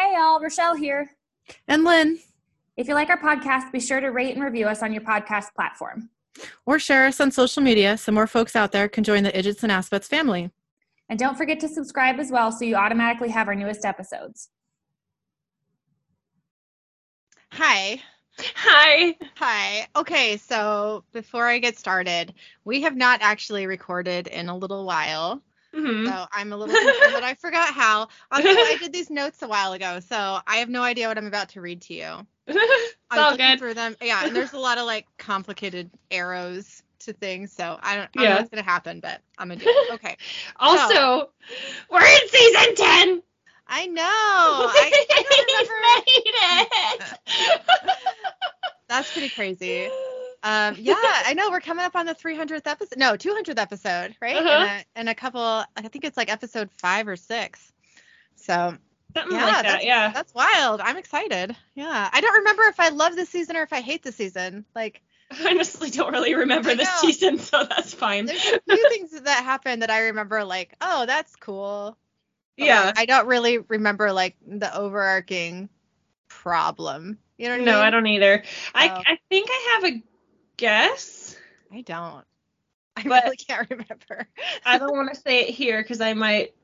Hey, y'all, Rochelle here. And Lynn. If you like our podcast, be sure to rate and review us on your podcast platform. Or share us on social media so more folks out there can join the Idgits and Aspets family. And don't forget to subscribe as well so you automatically have our newest episodes. Hi. Hi. Hi. Okay, so before I get started, we have not actually recorded in a little while. Mhm. So I'm a little concerned that I forgot how. Also, I did these notes a while ago, so I have no idea what I'm about to read to you. it's I was all looking good. through them. Yeah, and there's a lot of like complicated arrows to things, so I don't, I don't know Yeah. what's gonna happen, but I'm gonna do it. Okay. Also, we're in season 10. I know. I, I don't remember. we made it. That's pretty crazy. Um, yeah, I know we're coming up on the 300th episode. No, 200th episode, right? Uh-huh. And, a, and a couple. I think it's like episode five or six. So Something yeah, like that, that's, yeah. that's wild. I'm excited. Yeah, I don't remember if I love this season or if I hate the season. Like, I honestly don't really remember this season, so that's fine. there's a few things that happen that I remember. Like, oh, that's cool. But, yeah. like, I don't really remember like the overarching problem. You know what I mean? No. I don't either. I I think I have a guess. I don't. I But- really can't remember. I don't want to say it here because I might.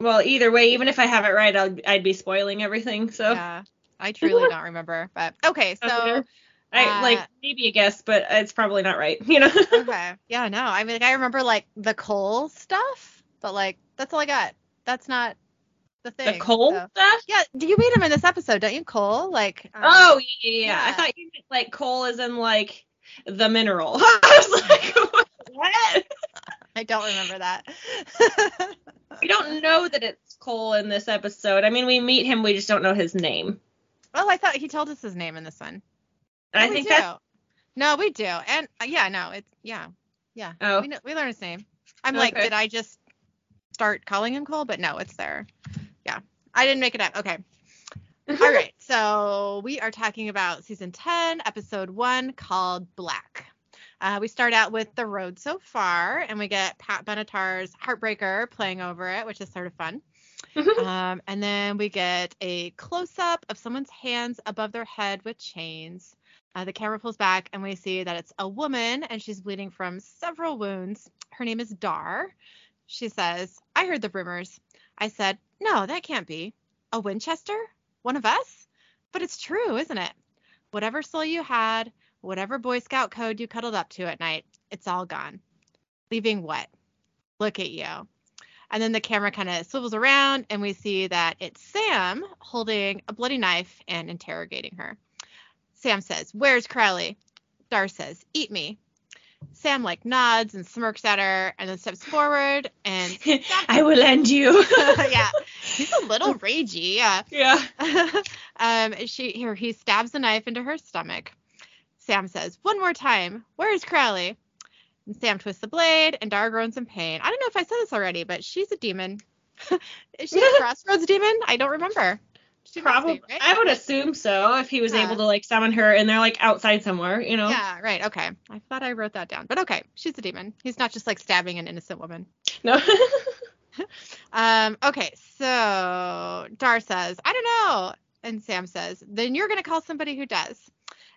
Well, either way, even if I have it right, I'll, I'd be spoiling everything. So Yeah, I truly don't remember. But okay, so Okay. I like uh, maybe a guess, but it's probably not right. You know. okay, yeah, no, I mean, like, I remember like the coal stuff, but like that's all I got. That's not the thing. the coal so- stuff. Yeah, do you meet him in this episode? Don't you, Cole? Like, um, Oh yeah, yeah, yeah. I thought you meant like coal as in like the mineral. I was like, what? I don't remember that. We don't know that it's coal in this episode. I mean, we meet him, we just don't know his name. well, I thought he told us his name in this one. I No, we think do. that's No, we do, and uh, yeah, no, it's yeah, yeah. Oh. We know, we learn his name. I'm like, did I just start calling him Cole? But no, it's there. Yeah, I didn't make it up. Okay. All right, so we are talking about season 10, episode 1 called Black. Uh, we start out with The Road So Far, and we get Pat Benatar's Heartbreaker playing over it, which is sort of fun. um, and then we get a close up of someone's hands above their head with chains. Uh, the camera pulls back, and we see that it's a woman, and she's bleeding from several wounds. Her name is Dar. She says, I heard the rumors. I said, No, that can't be. A Winchester? One of us? But it's true, isn't it? Whatever soul you had, whatever Boy Scout code you cuddled up to at night, it's all gone. Leaving what? Look at you. And then the camera kind of swivels around, and we see that it's Sam holding a bloody knife and interrogating her. Sam says, Where's Crowley? Dar says, Eat me. Sam like nods and smirks at her and then steps forward and I will end you. yeah, he's a little ragey. Yeah. yeah. um, she here he stabs the knife into her stomach. Sam says, "One more time. Where's Crowley?" And Sam twists the blade, and Dar groans in pain. I don't know if I said this already, but she's a demon. Is she a crossroads demon? I don't remember. She Probably. right? I would assume so if he was Yeah. able to like summon her and they're like outside somewhere, you know. Yeah, right. Okay. I thought I wrote that down, but okay, she's a demon. He's not just like stabbing an innocent woman. No. Um, okay, so Dar says, I don't know. And Sam says, then you're going to call somebody who does.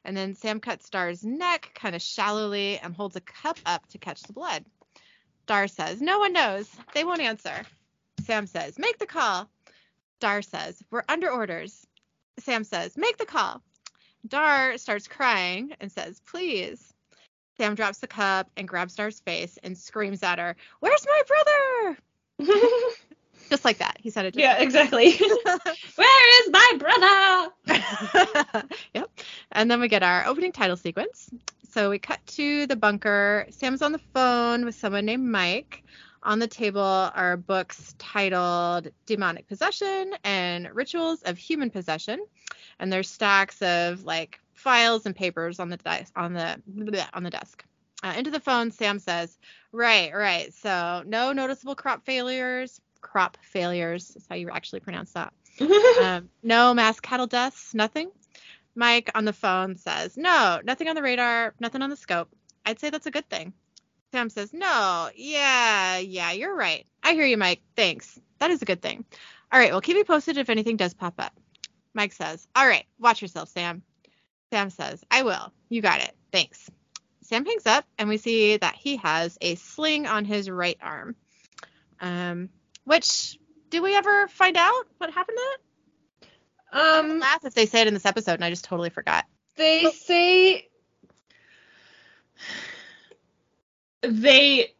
And then Sam cuts Dar's neck kind of shallowly and holds a cup up to catch the blood. Dar says, no one knows. They won't answer. Sam says, make the call. Dar says, we're under orders. Sam says, make the call. Dar starts crying and says, please. Sam drops the cup and grabs Dar's face and screams at her, where's my brother? Just like that. He said it. Yeah, exactly. Where is my brother? yep. And then we get our opening title sequence. So we cut to the bunker. Sam's on the phone with someone named Mike. On the table are books titled Demonic Possession and Rituals of Human Possession. And there's stacks of like files and papers on the desk on the bleh, on the desk. Uh, into the phone, Sam says, "Right, right. So no noticeable crop failures. Crop failures is how you actually pronounce that. Um, no mass cattle deaths. Nothing." Mike on the phone says, "No, nothing on the radar. Nothing on the scope. I'd say that's a good thing." Sam says, "No, yeah, yeah, you're right. I hear you, Mike. Thanks. That is a good thing. All right, well, keep me posted if anything does pop up. Mike says, All right, watch yourself, Sam. Sam says, I will. You got it. Thanks. Sam hangs up and we see that he has a sling on his right arm. Um, which do we ever find out what happened to it? Um, Laugh if they say it in this episode and I just totally forgot. they say they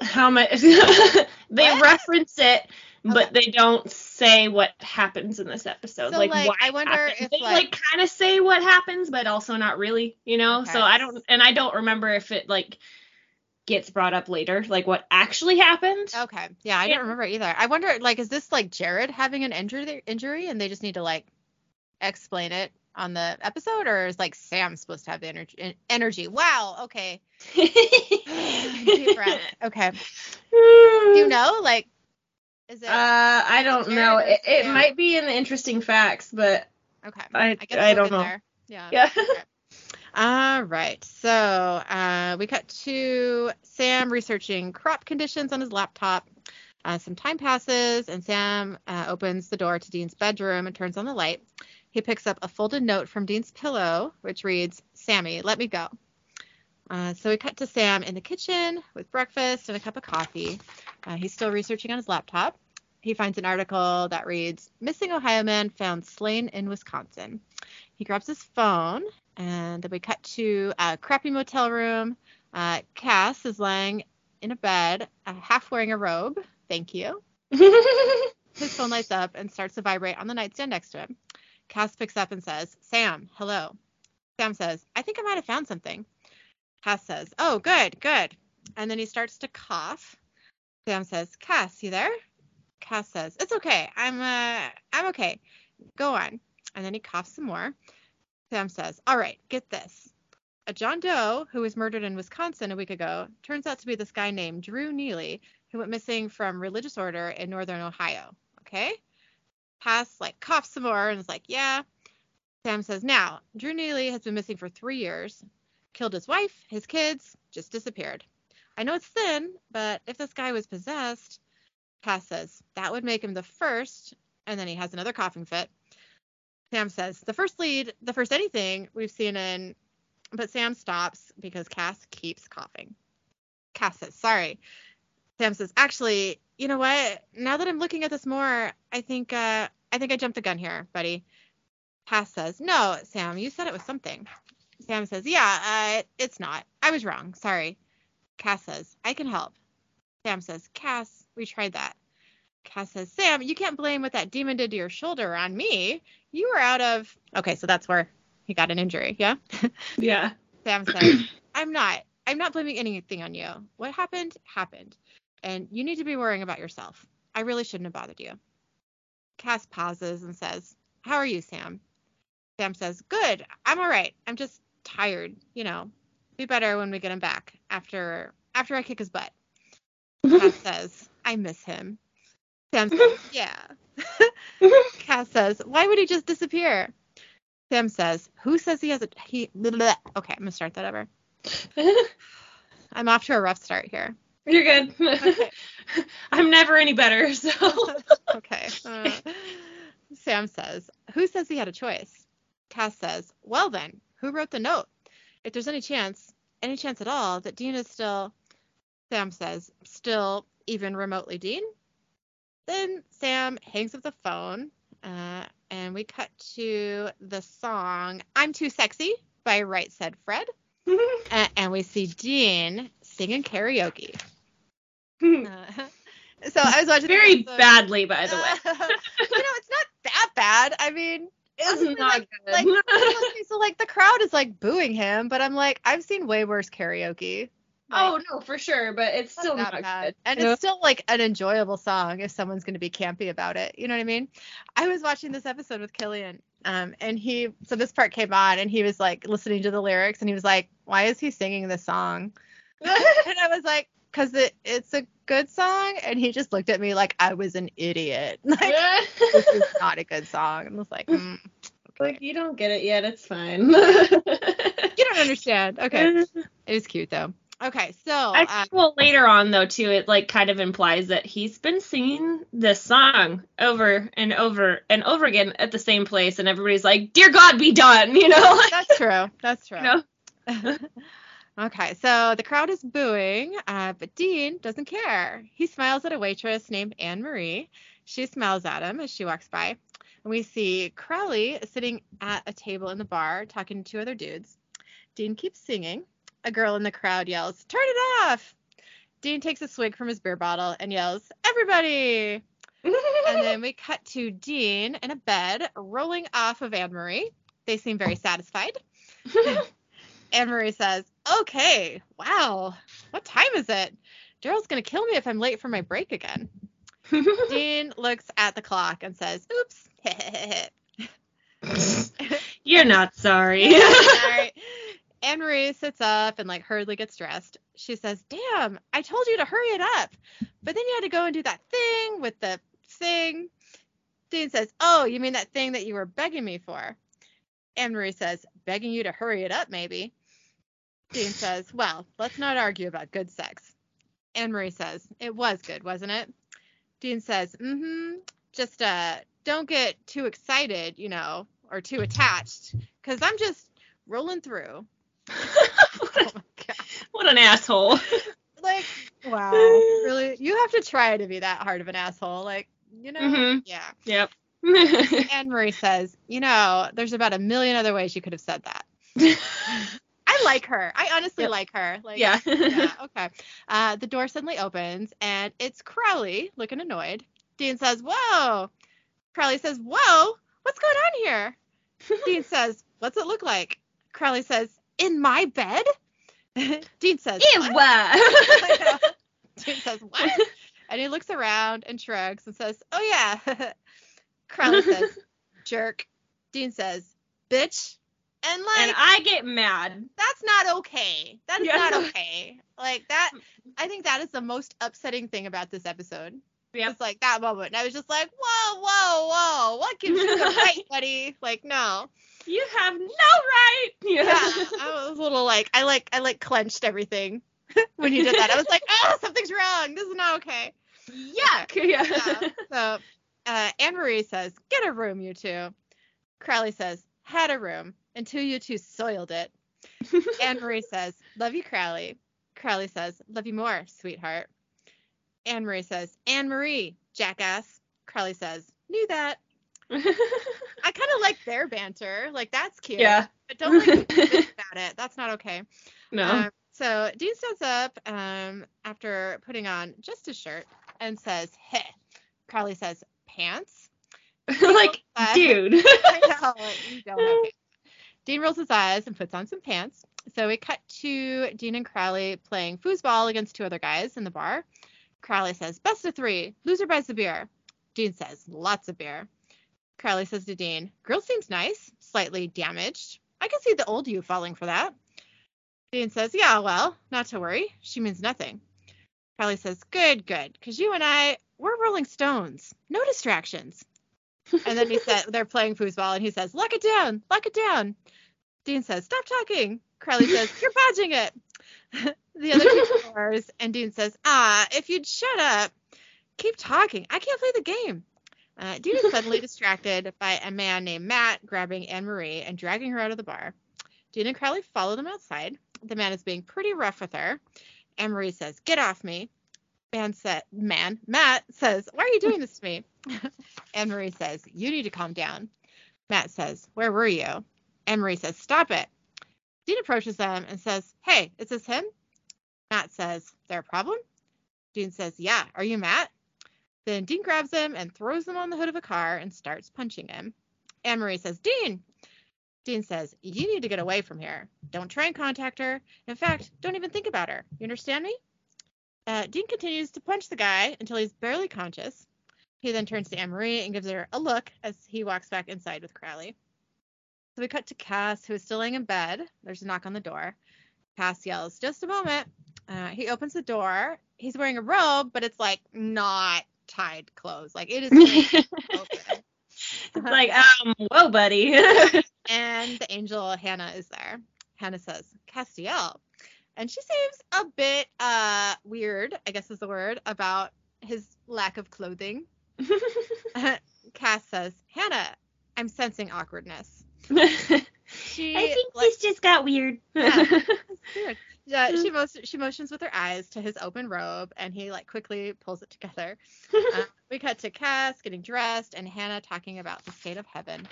how much they What? reference it but Okay. they don't say what happens in this episode So, like, like, why I wonder happens. if, they like- like, kind of say what happens but also not really you know Okay. so i don't and i don't remember if it like gets brought up later like what actually happened Okay. Yeah, I Yeah. don't remember either. I wonder, like, is this like Jared having an injury injury and they just need to like explain it on the episode, or is like Sam supposed to have the energy? Energy. Wow. Okay. Deep breath. Okay. Do you know, like, is it? Uh, I don't know. It, it might be in the interesting facts, but okay. I guess I, don't know. there. Yeah. Yeah. Okay. All right. So uh, we cut to Sam researching crop conditions on his laptop. Uh, some time passes, and Sam uh, opens the door to Dean's bedroom and turns on the light. He picks up a folded note from Dean's pillow, which reads, Sammy, let me go. Uh, so we cut to Sam in the kitchen with breakfast and a cup of coffee. Uh, he's still researching on his laptop. He finds an article that reads, Missing Ohio man found slain in Wisconsin. He grabs his phone, and then we cut to a crappy motel room. Uh, Cass is lying in a bed, uh, half wearing a robe. Thank you. His phone lights up and starts to vibrate on the nightstand next to him. Cass picks up and says, Sam, hello. Sam says, I think I might have found something. Cass says, Oh, good, good. And then he starts to cough. Sam says, Cass, you there? Cass says, It's okay. I'm uh I'm okay. Go on. And then he coughs some more. Sam says, All right, get this. A John Doe who was murdered in Wisconsin a week ago turns out to be this guy named Drew Neely who went missing from religious order in northern Ohio. Okay? Cass like coughs some more and is like, Yeah. Sam says, Now, Drew Neely has been missing for three years, killed his wife, his kids, just disappeared. I know it's thin, but if this guy was possessed, Cass says, that would make him the first, and then he has another coughing fit. Sam says, the first lead, the first anything we've seen in, but Sam stops because Cass keeps coughing. Cass says, sorry. Sam says, actually, you know what? Now that I'm looking at this more, I think, uh, I think I jumped the gun here, buddy. Cass says, no, Sam, you said it was something. Sam says, yeah, uh, it's not. I was wrong. Sorry. Cass says, I can help. Sam says, Cass, we tried that. Cass says, Sam, you can't blame what that demon did to your shoulder on me. You were out of. Okay, so that's where he got an injury. Yeah. yeah. Sam says, I'm not. I'm not blaming anything on you. What happened, happened. And you need to be worrying about yourself. I really shouldn't have bothered you. Cass pauses and says, How are you, Sam? Sam says, Good. I'm all right. I'm just tired. You know, be better when we get him back after after I kick his butt. Cass says, I miss him. Sam says, Yeah. Cass says, Why would he just disappear? Sam says, Who says he has a he blah, blah. Okay, I'm gonna start that over. I'm off to a rough start here. You're good. Okay. I'm never any better, so. okay. Uh, Sam says, Who says he had a choice? Cass says, Well then, who wrote the note? If there's any chance, any chance at all, that Dean is still, Sam says, still even remotely Dean? Then Sam hangs up the phone, uh, and we cut to the song I'm Too Sexy by Right Said Fred. Uh, and we see Dean singing karaoke. So I was watching Very badly, by the way. you know, it's not that bad. I mean, It's not like, good. like so like the crowd is like booing him, but I'm like, I've seen way worse karaoke. oh no, for sure, but it's still that not bad. good. And Yeah. it's still like an enjoyable song if someone's going to be campy about it. You know what I mean? I was watching this episode with Killian, um, and he, so this part came on, and he was like listening to the lyrics, and he was like, "Why is he singing this song?" and I was like, "Cause it, it's a good song," and he just looked at me like I was an idiot. Like this is not a good song. And I was like, mm, like you don't get it yet. It's fine. you don't understand. Okay. It was cute though. Okay, so uh, well, later on though too, it like kind of implies that he's been singing this song over and over and over again at the same place, and everybody's like, "Dear God, be done," you know? that's true. That's true. you know? Okay, so the crowd is booing, uh, but Dean doesn't care. He smiles at a waitress named Anne Marie. She smiles at him as she walks by. And we see Crowley sitting at a table in the bar talking to two other dudes. Dean keeps singing. A girl in the crowd yells, Turn it off! Dean takes a swig from his beer bottle and yells, Everybody! And then we cut to Dean in a bed rolling off of Anne Marie. They seem very satisfied. Anne Marie says, Okay, wow. What time is it? Daryl's to kill me if I'm late for my break again. Dean looks at the clock and says, Oops. You're not sorry. Sorry. Anne Marie sits up and like hurriedly gets dressed. She says, Damn, I told you to hurry it up. But then you had to go and do that thing with the thing. Dean says, Oh, you mean that thing that you were begging me for? Anne Marie says, Begging you to hurry it up, maybe. Dean says, Well, let's not argue about good sex. Anne Marie says, It was good, wasn't it? Dean says, Mm hmm. Just uh, don't get too excited, you know, or too attached, because I'm just rolling through. Oh my God. what an asshole. Like, wow. Really? You have to try to be that hard of an asshole. Like, you know? Mhm. Yeah. Yep. Anne Marie says, You know, there's about a million other ways you could have said that. I like her. I honestly Yep. like her. Like, yeah. yeah, okay. Uh, the door suddenly opens and it's Crowley looking annoyed. Dean says, Whoa. Crowley says, Whoa, what's going on here? Dean says, What's it look like? Crowley says, In my bed? Dean says, Ew. "What?" Dean says, What? And he looks around and shrugs and says, Oh, yeah. Crowley says, Jerk. Dean says, Bitch. And like, and I get mad. that's not okay. That is Yeah. not okay. Like that I think that is the most upsetting thing about this episode. Yep. It's like that moment. And I was just like, whoa, whoa, whoa. What gives you the right, buddy? Like, no. You have no right. Yeah. I was a little like I like I like clenched everything when you did that. I was like, oh, something's wrong. This is not okay. Yuck. Yeah. Yeah. So uh Anne Marie says, Get a room, you two. Crowley says, Had a room until you two soiled it. Anne Marie says, Love you, Crowley. Crowley says, Love you more, sweetheart. Anne Marie says, Anne Marie, jackass. Crowley says, Knew that. I kind of like their banter. Like, that's cute. yeah. But don't like about it. That's not okay. No. Um, so Dean stands up um, after putting on just a shirt and says, Hey. Crowley says, Pants? like, dude. I know, like, you don't have pants. Dean rolls his eyes and puts on some pants. So we cut to Dean and Crowley playing foosball against two other guys in the bar. Crowley says, Best of three. Loser buys the beer. Dean says, Lots of beer. Crowley says to Dean, Girl seems nice, slightly damaged. I can see the old you falling for that. Dean says, Yeah, well, not to worry. She means nothing. Crowley says, Good, good, because you and I, we're Rolling Stones. No distractions. And then he said, They're playing foosball, and he says, Lock it down, lock it down. Dean says, Stop talking. Crowley says, You're badging it. the other two roars, and Dean says, Ah, if you'd shut up, keep talking. I can't play the game. Uh, Dean is suddenly distracted by a man named Matt grabbing Anne Marie and dragging her out of the bar. Dean and Crowley follow them outside. The man is being pretty rough with her. Anne Marie says, Get off me. Man said, man, Matt says, Why are you doing this to me? Anne Marie says, You need to calm down. Matt says, Where were you? Anne Marie says, Stop it. Dean approaches them and says, Hey, is this him? Matt says, There a problem? Dean says, Yeah, are you Matt? Then Dean grabs him and throws him on the hood of a car and starts punching him. Anne Marie says, Dean. Dean says, You need to get away from here. Don't try and contact her. In fact, don't even think about her. You understand me? Uh, Dean continues to punch the guy until he's barely conscious. He then turns to Anne Marie and gives her a look as he walks back inside with Crowley. So we cut to Cass, who is still laying in bed. There's a knock on the door. Cass yells, Just a moment. Uh, he opens the door. He's wearing a robe, but it's like not tied clothes. Like it is open. It's like, um, whoa, buddy. and the angel Hannah is there. Hannah says, Castiel. and she seems a bit uh weird, I guess is the word, about his lack of clothing. Cass says, Hannah, I'm sensing awkwardness. She I think like, he's just got weird. Yeah. weird. Yeah, she motions she motions with her eyes to his open robe, and he like quickly pulls it together. Uh, we cut to Cass getting dressed, and Hannah talking about the state of heaven.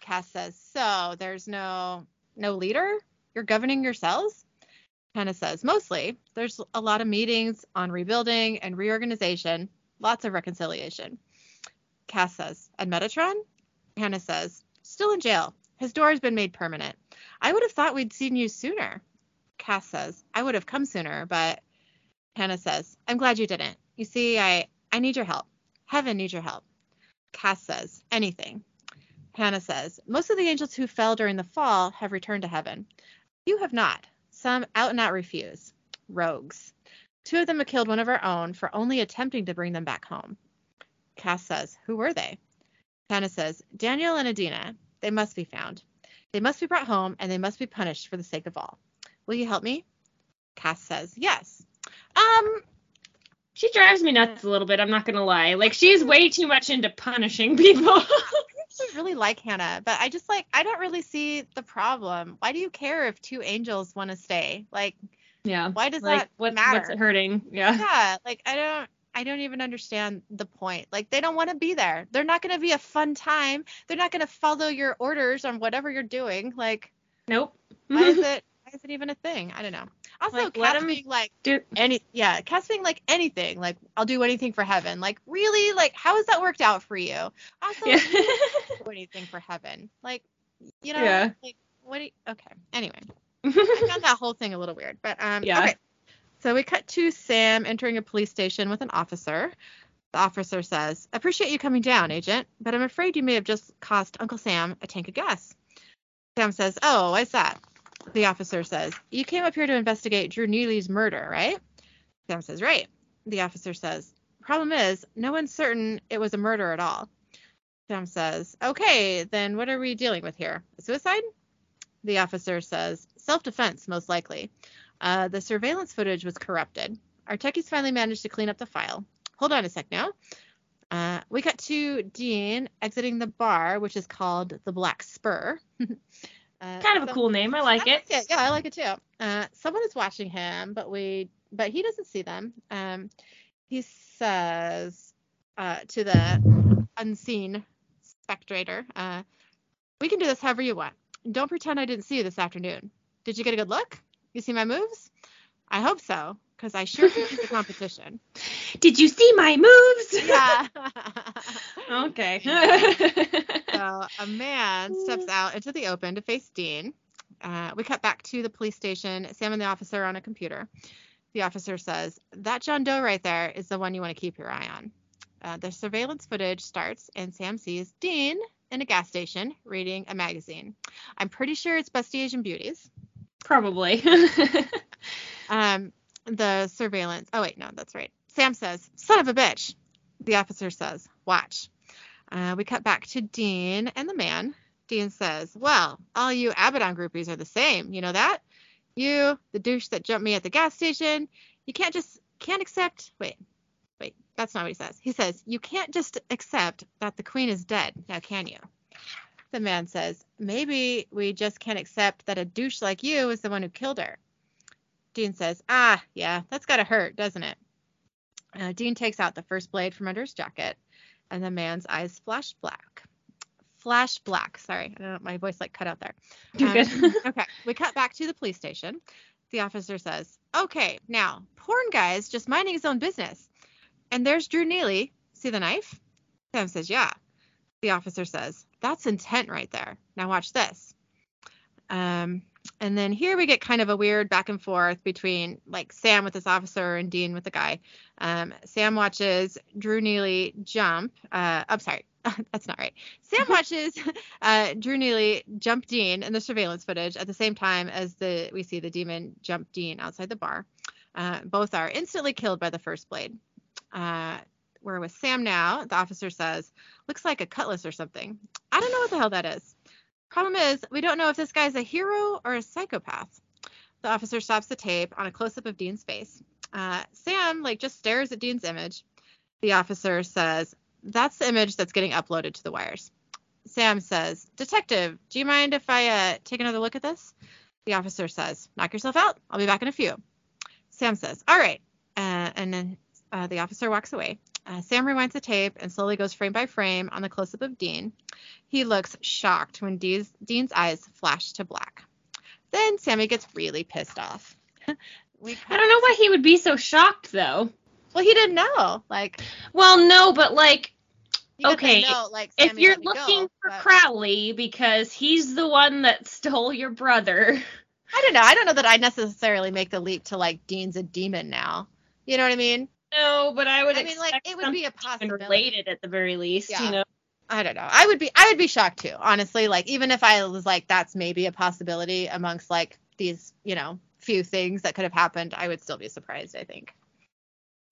Cass says, "So there's no no leader. You're governing yourselves." Hannah says, "Mostly. There's a lot of meetings on rebuilding and reorganization. Lots of reconciliation." Cass says, "And Metatron?" Hannah says, "Still in jail. His door has been made permanent. I would have thought we'd seen you sooner." Cass says, I would have come sooner, but Hannah says, I'm glad you didn't. You see, I, I need your help. Heaven needs your help. Cass says, anything. Hannah says, most of the angels who fell during the fall have returned to heaven. You have not. Some out and out refuse. Rogues. Two of them have killed one of our own for only attempting to bring them back home. Cass says, who were they? Hannah says, Daniel and Adina. They must be found. They must be brought home and they must be punished for the sake of all. Will you help me? Cass says, yes. Um, she drives me nuts a little bit. I'm not gonna lie. Like she's way too much into punishing people. I actually really like Hannah, but I just like I don't really see the problem. Why do you care if two angels want to stay? Like, yeah. why does Like that what, matter? what's it hurting? Yeah. yeah, like I don't I don't even understand the point. Like they don't want to be there. They're not going to be a fun time. They're not going to follow your orders on whatever you're doing. Like Nope. why is it why is it even a thing? I don't know. Also, Like, 'em being like do- any yeah, Cass being like anything. Like I'll do anything for heaven. Like really? Like how has that worked out for you? Also, Yeah. do anything for heaven. Like you know, Yeah. like what? Do you, okay. Anyway, I found that whole thing a little weird, but um, Yeah. okay. So we cut to Sam entering a police station with an officer. The officer says, "Appreciate you coming down, Agent, but I'm afraid you may have just cost Uncle Sam a tank of gas." Sam says, "Oh, why's that?" The officer says, "You came up here to investigate Drew Neely's murder, right?" Sam says, "Right." The officer says, "Problem is, no one's certain it was a murder at all." Sam says, "Okay, then what are we dealing with here? A suicide?" The officer says, "Self-defense, most likely. Uh, the surveillance footage was corrupted. Our techies finally managed to clean up the file. Hold on a sec now." Uh, we cut to Dean exiting the bar, which is called the Black Spur. uh, kind of a cool name. I like I it. Yeah, I like it too. Uh, someone is watching him, but we, but he doesn't see them. Um, he says uh, to the unseen spectator, uh, "We can do this however you want. Don't pretend I didn't see you this afternoon. Did you get a good look? You see my moves? I hope so, because I sure keep the competition." Did you see my moves? Yeah. okay. So a man steps out into the open to face Dean. Uh, we cut back to the police station. Sam and the officer are on a computer. The officer says, That John Doe right there is the one you want to keep your eye on. Uh, the surveillance footage starts, and Sam sees Dean in a gas station reading a magazine. I'm pretty sure it's Busty Asian Beauties. Probably. Um, the surveillance. Oh, wait, no, that's right. Sam says, Son of a bitch. The officer says, Watch. Uh, we cut back to Dean and the man. Dean says, Well, all you Abaddon groupies are the same. You know that? You, the douche that jumped me at the gas station, you can't just, can't accept. Wait, wait, that's not what he says. He says, You can't just accept that the queen is dead. Now, can you? The man says, Maybe we just can't accept that a douche like you is the one who killed her. Dean says, Ah, yeah, that's gotta hurt, doesn't it? Uh, Dean takes out the first blade from under his jacket, and the man's eyes flash black. Flash black. Sorry, I don't know. My voice like cut out there. You're Um, good. okay, we cut back to the police station. The officer says, Okay, now, porn guy's just minding his own business. And there's Drew Neely. See the knife? Sam says, Yeah. The officer says, That's intent right there. Now watch this. Um, and then here we get kind of a weird back and forth between like Sam with this officer and Dean with the guy. Um, Sam watches Drew Neely jump. Uh, I'm sorry, that's not right. Sam watches uh, Drew Neely jump Dean in the surveillance footage at the same time as the we see the demon jump Dean outside the bar. Uh, both are instantly killed by the first blade. We're with Sam now. The officer says, "Looks like a cutlass or something. I don't know what the hell that is." Problem is, we don't know if this guy's a hero or a psychopath. the officer stops the tape on a close up of Dean's face. Uh, Sam like just stares at Dean's image. The officer says, "That's the image that's getting uploaded to the wires." Sam says, "Detective, do you mind if I uh, take another look at this?" The officer says, "Knock yourself out. I'll be back in a few." Sam says, "All right," uh, and then uh, the officer walks away. Uh, Sam rewinds the tape and slowly goes frame by frame on the close up of Dean. He looks shocked when Dean's, Dean's eyes flash to black. Then Sammy gets really pissed off. we I don't know why he would be so shocked though. Well, he didn't know. Like, Well, no, but like Okay, know, like, if you're me go, looking for but- Crowley because he's the one that stole your brother. I don't know. I don't know that I necessarily make the leap to like Dean's a demon now. You know what I mean? No, but I would I mean, like, it would be a possibility. related at the very least, Yeah. you know. I don't know. I would be I would be shocked too, honestly. Like even if I was like that's maybe a possibility amongst like these, you know, few things that could have happened, I would still be surprised, I think.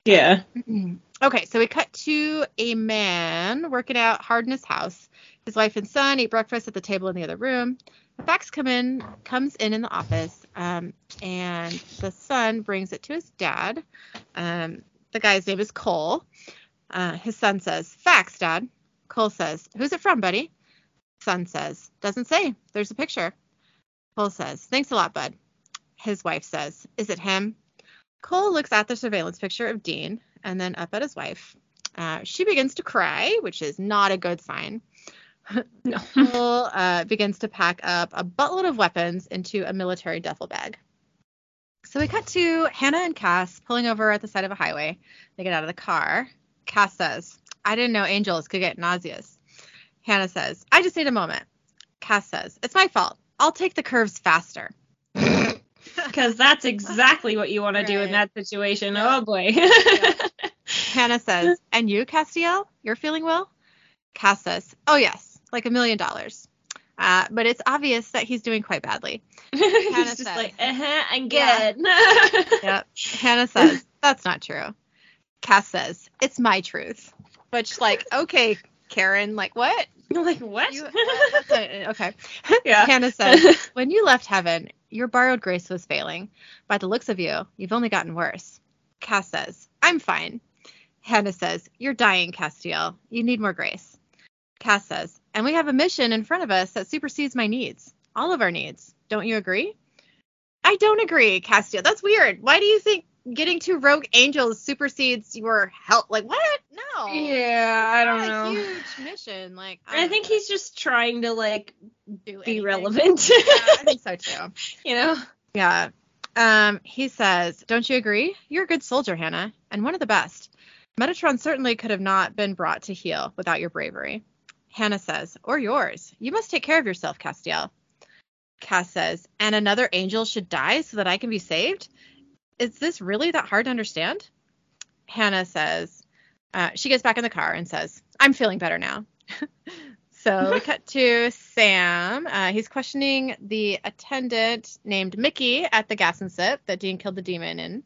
Yeah. okay, so we cut to a man working out hard in his house. His wife and son eat breakfast at the table in the other room. A fax come in comes in in the office, um, and the son brings it to his dad. Um, the guy's name is Cole. Uh, his son says, "Fax, Dad." Cole says, "Who's it from, buddy?" Son says, "Doesn't say. There's a picture." Cole says, "Thanks a lot, bud." His wife says, "Is it him?" Cole looks at the surveillance picture of Dean and then up at his wife. Uh, she begins to cry, which is not a good sign. No. Cole uh, begins to pack up a buttload of weapons into a military duffel bag. So we cut to Hannah and Cass pulling over at the side of a highway. They get out of the car. Cass says, I didn't know angels could get nauseous. Hannah says, I just need a moment. Cass says, It's my fault. I'll take the curves faster. Because that's exactly what you want to do in that situation. Yeah. Oh boy. Hannah says, And you, Castiel? You're feeling well? Cass says, Oh, yes, like a million dollars. Uh, but it's obvious that he's doing quite badly. He's just says. like, uh-huh, I'm Yeah. good. Yep. Hannah says, That's not true. Cass says, It's my truth. Which, like, okay, Karen, like, what? Like, what? You, a- okay. yeah. Hannah says, When you left heaven, your borrowed grace was failing. By the looks of you, you've only gotten worse. Cass says, I'm fine. Hannah says, You're dying, Castiel. You need more grace. Cass says, And we have a mission in front of us that supersedes my needs. All of our needs. Don't you agree? I don't agree, Castiel. That's weird. Why do you think getting two rogue angels supersedes your help? Like, what? No. yeah, I don't know. Huge mission. Like, I don't think know. he's just trying to like Do be anything. relevant. Yeah, I think so too. you know? Yeah. Um, he says, Don't you agree? You're a good soldier, Hannah, and one of the best. Metatron certainly could have not been brought to heel without your bravery. Hannah says, Or yours. You must take care of yourself, Castiel. Cass says, And another angel should die so that I can be saved? Is this really that hard to understand? Hannah says, uh, she gets back in the car and says, I'm feeling better now. so we cut to Sam. Uh, he's questioning the attendant named Mickey at the gas and sip that Dean killed the demon in.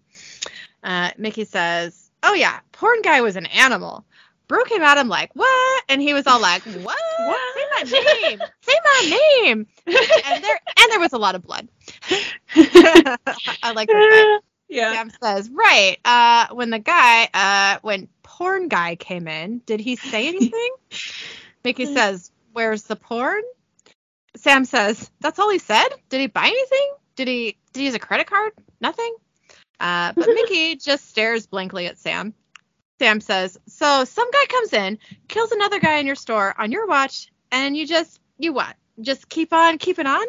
Uh, Mickey says, Oh, yeah, porn guy was an animal. Brooke came at him like, What? And he was all like, What? What? Say my name. Say my name. And there, and there was a lot of blood. I like this. yeah. Sam says, right. Uh, when the guy, uh, when porn guy came in, did he say anything? Mickey says, where's the porn? Sam says, that's all he said. Did he buy anything? Did he, did he use a credit card? Nothing. Uh, but Mickey just stares blankly at Sam. Sam says, so some guy comes in, kills another guy in your store on your watch, and you just, you what? Just keep on keeping on?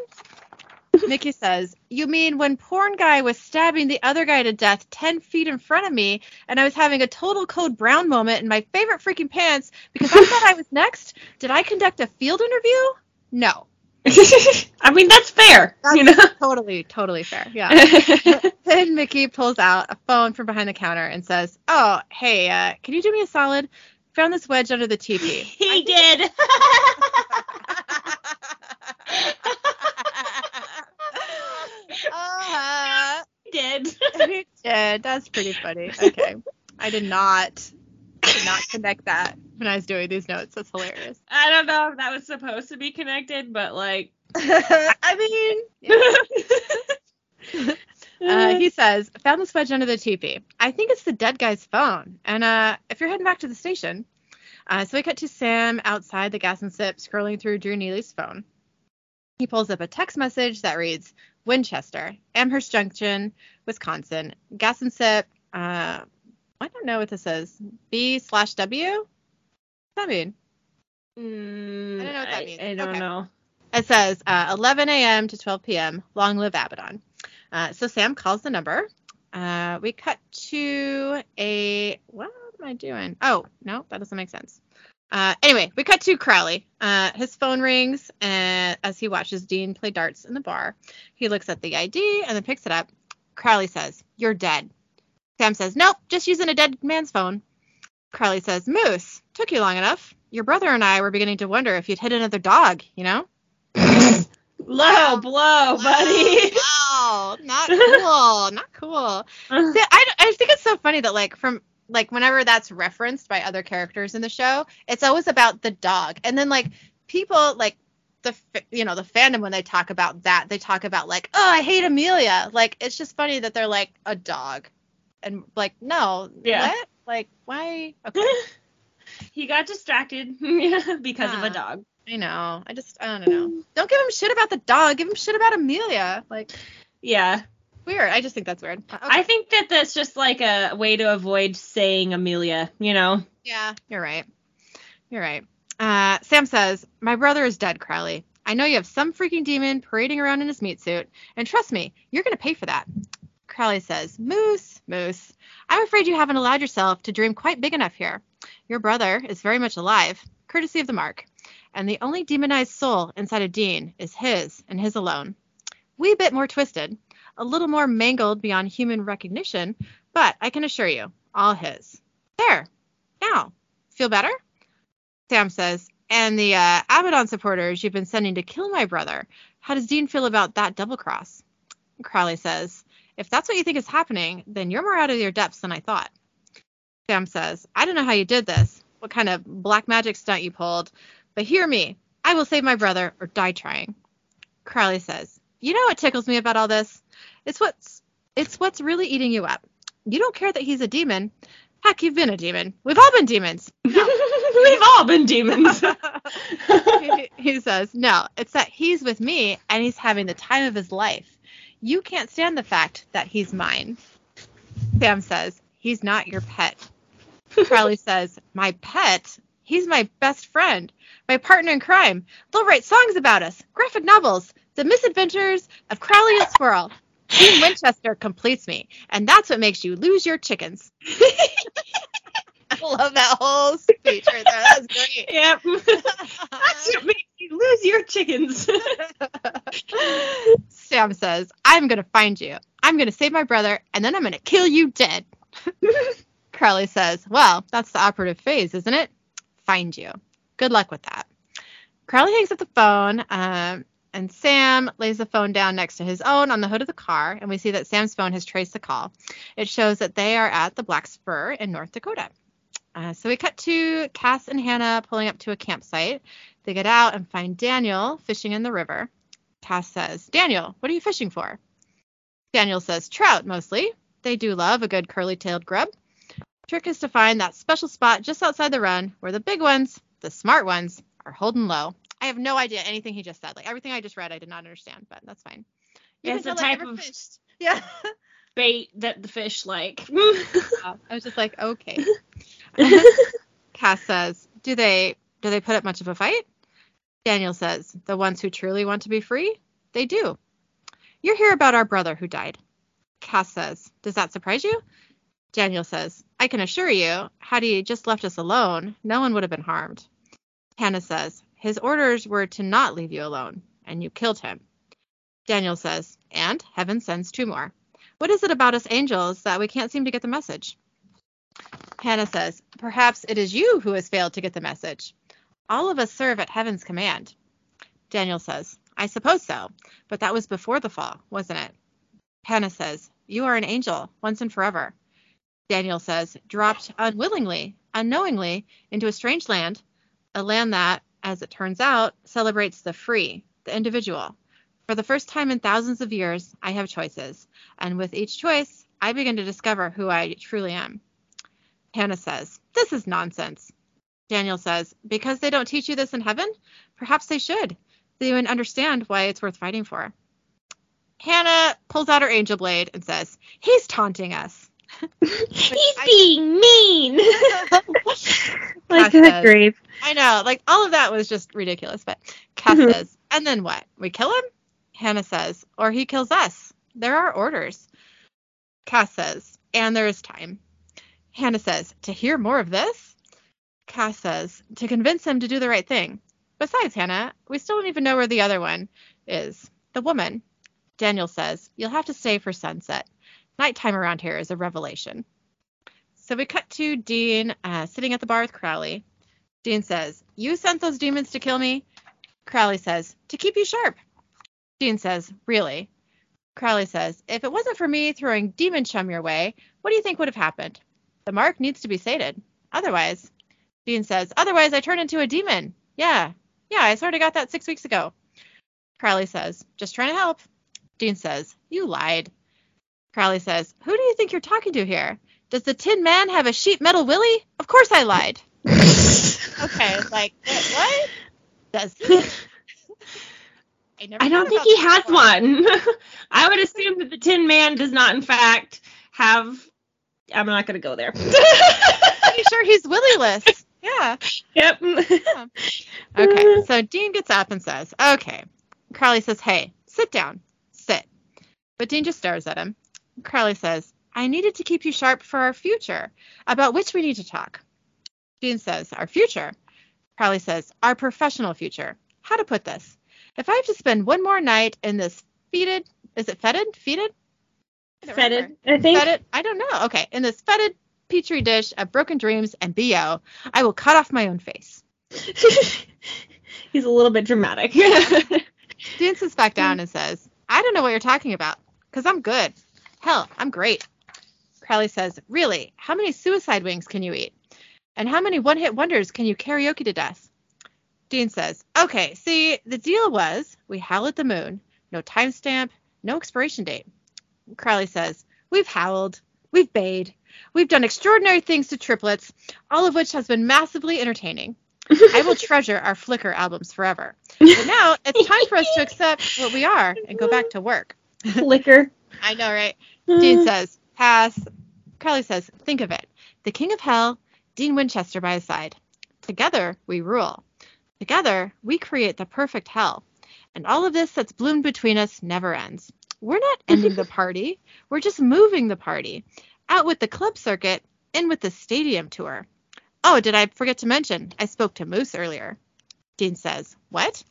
Mickey says, You mean when porn guy was stabbing the other guy to death 10 feet in front of me and I was having a total code brown moment in my favorite freaking pants because I thought I was next? Did I conduct a field interview? No. I mean, that's fair. you know? Totally, totally fair. Yeah. then Mickey pulls out a phone from behind the counter and says, Oh, hey, uh, can you do me a solid? Found this wedge under the teepee. he did. uh, he did. he did. That's pretty funny. Okay. I did not did not connect that when I was doing these notes. That's hilarious. I don't know if that was supposed to be connected, but like. I mean, Uh, he says, found the smudge under the teepee. I think it's the dead guy's phone. And uh, if you're heading back to the station, uh, so we cut to Sam outside the gas and sip, scrolling through Drew Neely's phone. He pulls up a text message that reads, Winchester, Amherst Junction, Wisconsin, gas and sip. I don't know what this is. B slash W. What's that mean? Mm, I don't know what that I- means. I don't Okay. know. It says uh, 11 a.m. to 12 p.m. Long live Abaddon. Uh, so Sam calls the number. Uh, we cut to a what am I doing? Oh no, that doesn't make sense. Uh, anyway, we cut to Crowley. Uh, his phone rings and as he watches Dean play darts in the bar. He looks at the ID and then picks it up. Crowley says, "You're dead." Sam says, "Nope, just using a dead man's phone." Crowley says, "Moose, took you long enough. Your brother and I were beginning to wonder if you'd hit another dog, you know." Low blow, buddy. Wow, not cool, not cool. I, I think it's so funny that like from like whenever that's referenced by other characters in the show, it's always about the dog, and then like people like the you know the fandom when they talk about that, they talk about like oh I hate Amelia. Like it's just funny that they're like a dog, and like no, Yeah. what? Like why? Okay, he got distracted because of a dog. I know. I just I don't know. Don't give him shit about the dog. Give him shit about Amelia. Like Yeah. weird. I just think that's weird. Okay. I think that that's just like a way to avoid saying Amelia, you know? Yeah, you're right. You're right. Uh, Sam says, My brother is dead, Crowley. I know you have some freaking demon parading around in his meat suit, and trust me, you're going to pay for that. Crowley says, Moose, Moose, I'm afraid you haven't allowed yourself to dream quite big enough here. Your brother is very much alive, courtesy of the mark, and the only demonized soul inside of Dean is his and his alone. Wee bit more twisted, a little more mangled beyond human recognition, but I can assure you, all his. There, now, feel better? Sam says, and the uh, Abaddon supporters you've been sending to kill my brother. How does Dean feel about that double cross? Crowley says, if that's what you think is happening, then you're more out of your depths than I thought. Sam says, I don't know how you did this, what kind of black magic stunt you pulled, but hear me. I will save my brother or die trying. Crowley says, you know what tickles me about all this? It's what's it's what's really eating you up. You don't care that he's a demon. Heck, you've been a demon. We've all been demons. We've all been demons. he, he says, No, it's that he's with me and he's having the time of his life. You can't stand the fact that he's mine. Sam says, He's not your pet. Crowley says, My pet? He's my best friend, my partner in crime. They'll write songs about us, graphic novels, the misadventures of Crowley and Squirrel. Dean Winchester completes me, and that's what makes you lose your chickens. I love that whole speech right there. That was great. yep. That's what makes you lose your chickens. Sam says, I'm going to find you. I'm going to save my brother, and then I'm going to kill you dead. Crowley says, Well, that's the operative phase, isn't it? Find you. Good luck with that. Crowley hangs up the phone, um, and Sam lays the phone down next to his own on the hood of the car, and we see that Sam's phone has traced the call. It shows that they are at the Black Spur in North Dakota. Uh, so we cut to Cass and Hannah pulling up to a campsite. They get out and find Daniel fishing in the river. Cass says, Daniel, what are you fishing for? Daniel says, trout mostly. They do love a good curly tailed grub. Trick is to find that special spot just outside the run where the big ones, the smart ones, are holding low. I have no idea anything he just said. Like everything I just read, I did not understand, but that's fine. You It's can a type of- fished. Yeah. Bait that the fish like. I was just like, okay. Cass says, "Do they do they put up much of a fight?" Daniel says, "The ones who truly want to be free, they do." You're here about our brother who died. Cass says, "Does that surprise you?" Daniel says, "I can assure you, had he just left us alone, no one would have been harmed." Hannah says, "His orders were to not leave you alone, and you killed him." Daniel says, "And heaven sends two more." What is it about us angels that we can't seem to get the message? Hannah says, Perhaps it is you who has failed to get the message. All of us serve at heaven's command. Daniel says, I suppose so, but that was before the fall, wasn't it? Hannah says, You are an angel, once and forever. Daniel says, Dropped unwillingly, unknowingly, into a strange land, a land that, as it turns out, celebrates the free, the individual. For the first time in thousands of years, I have choices. And with each choice, I begin to discover who I truly am. Hannah says, This is nonsense. Daniel says, Because they don't teach you this in heaven? Perhaps they should. So you would understand why it's worth fighting for. Hannah pulls out her angel blade and says, He's taunting us. He's I- being mean. Like that grave. I know, like all of that was just ridiculous. But Cass Mhm. says, and then what? We kill him? Hannah says, or he kills us. There are orders. Cass says, and there is time. Hannah says, to hear more of this? Cass says, to convince him to do the right thing. Besides, Hannah, we still don't even know where the other one is. The woman. Daniel says, you'll have to stay for sunset. Nighttime around here is a revelation. So we cut to Dean uh, sitting at the bar with Crowley. Dean says, You sent those demons to kill me? Crowley says, To keep you sharp. Dean says, Really? Crowley says, If it wasn't for me throwing demon chum your way, what do you think would have happened? The mark needs to be sated. Otherwise, Dean says, Otherwise, I turn into a demon. Yeah. Yeah, I sort of got that six weeks ago. Crowley says, Just trying to help. Dean says, You lied. Crowley says, Who do you think you're talking to here? Does the Tin Man have a sheet metal willy? Of course I lied. Okay, like what? Does he? never I don't think he has one. I would assume that the Tin Man does not, in fact, have. I'm not going to go there. Pretty sure he's willyless. Yeah. yep. Okay. So Dean gets up and says, "Okay." Crowley says, "Hey, sit down. Sit." But Dean just stares at him. Crowley says, "I needed to keep you sharp for our future, about which we need to talk." Dean says, "Our future." Crowley says, "Our professional future. How to put this? If I have to spend one more night in this fetid, is it fetid? Fetid? I. Fetid, I think. Fetid? I don't know. Okay, in this fetid petri dish of broken dreams and bo, I will cut off my own face." He's a little bit dramatic. Dean sits back down and says, I don't know what you're talking about, because I'm good. Hell, I'm great. Crowley says, Really? How many suicide wings can you eat? And how many one hit wonders can you karaoke to death? Dean says, Okay, see, the deal was we howl at the moon. No timestamp, no expiration date. Crowley says, We've howled, we've bayed, we've done extraordinary things to triplets, all of which has been massively entertaining. I will treasure our Flickr albums forever. But now it's time for us to accept what we are and go back to work. Flicker. I know, right? Dean uh. says, pass. Crowley says, think of it. The king of hell, Dean Winchester by his side. Together we rule. Together we create the perfect hell. And all of this that's bloomed between us never ends. We're not ending the party. We're just moving the party. Out with the club circuit, in with the stadium tour. Oh, did I forget to mention? I spoke to Moose earlier. Dean says, What?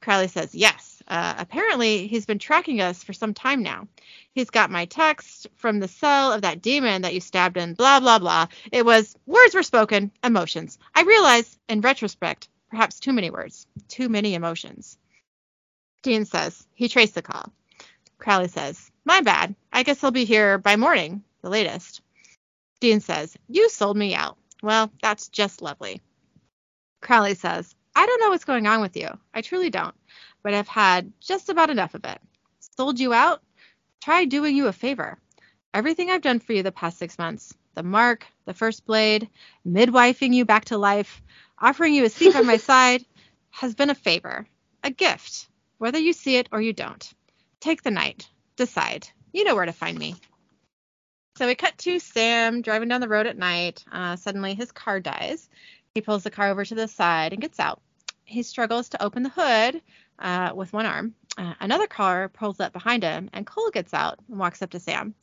Crowley says, Yes. Uh, apparently, he's been tracking us for some time now. He's got my text from the cell of that demon that you stabbed in, blah, blah, blah. It was words were spoken, emotions. I realize, in retrospect, perhaps too many words, too many emotions. Dean says, He traced the call. Crowley says, My bad. I guess he'll be here by morning, the latest. Dean says, You sold me out. Well, that's just lovely. Crowley says, I don't know what's going on with you. I truly don't. But I've had just about enough of it. Sold you out? Try doing you a favor. Everything I've done for you the past six months the mark, the first blade, midwifing you back to life, offering you a seat by my side has been a favor, a gift, whether you see it or you don't. Take the night. Decide. You know where to find me. So we cut to Sam driving down the road at night. Uh, suddenly his car dies. He pulls the car over to the side and gets out. He struggles to open the hood uh, with one arm. Uh, another car pulls up behind him, and Cole gets out and walks up to Sam.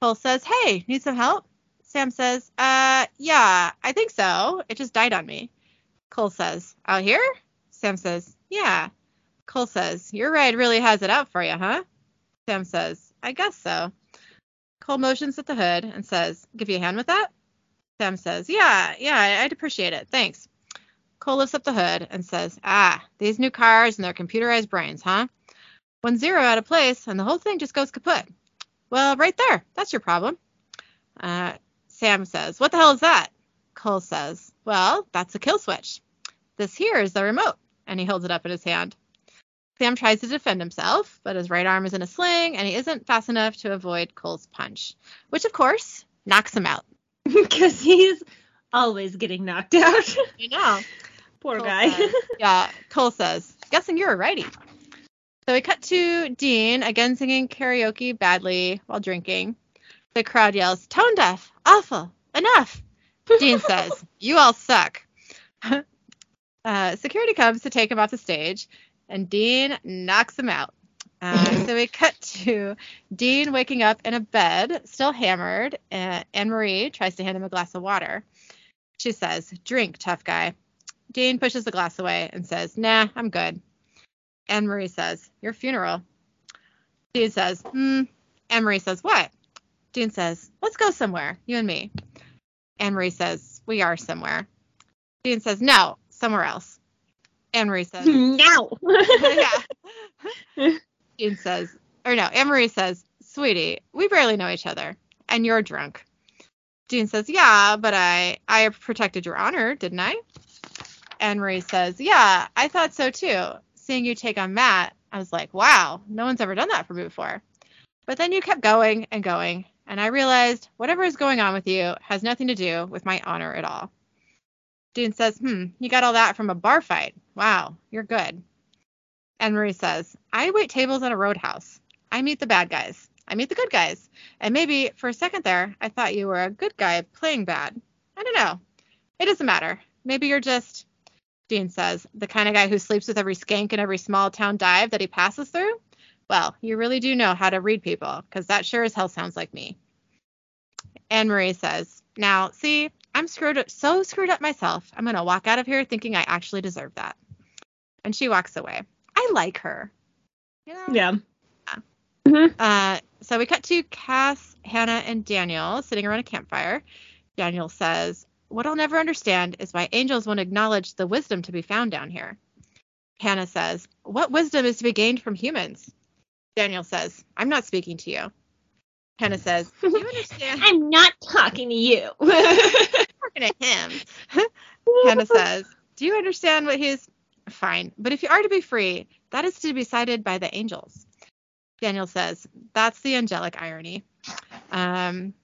Cole says, Hey, need some help? Sam says, Uh, yeah, I think so. It just died on me. Cole says, Out here? Sam says, Yeah. Cole says, Your ride really has it out for you, huh? Sam says, I guess so. Cole motions at the hood and says, Give you a hand with that? Sam says, Yeah, yeah, I'd appreciate it. Thanks. Cole lifts up the hood and says, Ah, these new cars and their computerized brains, huh? One zero out of place and the whole thing just goes kaput. Well, right there. That's your problem. Uh, Sam says, What the hell is that? Cole says, Well, that's a kill switch. This here is the remote. And he holds it up in his hand. Sam tries to defend himself, but his right arm is in a sling and he isn't fast enough to avoid Cole's punch, which of course knocks him out. Because he's always getting knocked out. You know. Poor Cole guy. says- yeah, Cole says, guessing you're a righty. So we cut to Dean again singing karaoke badly while drinking. The crowd yells, tone deaf, awful, enough. Dean says, you all suck. uh, security comes to take him off the stage, and Dean knocks him out. Uh, so we cut to Dean waking up in a bed, still hammered, and Anne Marie tries to hand him a glass of water. She says, drink, tough guy. Dean pushes the glass away and says, Nah, I'm good. Anne Marie says, Your funeral. Dean says, Hmm. Anne Marie says, What? Dean says, Let's go somewhere, you and me. Anne Marie says, We are somewhere. Dean says, No, somewhere else. Anne Marie says, now. Hmm, yeah. Dean says, or no, Anne Marie says, Sweetie, we barely know each other, and you're drunk. Dean says, Yeah, but I I protected your honor, didn't I? Anne Marie says, Yeah, I thought so too. Seeing you take on Matt, I was like, Wow, no one's ever done that for me before. But then you kept going and going, and I realized whatever is going on with you has nothing to do with my honor at all. Dean says, Hmm, you got all that from a bar fight. Wow, you're good. Anne Marie says, I wait tables at a roadhouse. I meet the bad guys. I meet the good guys. And maybe for a second there, I thought you were a good guy playing bad. I don't know. It doesn't matter. Maybe you're just, Dean says, the kind of guy who sleeps with every skank in every small town dive that he passes through? Well, you really do know how to read people, because that sure as hell sounds like me. Anne Marie says, Now, see, I'm screwed up, so screwed up myself. I'm going to walk out of here thinking I actually deserve that. And she walks away. I like her. You know? yeah. Uh, so we cut to Cass, Hannah, and Daniel sitting around a campfire. Daniel says, What I'll never understand is why angels won't acknowledge the wisdom to be found down here. Hannah says, What wisdom is to be gained from humans? Daniel says, I'm not speaking to you. Hannah says, Do you understand? I'm not talking to you. talking to him. Hannah says, Do you understand what he's fine? But if you are to be free, that is to be decided by the angels. Daniel says, That's the angelic irony. Um,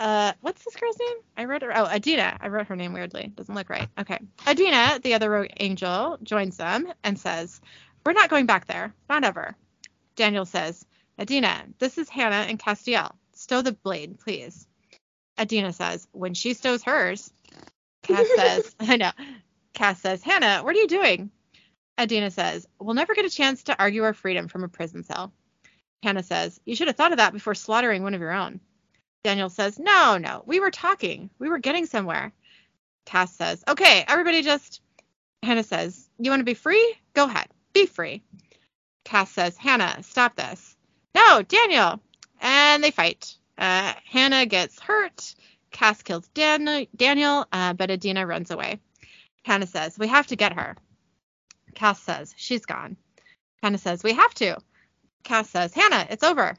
uh, what's this girl's name? I wrote her. Oh, Adina. I wrote her name weirdly. Doesn't look right. Okay. Adina, the other rogue angel, joins them and says, We're not going back there. Not ever. Daniel says, Adina, this is Hannah and Castiel. Stow the blade, please. Adina says, When she stows hers. Cass says, I know. Cass says, Hannah, what are you doing? Adina says, We'll never get a chance to argue our freedom from a prison cell. Hannah says, You should have thought of that before slaughtering one of your own. Daniel says, No, no, we were talking. We were getting somewhere. Cass says, Okay, everybody just. Hannah says, You want to be free? Go ahead. Be free. Cass says, Hannah, stop this. No, Daniel. And they fight. Uh, Hannah gets hurt. Cass kills Dan- Daniel, uh, but Adina runs away. Hannah says, We have to get her. Cass says, She's gone. Hannah says, We have to. Cass says, Hannah, it's over.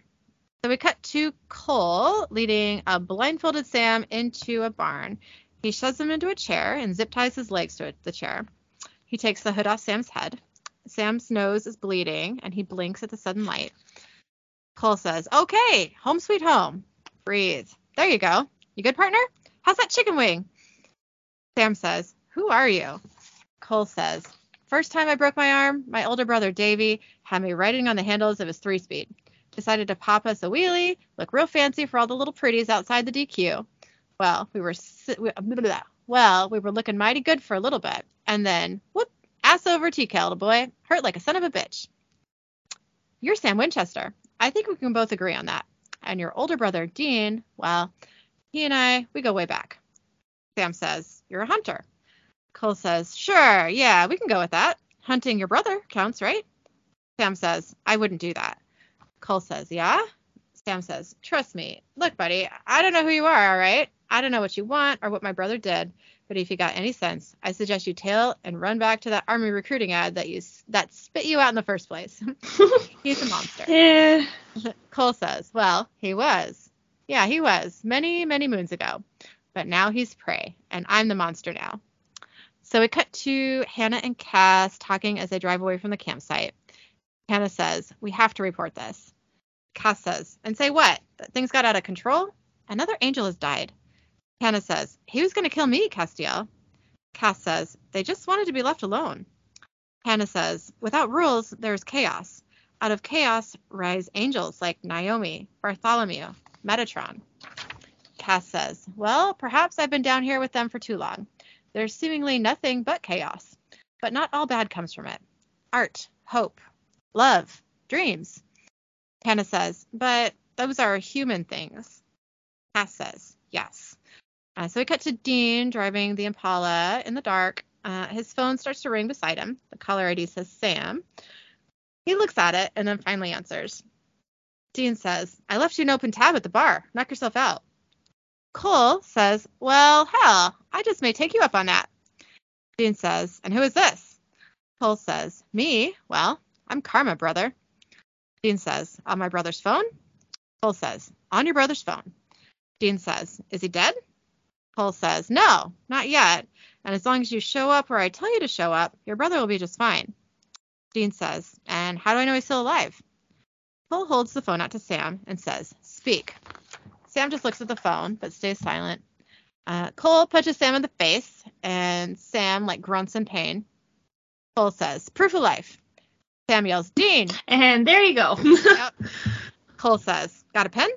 So we cut to Cole leading a blindfolded Sam into a barn. He shoves him into a chair and zip ties his legs to the chair. He takes the hood off Sam's head. Sam's nose is bleeding and he blinks at the sudden light. Cole says, Okay, home sweet home. Breathe. There you go. You good, partner? How's that chicken wing? Sam says, Who are you? Cole says, First time I broke my arm, my older brother Davy had me riding on the handles of his three speed. Decided to pop us a wheelie, look real fancy for all the little pretties outside the DQ. Well, we were we- well, we were looking mighty good for a little bit, and then whoop, ass over TK, little boy, hurt like a son of a bitch. You're Sam Winchester. I think we can both agree on that. And your older brother Dean, well, he and I, we go way back. Sam says, You're a hunter. Cole says, Sure, yeah, we can go with that. Hunting your brother counts, right? Sam says, I wouldn't do that. Cole says, Yeah? Sam says, Trust me. Look, buddy, I don't know who you are, all right? I don't know what you want or what my brother did, but if you got any sense, I suggest you tail and run back to that army recruiting ad that you that spit you out in the first place. He's a monster. yeah. Cole says, Well, he was. Yeah, he was many, many moons ago. But now he's prey, and I'm the monster now. So we cut to Hannah and Cass talking as they drive away from the campsite. Hannah says, We have to report this. Cass says, And say what? That things got out of control? Another angel has died. Hannah says, He was going to kill me, Castiel. Cass says, They just wanted to be left alone. Hannah says, Without rules, there's chaos. Out of chaos rise angels like Naomi, Bartholomew, Metatron. Cass says, Well, perhaps I've been down here with them for too long. There's seemingly nothing but chaos, but not all bad comes from it. Art, hope, love, dreams. Hannah says, But those are human things. Cass says, Yes. Uh, so we cut to Dean driving the Impala in the dark. Uh, his phone starts to ring beside him. The caller ID says Sam. He looks at it and then finally answers. Dean says, I left you an open tab at the bar. Knock yourself out. Cole says, Well, hell, I just may take you up on that. Dean says, And who is this? Cole says, Me? Well, I'm Karma, brother. Dean says, On my brother's phone? Cole says, On your brother's phone. Dean says, Is he dead? Cole says, No, not yet. And as long as you show up where I tell you to show up, your brother will be just fine. Dean says, And how do I know he's still alive? Cole holds the phone out to Sam and says, Speak. Sam just looks at the phone but stays silent. Uh, Cole punches Sam in the face, and Sam like grunts in pain. Cole says, "Proof of life." Sam yells, "Dean!" And there you go. Yep. Cole says, "Got a pen?"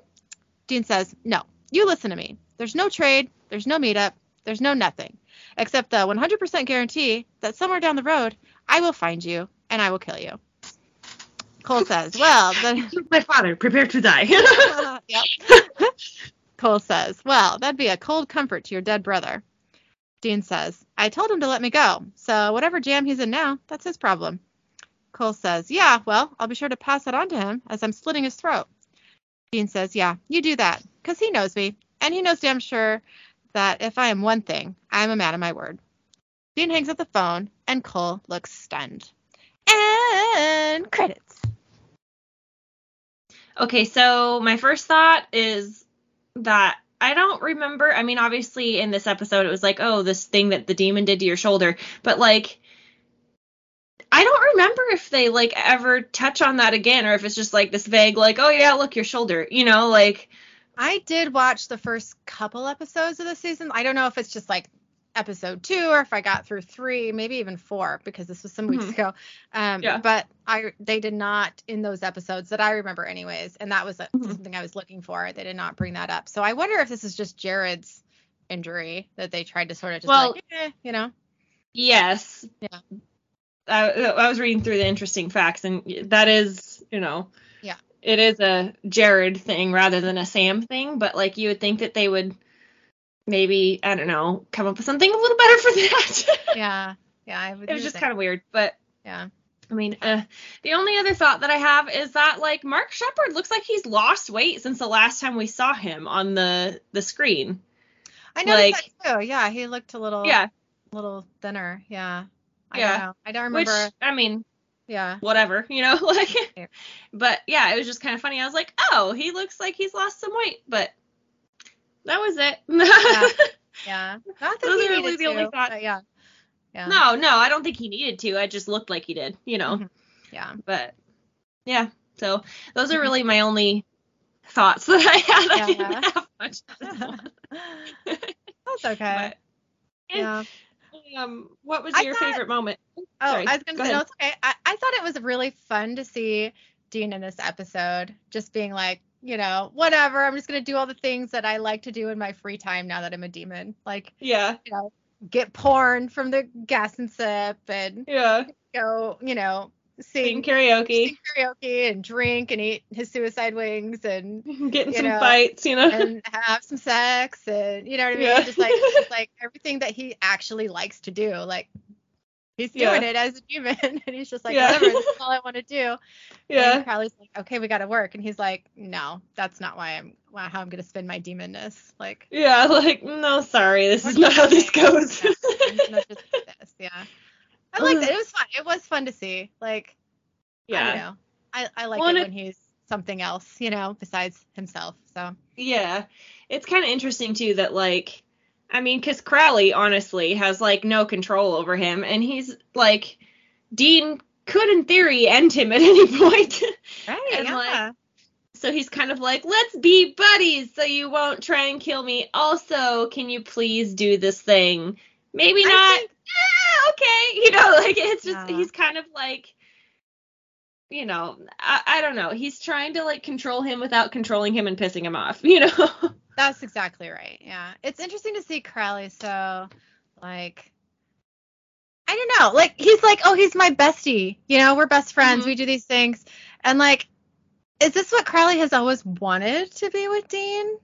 Dean says, "No. You listen to me. There's no trade. There's no meetup. There's no nothing, except the 100% guarantee that somewhere down the road I will find you and I will kill you." Cole says, "Well, then." My father, prepare to die. yep. Cole says, Well, that'd be a cold comfort to your dead brother. Dean says, I told him to let me go, so whatever jam he's in now, that's his problem. Cole says, Yeah, well, I'll be sure to pass that on to him as I'm slitting his throat. Dean says, Yeah, you do that, 'cause he knows me, and he knows damn sure that if I am one thing, I'm a man of my word. Dean hangs up the phone, and Cole looks stunned. And credits. Okay, so my first thought is that I don't remember. I mean, obviously in this episode it was like, oh, this thing that the demon did to your shoulder, but like I don't remember if they like ever touch on that again or if it's just like this vague like, oh yeah, look your shoulder, you know, like I did watch the first couple episodes of the season. I don't know if it's just like episode two or if I got through three, maybe even four, because this was some weeks Mhm. ago. Um, Yeah. But I they did not in those episodes that I remember, anyways, and that was a, Mhm. something I was looking for. They did not bring that up. So I wonder if this is just Jared's injury that they tried to sort of just Well- like, eh, you know. yes. Yeah. I, I was reading through the interesting facts and that is, you know. It is a Jared thing rather than a Sam thing, but like you would think that they would maybe, I don't know, come up with something a little better for that. Yeah. Yeah. It was just kind of weird, but yeah. I mean, uh, the only other thought that I have is that like Mark Sheppard looks like he's lost weight since the last time we saw him on the the screen. I noticed like- that too. Yeah, he looked a little Yeah, A little thinner. Yeah. I Yeah. don't know. I don't remember. which remember. I mean, yeah. whatever, you know, like. Yeah. But yeah, it was just kind of funny. I was like, oh, he looks like he's lost some weight, but that was it. Yeah. Not that Those he are really the only to, thoughts. but Yeah. Yeah. no, no, I don't think he needed to. I just looked like he did, you know. Mhm. Yeah. But yeah, so those are Mhm. really my only thoughts that I had. I Yeah. didn't have much. That's okay. But, yeah. Um, what was I your thought- favorite moment? Oh, sorry, I was gonna go say no, it's okay. I, I thought it was really fun to see Dean in this episode, just being like, you know, whatever. I'm just gonna do all the things that I like to do in my free time now that I'm a demon, like Yeah, you know, get porn from the Gas-N-Sip, and yeah. go, you know, Sing sing, karaoke, sing karaoke and drink and eat his suicide wings and getting some know, fights, you know. and have some sex and you know what I mean? Yeah. Just like just like everything that he actually likes to do. Like he's doing Yeah. it as a human and he's just like, Yeah. whatever, this is all I want to do. yeah, And Crowley's like, okay, we gotta work. And he's like, No, that's not why I'm why- how I'm gonna spend my demonness. Like yeah. Like, no, sorry, this is not how this just- goes. yeah, I'm gonna just do this. Yeah. I liked uh-huh. it. It was fun. It was fun to see. Like I yeah, know. I, I like Well, it and when he's something else, you know, besides himself. So yeah. It's kind of interesting too that like, I mean, because Crowley honestly has like no control over him, and he's like, Dean could in theory end him at any point. Right. And, yeah. like, so he's kind of like, let's be buddies so you won't try and kill me. Also, can you please do this thing? Maybe I not. think- okay. You know, like it's just Yeah. he's kind of like you know, I, I don't know. He's trying to like control him without controlling him and pissing him off, you know? That's exactly right. Yeah. It's interesting to see Crowley so like I don't know. Like he's like, "Oh, he's my bestie. You know, we're best friends. Mhm. We do these things." And like is this what Crowley has always wanted to be with Dean?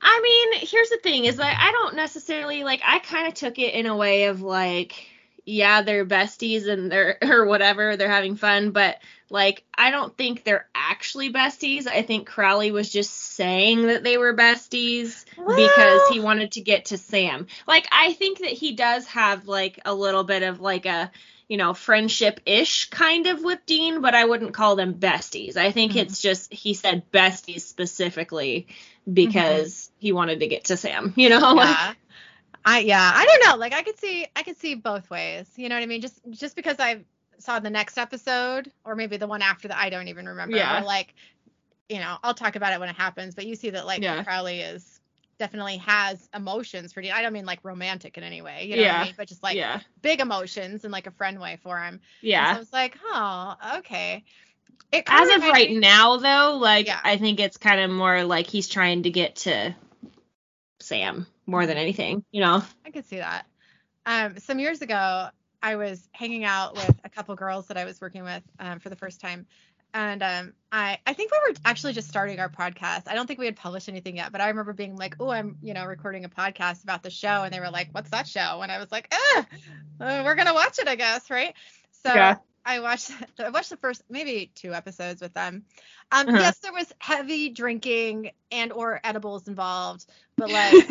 I mean, here's the thing is like I don't necessarily like I kind of took it in a way of like yeah, they're besties and they're or whatever, they're having fun, but like I don't think they're actually besties. I think Crowley was just saying that they were besties because he wanted to get to Sam. Like I think that he does have like a little bit of like a you know, friendship ish kind of with Dean, but I wouldn't call them besties. I think Mhm. it's just he said besties specifically because he wanted to get to Sam, you know? Like, Yeah. I yeah, I don't know. Like I could see I could see both ways. You know what I mean? Just just because I saw the next episode or maybe the one after that I don't even remember. Yeah. Or like you know, I'll talk about it when it happens, but you see that like Yeah. Crowley is definitely has emotions for Dean. I don't mean like romantic in any way, you know what Yeah. I mean? But just like yeah. big emotions in like a friend way for him. And so I was like, oh, okay. It As of right me- now though, like Yeah. I think it's kind of more like he's trying to get to Sam more than anything, you know? I could see that. Um, some years ago, I was hanging out with a couple girls that I was working with um, for the first time, and um, I I think we were actually just starting our podcast. I don't think we had published anything yet, but I remember being like, "Oh, I'm you know recording a podcast about the show," and they were like, "What's that show?" And I was like, "Ah, uh, we're gonna watch it, I guess, right?" So Yeah. I watched I watched the first maybe two episodes with them. Um, Uh-huh. Yes, there was heavy drinking and or edibles involved, but like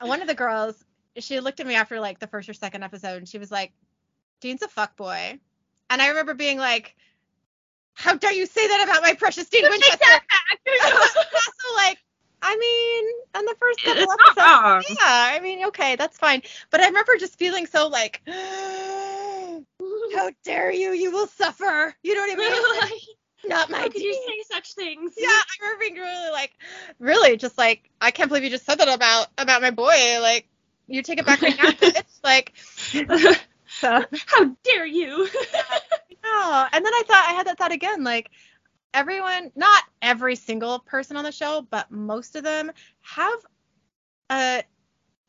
one of the girls, she looked at me after like the first or second episode, and she was like, "Dean's a fuck boy," and I remember being like, "How dare you say that about my precious Dean Winchester?" also like, I mean, on the first couple It's episodes, yeah, I mean, okay, that's fine. But I remember just feeling so like, how dare you? You will suffer. You know what I mean? Not my How could you say such things? Yeah, I remember being really like, really, just like, I can't believe you just said that about about my boy. Like, you take it back right now. It's like, so How dare you? no. And then I thought I had that thought again, like everyone, not every single person on the show, but most of them have a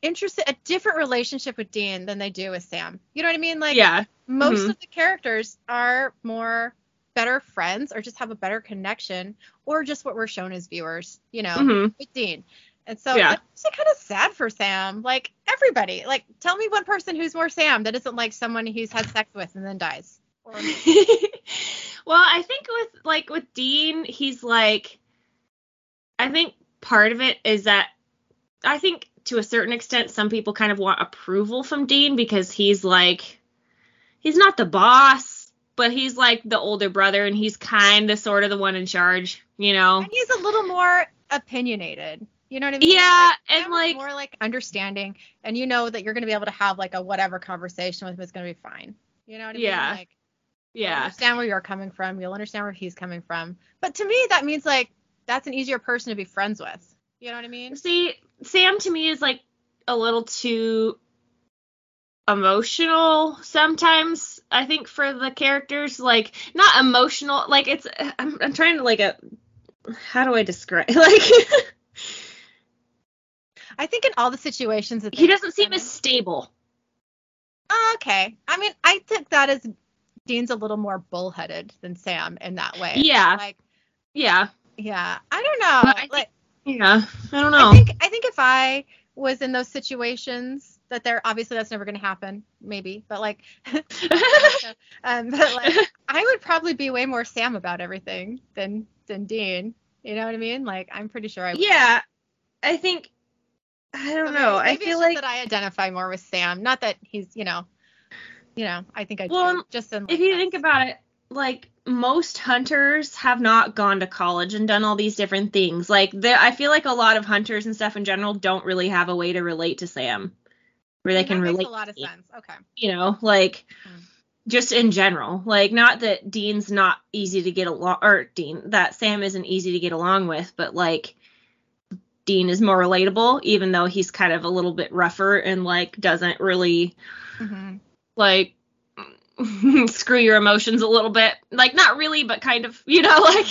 interested a different relationship with Dean than they do with Sam. You know what I mean? Like yeah. most Mhm. of the characters are more better friends or just have a better connection or just what we're shown as viewers, you know, Mhm. with Dean. And so Yeah. it's kind of sad for Sam. Like everybody, like tell me one person who's more Sam that isn't like someone he's had sex with and then dies. Well, I think with like with Dean, he's like I think part of it is that I think to a certain extent some people kind of want approval from Dean because he's like he's not the boss, but he's like the older brother and he's kind of sort of the one in charge, you know. and he's a little more opinionated. You know what I mean? Yeah, Sam and like more like understanding, and you know that you're going to be able to have like a whatever conversation with him is going to be fine. You know what I Yeah. mean? Like, yeah. understand where you're coming from. You'll understand where he's coming from. But to me, that means like that's an easier person to be friends with. You know what I mean? See, Sam to me is like a little too emotional sometimes. I think for the characters, like not emotional, like it's. I'm, I'm trying to like a. How do I describe? Like I think in all the situations that he doesn't seem as stable. Oh, okay. I mean, I took that as Dean's a little more bullheaded than Sam in that way. Yeah. Like, Yeah, yeah. I don't know. But I like, yeah. I don't know. I think I think if I was in those situations that there obviously that's never going to happen maybe but like um but like I would probably be way more Sam about everything than than Dean you know what I mean like I'm pretty sure I would. yeah, I think. I don't So know. maybe- I feel like that I identify more with Sam not that he's you know you know I think I do Well, just in if you think about it, like most hunters have not gone to college and done all these different things. Like I feel like a lot of hunters and stuff in general don't really have a way to relate to Sam, where they that can makes relate. a lot of sense okay You know, like Mm. just in general. Like not that Dean's not easy to get along or Dean that Sam isn't easy to get along with, but like Dean is more relatable even though he's kind of a little bit rougher and like doesn't really Mm-hmm. like screw your emotions a little bit. Like not really, but kind of, you know, like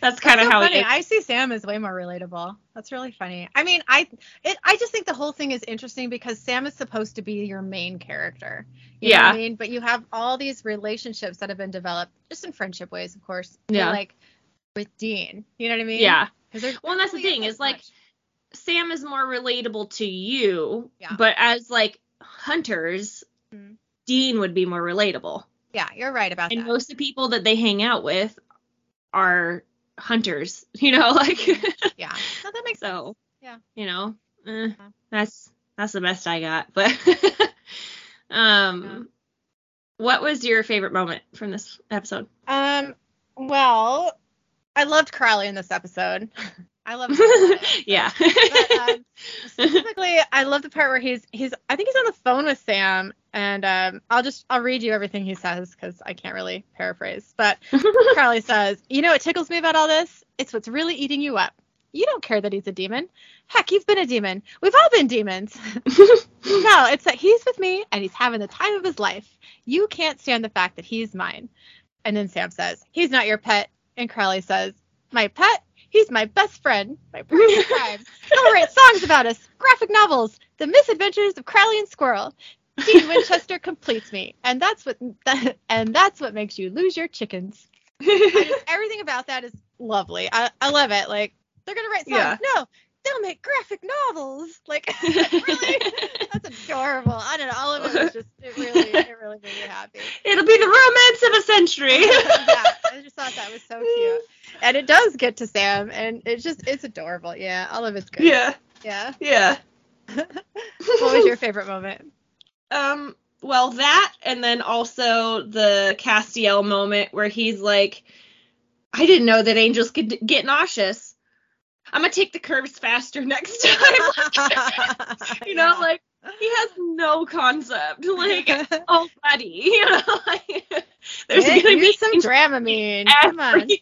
that's kind of so how funny. it is. I see Sam as way more relatable. That's really funny. I mean, I it, I just think the whole thing is interesting because Sam is supposed to be your main character. You Yeah. I mean, but you have all these relationships that have been developed just in friendship ways, of course. Yeah. Like with Dean. You know what I mean? yeah. Well, and that's the thing, isn't like, much. Sam is more relatable to you, Yeah. but as like hunters, Mhm. Dean would be more relatable. yeah, you're right about And that. And most of the people that they hang out with are hunters, you know, like yeah. No, that makes sense. so. Yeah. You know, eh, Yeah. that's that's the best I got. But um, Yeah. what was your favorite moment from this episode? Um, well, I loved Crowley in this episode. I love yeah. But, um, specifically, I love the part where he's he's I think he's on the phone with Sam, and um, I'll just I'll read you everything he says because I can't really paraphrase. But Crowley says, "You know what tickles me about all this? It's what's really eating you up. You don't care that he's a demon. Heck, you've been a demon. We've all been demons. no, it's that he's with me and he's having the time of his life. You can't stand the fact that he's mine." And then Sam says, "He's not your pet." And Crowley says, "My pet." He's my best friend, my partner in crime. He'll write songs about us, graphic novels, the misadventures of Crowley and Squirrel. Dean Winchester completes me, and that's what that, and that's what makes you lose your chickens. Just, everything about that is lovely. I, I love it. Like they're gonna write songs. Yeah. No, they'll make graphic novels. Like really, that's adorable. I don't know. All of it was just it really it really made me happy. It'll be the romance of a century. yeah, I just thought that was so cute. And it does get to Sam, and it's just it's adorable. Yeah, all of it's good. yeah. Yeah. Yeah. what was your favorite moment? Um, well, that and then also the Castiel moment where he's like, I didn't know that angels could d- get nauseous. I'm gonna take the curves faster next time. you know, like he has no concept. Like, oh, buddy, you know, like there's Yeah, gonna be some Dramamine. Come on.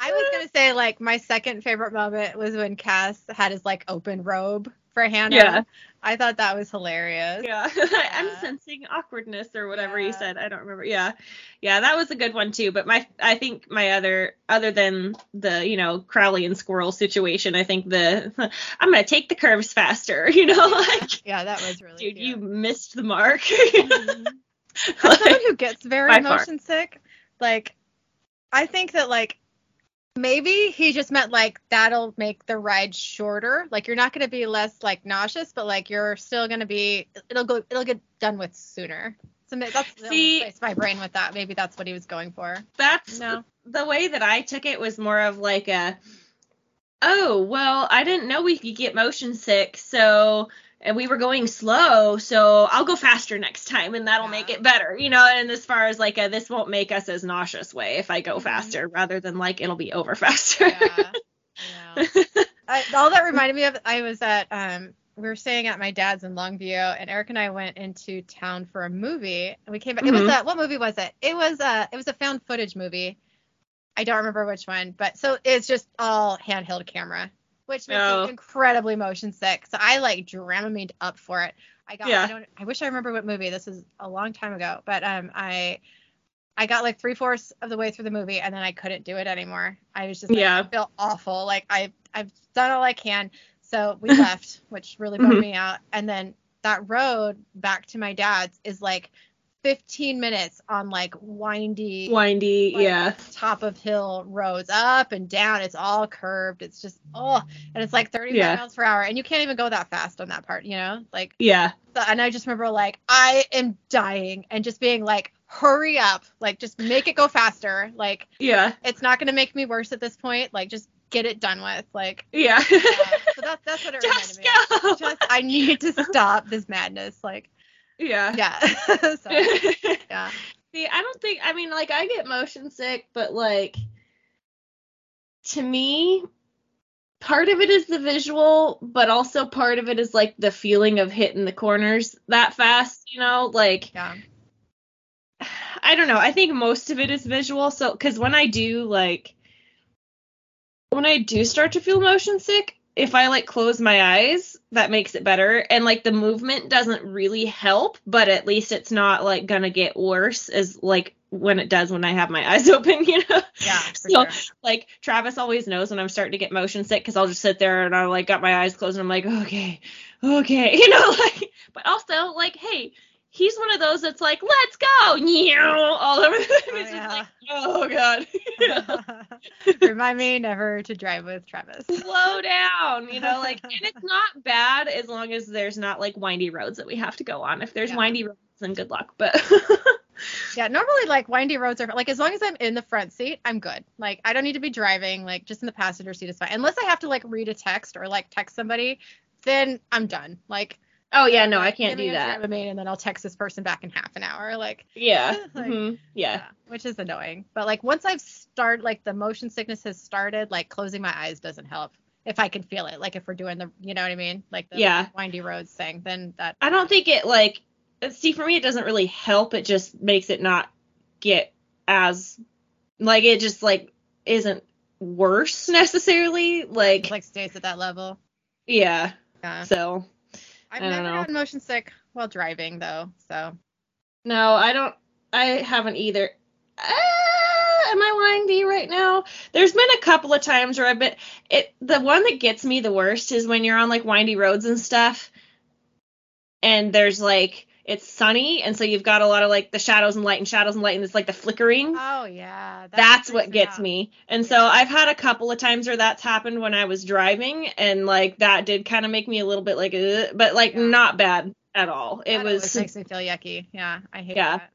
I was gonna say like my second favorite moment was when Cass had his like open robe for Hannah. Yeah. I thought that was hilarious. Yeah, I'm sensing awkwardness or whatever Yeah. he said. I don't remember. Yeah, yeah, that was a good one too. But my, I think my other, other than the, you know, Crowley and Squirrel situation, I think the, I'm gonna take the curves faster. You know, like, Yeah, that was really dude, cute. you missed the mark. Mhm. As someone who gets very By far. motion sick, like I think that like maybe he just meant like that'll make the ride shorter. Like you're not gonna be less like nauseous, but like you're still gonna be it'll go it'll get done with sooner. So ma- that's the See- only place my brain with that. Maybe that's what he was going for. That's No. the way that I took it was more of like a, oh well, I didn't know we could get motion sick, so and we were going slow, so I'll go faster next time, and that'll Yeah. make it better, you know. And as far as like a, this won't make us as nauseous way if I go Mhm. faster, rather than like it'll be over faster. Yeah. Know. I, all that reminded me of I was at um we were staying at my dad's in Longview and Eric and I went into town for a movie and we came back. It was Mhm. a what movie was it? It was a it was a found footage movie. I don't remember which one, but so it's just all handheld camera, which makes Oh. me incredibly motion sick. So I like Dramamined up for it. I got Yeah. I don't I wish I remember what movie. This is a long time ago, but um I I got like three fourths of the way through the movie and then I couldn't do it anymore. I was just like, Yeah. I feel awful. Like I I've done all I can. So we left, which really bummed Mhm. me out. And then that road back to my dad's is like 15 minutes on like windy Windy, like, yeah, top of hill roads up and down. It's all curved. It's just oh, and it's like 35 Yeah. miles per hour, and you can't even go that fast on that part, you know? Like, yeah, so- and I just remember like I am dying and just being like, hurry up, like just make it go faster. Like yeah, it's not gonna make me worse at this point. Like just get it done with. Like yeah. uh, so that's that's what it Just reminded me. go. Just I need to stop this madness. Like yeah. yeah. so, yeah. See, I don't think I mean like I get motion sick, but like to me, part of it is the visual, but also part of it is like the feeling of hitting the corners that fast, you know, like Yeah. I don't know. I think most of it is visual. So, because when I do like, when I do start to feel motion sick, if I like close my eyes, that makes it better. And like the movement doesn't really help, but at least it's not like gonna get worse as like when it does when I have my eyes open, you know? Yeah, So, sure. like Travis always knows when I'm starting to get motion sick because I'll just sit there and I'm like got my eyes closed and I'm like, okay, okay, you know, like. But also like, hey, he's one of those that's like, let's go, Meow, all over. The Oh, yeah. like, oh god, Remind me never to drive with Travis. slow down, you know, like, and it's not bad as long as there's not like windy roads that we have to go on. If there's Yeah. windy roads, then good luck. But Yeah, normally like windy roads are like as long as I'm in the front seat, I'm good. Like I don't need to be driving, like just in the passenger seat is fine. Unless I have to like read a text or like text somebody, then I'm done. Like oh yeah, no, I can't do a that. Dramamine and then I'll text this person back in half an hour. Like Yeah, Like, mhm, yeah. which is annoying. But like once I've started, like the motion sickness has started, like closing my eyes doesn't help. If I can feel it, like if we're doing the, you know what I mean, like the Yeah. windy roads thing, then that I don't think it like see for me it doesn't really help. It just makes it not get as like it just like isn't worse necessarily. Like like stays at that level. yeah. Yeah. So I've I never know. gotten motion sick while driving though, so no, I don't. I haven't either. Ah, am I lying to you right now? There's been a couple of times where I've been. It the one that gets me the worst is when you're on like windy roads and stuff, and there's like it's sunny, and so you've got a lot of like the shadows and light and shadows and light, and it's like the flickering. Oh yeah, that that's what gets out. me. And so I've had a couple of times where that's happened when I was driving, and like that did kind of make me a little bit like, Ugh, but like Yeah. not bad at all. It was makes me feel yucky. Yeah, I hate Yeah. that.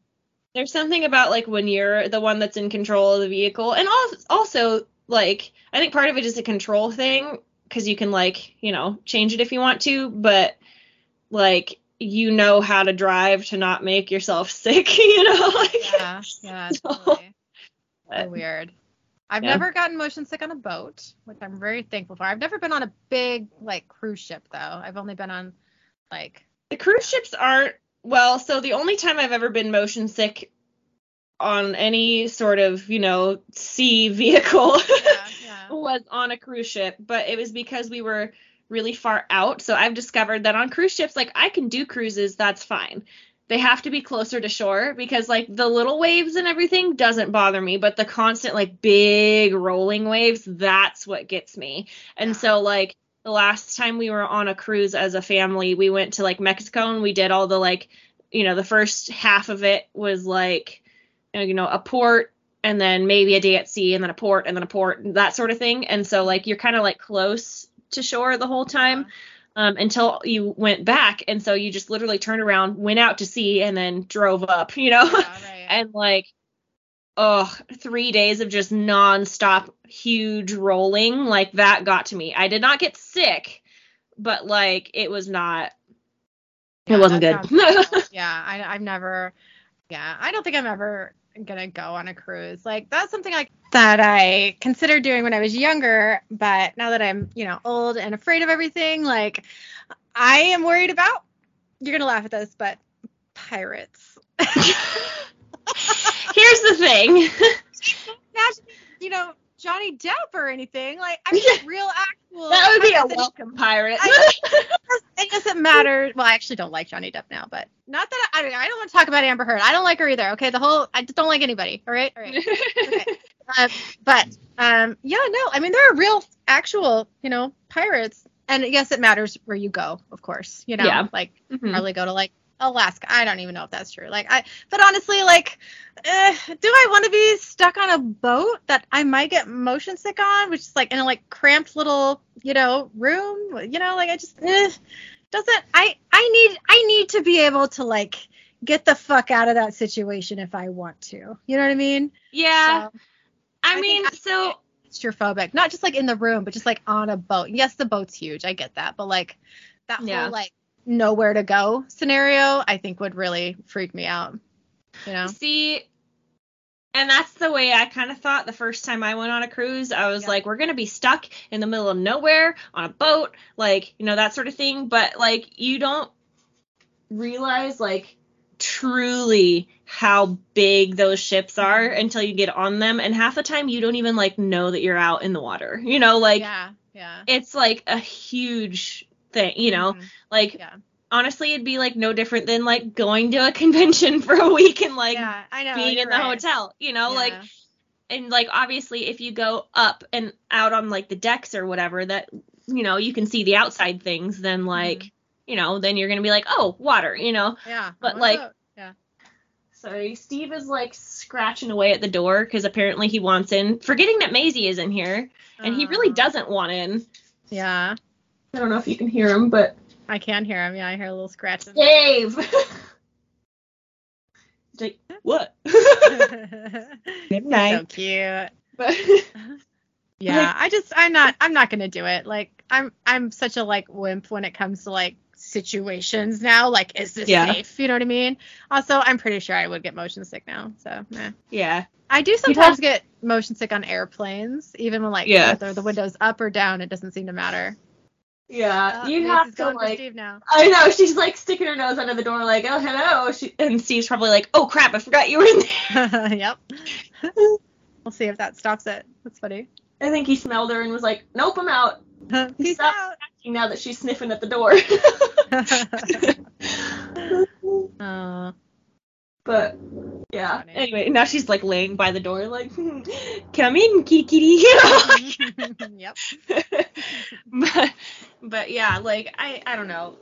there's something about like when you're the one that's in control of the vehicle, and also also like I think part of it is a control thing because you can like you know change it if you want to, but like you know how to drive to not make yourself sick, you know. Like, Yeah, yeah, totally. So weird. I've Yeah. never gotten motion sick on a boat, which I'm very thankful for. I've never been on a big like cruise ship though. I've only been on like The cruise ships aren't well, so the only time I've ever been motion sick on any sort of, you know, sea vehicle yeah, yeah. was on a cruise ship, but it was because we were really far out. So I've discovered that on cruise ships, like I can do cruises, that's fine. They have to be closer to shore because like the little waves and everything doesn't bother me, but the constant like big rolling waves, that's what gets me. And so like the last time we were on a cruise as a family, we went to like Mexico and we did all the like, you know, the first half of it was like, you know, a port and then maybe a day at sea and then a port and then a port, that sort of thing. And so like you're kind of like close to shore the whole time um, until you went back. And so you just literally turned around, went out to sea, and then drove up, you know? Yeah, right. and like, oh, three days of just nonstop huge rolling, like that got to me. I did not get sick, but like it was not. Yeah, it wasn't good. sounds yeah, I, I've never. Yeah, I don't think I'm ever gonna go on a cruise. Like that's something I that I considered doing when I was younger, but now that I'm you know old and afraid of everything, like I am worried about. You're gonna laugh at this, but pirates. Here's the thing. You know, Johnny Depp or anything. Like I mean, real actual. that would be a welcome pirate. I- it doesn't matter. Well, I actually don't like Johnny Depp now, but not that I, I, mean, I don't want to talk about Amber Heard. I don't like her either. Okay, the whole I just don't like anybody. All right, all right. Okay. um, but um, yeah, no. I mean, there are real, actual, you know, pirates, and yes, it matters where you go, of course. You know, Yeah. like Mhm. probably go to like Alaska. I don't even know if that's true. Like I, but honestly, like, eh, do I want to be stuck on a boat that I might get motion sick on, which is like in a like cramped little, you know, room? You know, like I just eh, doesn't. I I need I need to be able to like get the fuck out of that situation if I want to. You know what I mean? Yeah. So, I, I mean, so claustrophobic, not just like in the room, but just like on a boat. Yes, the boat's huge. I get that, but like that Yeah. whole like nowhere to go scenario, I think would really freak me out. You know? see And that's the way I kind of thought the first time I went on a cruise. I was Yeah. like, we're going to be stuck in the middle of nowhere on a boat, like, you know, that sort of thing. But, like, you don't realize, like, truly how big those ships are mm-hmm. until you get on them. And half the time, you don't even, like, know that you're out in the water. You know, like, yeah, yeah. it's like a huge thing, you know? Mhm. Like, Yeah. honestly, it'd be, like, no different than, like, going to a convention for a week and, like, yeah, know. being in the right. hotel, you know, like and like obviously if you go up and out on like the decks or whatever that you know you can see the outside things then like Mm-hmm. you know then you're gonna be like oh water you know yeah. but, like, about- yeah. sorry steve is like scratching away at the door because apparently he wants in forgetting that Maisie is in here and he really doesn't want in Yeah. I don't know if you can hear him but I can hear him. Yeah, I hear a little scratch. dave like what Good night. So cute. but Yeah, Like- I just I'm not I'm not gonna do it. Like I'm I'm such a like wimp when it comes to like situations now. Like, is this Yeah. safe? You know what I mean? Also, I'm pretty sure I would get motion sick now. So meh. yeah I do sometimes get motion sick on airplanes, even when like Yeah. whether the window's up or down, it doesn't seem to matter. Yeah Uh, you have to like Steve now. I know she's like sticking her nose under the door, like, "Oh, hello." She, and Steve's probably like, "Oh crap, I forgot you were in there." yep. we'll see if that stops it. That's funny. I think he smelled her and was like, "Nope, I'm out." Peace out. Now that she's sniffing at the door. Aw. but yeah. Funny. Anyway, now she's like laying by the door, like, "Come in, kitty kitty." Yep. but but yeah, like I I don't know.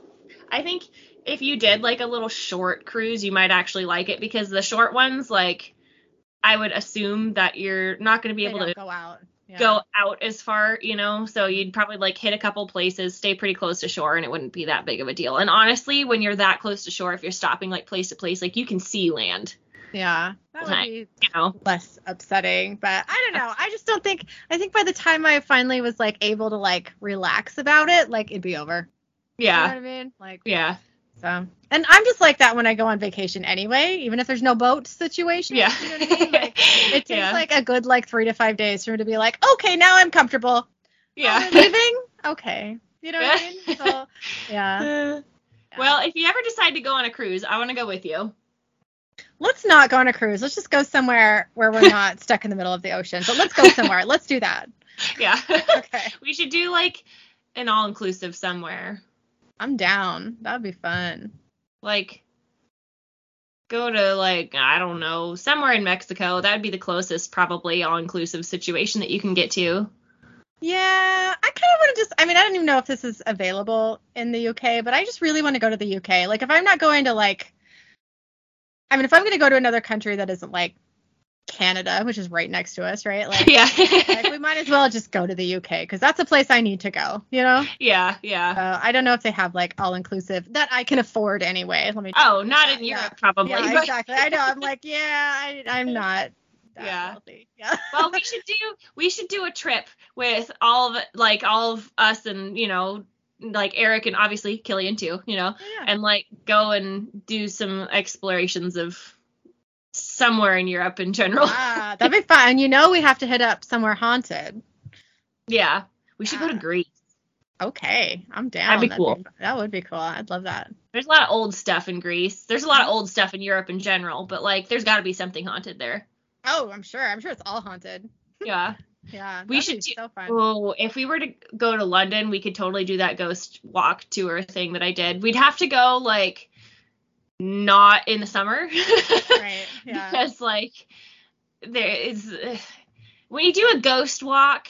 I think if you did like a little short cruise, you might actually like it because the short ones, like, I would assume that you're not going to be They able to go out. Yeah. go out as far, you know. So you'd probably like hit a couple places, stay pretty close to shore, and it wouldn't be that big of a deal. And honestly, when you're that close to shore, if you're stopping like place to place, like you can see land, Yeah. That would be you know. less upsetting, but I don't know. I just don't think I think by the time I finally was like able to like relax about it, like it'd be over. Yeah. You know what I mean? Like yeah, so. And I'm just like that when I go on vacation anyway, even if there's no boat situation. yeah. You know what I mean? Like it takes yeah. like a good like three to five days for me to be like, okay, now I'm comfortable. yeah. Oh, leaving? Okay. You know what I mean? So yeah. Uh, Well, if you ever decide to go on a cruise, I want to go with you. Let's not go on a cruise. Let's just go somewhere where we're not stuck in the middle of the ocean. But let's go somewhere. Let's do that. Yeah. Okay. we should do like an all inclusive somewhere. I'm down. That would be fun. Like go to like I don't know, somewhere in Mexico. That would be the closest probably all inclusive situation that you can get to. Yeah, I kind of want to just. I mean, I don't even know if this is available in the UK, but I just really want to go to the UK. Like, if I'm not going to like, I mean, if I'm going to go to another country that isn't like Canada, which is right next to us, right? Like, yeah. like we might as well just go to the UK because that's a place I need to go. You know. yeah, yeah. Uh, I don't know if they have like all inclusive that I can afford anyway. Let me. Oh, not in Yeah. Europe probably. Yeah, but- exactly. I know. I'm like, yeah, I, I'm not. Yeah. Yeah. well, we should do we should do a trip with all of like all of us and you know like Eric and obviously Killian too, you know, Yeah. and like go and do some explorations of somewhere in Europe in general. ah, that'd be fun. You know, we have to hit up somewhere haunted. yeah, we should go to Ah. Greece. Okay, I'm down. That'd be cool. that would be cool. I'd love that. There's a lot of old stuff in Greece. There's a lot of old stuff in Europe in general, but like there's got to be something haunted there. Oh, I'm sure. I'm sure it's all haunted. Yeah. Yeah, We should do- so fun. Oh, if we were to go to London, we could totally do that ghost walk tour thing that I did. We'd have to go like not in the summer. right. Yeah. because like there is when you do a ghost walk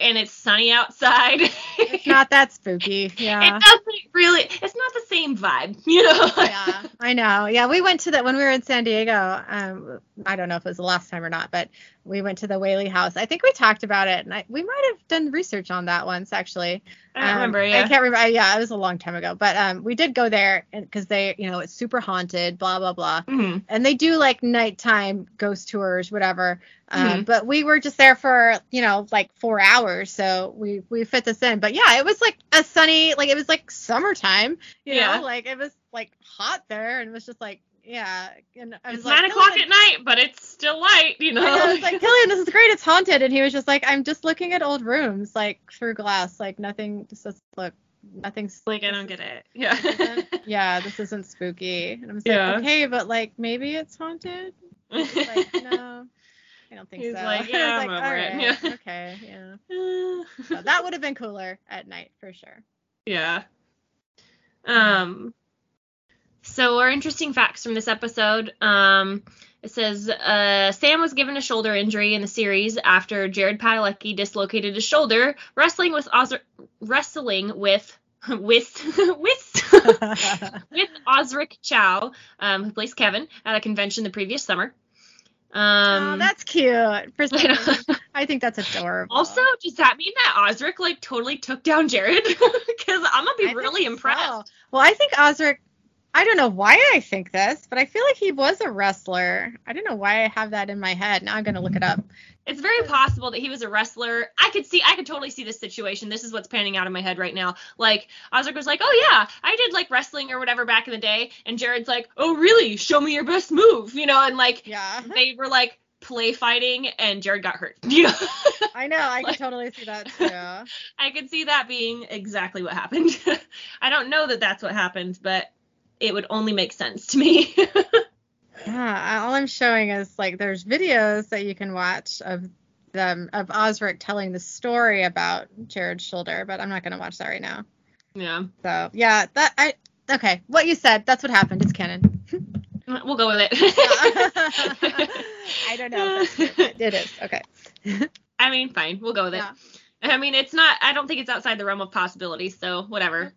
and it's sunny outside It's not that spooky. Yeah. it doesn't really it's not the same vibe you know yeah, I know. Yeah, we went to that when we were in San Diego. Um, I don't know if it was the last time or not, but we went to the Whaley House. I think we talked about it, and I, we might have done research on that once actually. i Um, remember I can't remember. Yeah, it was a long time ago, but um, we did go there because they, you know, it's super haunted, blah blah blah, Mhm. and they do like nighttime ghost tours, whatever. Um, Mhm. but we were just there for you know like four hours, so we we fit this in. But yeah, it was like a sunny, like it was like summertime, you Yeah. know, like it was like hot there and it was just like, yeah. And I was It's like, nine o'clock at night, but it's still light, you know. I was like, Killian, this is great. It's haunted. And he was just like, I'm just looking at old rooms, like through glass. Like nothing just look, nothing's like I don't get it. Yeah. yeah, this isn't spooky. And I was Yeah. like, okay, but like maybe it's haunted. Like, no, I don't think He's so. like, "Yeah, I'm like, over it." "All Yeah. right, Okay, yeah. So that would have been cooler at night for sure. Yeah. Um so our interesting facts from this episode. Um it says uh, Sam was given a shoulder injury in the series after Jared Padalecki dislocated his shoulder wrestling with Oz- wrestling with with with with Osric Chow, um, who plays Kevin at a convention the previous summer. Um, oh, that's cute. For some I I think that's adorable. also, does that mean that Osric like totally took down Jared? Because I'm gonna be I really impressed. so. Well, I think Osric. I don't know why I think this, but I feel like he was a wrestler. I don't know why I have that in my head. Now I'm gonna look it up. It's very possible that he was a wrestler. I could see, I could totally see this situation. This is what's panning out in my head right now. Like Osric was like, "Oh yeah, I did like wrestling or whatever back in the day," and Jared's like, "Oh really? Show me your best move," you know? And like Yeah, they were like play fighting, and Jared got hurt. You know? I know. I can totally see that too. I could see that being exactly what happened. I don't know that that's what happened, but it would only make sense to me. Yeah, all I'm showing is like there's videos that you can watch of them of Osric telling the story about Jared's shoulder, but I'm not gonna watch that right now. yeah, So yeah, that I okay. What you said, that's what happened. It's canon. we'll go with it. I don't know. If that's true, but it is okay. I mean, fine, we'll go with it. Yeah. I mean, it's not. I don't think it's outside the realm of possibility. So whatever.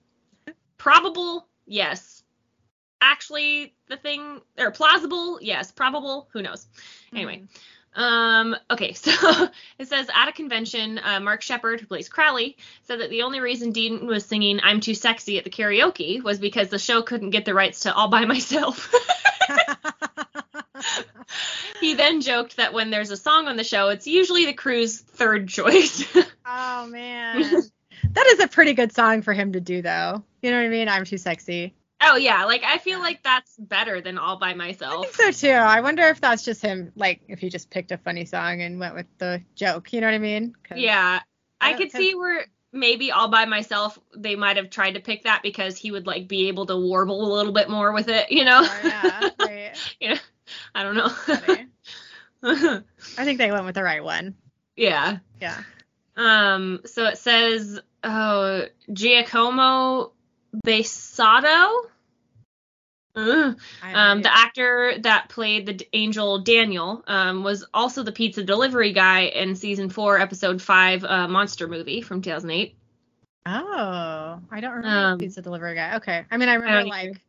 Probable, yes. Actually, the thing or plausible, yes. Probable, who knows? Anyway, um, okay. So it says at a convention, uh, Mark Sheppard, who plays Crowley, said that the only reason Dean was singing "I'm Too Sexy" at the karaoke was because the show couldn't get the rights to "All by Myself." he then joked that when there's a song on the show, it's usually the crew's third choice. oh man, that is a pretty good song for him to do though. You know what I mean? I'm too sexy. Oh yeah, like I feel like that's better than all by I myself. think so too. I wonder if that's just him, like if he just picked a funny song and went with the joke. You know what I mean? Yeah, I could could 'cause- see where maybe all by myself they might have tried to pick that because he would like be able to warble a little bit more with it, you know? Oh, yeah. Right. I don't know. I think they went with the right one. yeah. Yeah. Um. So it says, oh, Giacomo Baessato. Um, the actor that played the d- angel Daniel um, was also the pizza delivery guy in season four, episode five, uh, monster movie from 2008. Oh, I don't remember Um, the pizza delivery guy. Okay. I mean, I remember don't like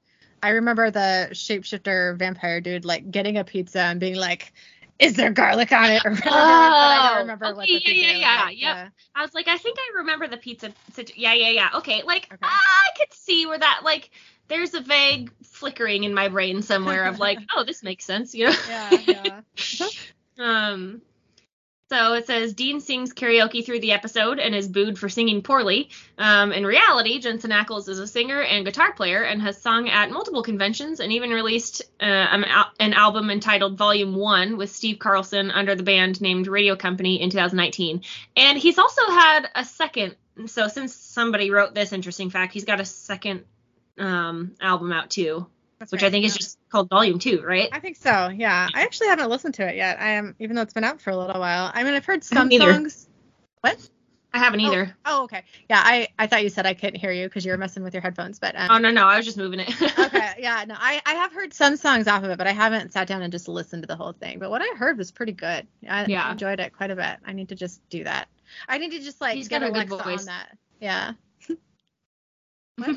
I remember the shapeshifter vampire dude like getting a pizza and being like, "Is there garlic on it?" Or whatever. Oh, don't remember what okay, the yeah, pizza yeah, yeah, like. yep. I was like, I think I remember the pizza. situ- Yeah, yeah, yeah. Okay, like Okay. I could see where that like. There's a vague flickering in my brain somewhere of like, oh, this makes sense, you know. Yeah, yeah. Um, so it says Dean sings karaoke through the episode and is booed for singing poorly. Um, in reality, Jensen Ackles is a singer and guitar player and has sung at multiple conventions and even released uh, an, al- an album entitled Volume One with Steve Carlson under the band named Radio Company in 2019. And he's also had a second. So since somebody wrote this interesting fact, he's got a second um, album out too, That's which right, I think is just called Volume Two, right? I think so. Yeah. I actually haven't listened to it yet. I am, even though it's been out for a little while. I mean, I've heard some songs. What? I haven't either. Oh, okay. Yeah, I I thought you said I couldn't hear you because you were messing with your headphones, but um, Oh no, no, I was just moving it. okay, yeah, no, I, I have heard some songs off of it, but I haven't sat down and just listened to the whole thing. But what I heard was pretty good. I, I Yeah. enjoyed it quite a bit. I need to just do that. I need to just like He's get got a good voice. on that. Yeah, Oh,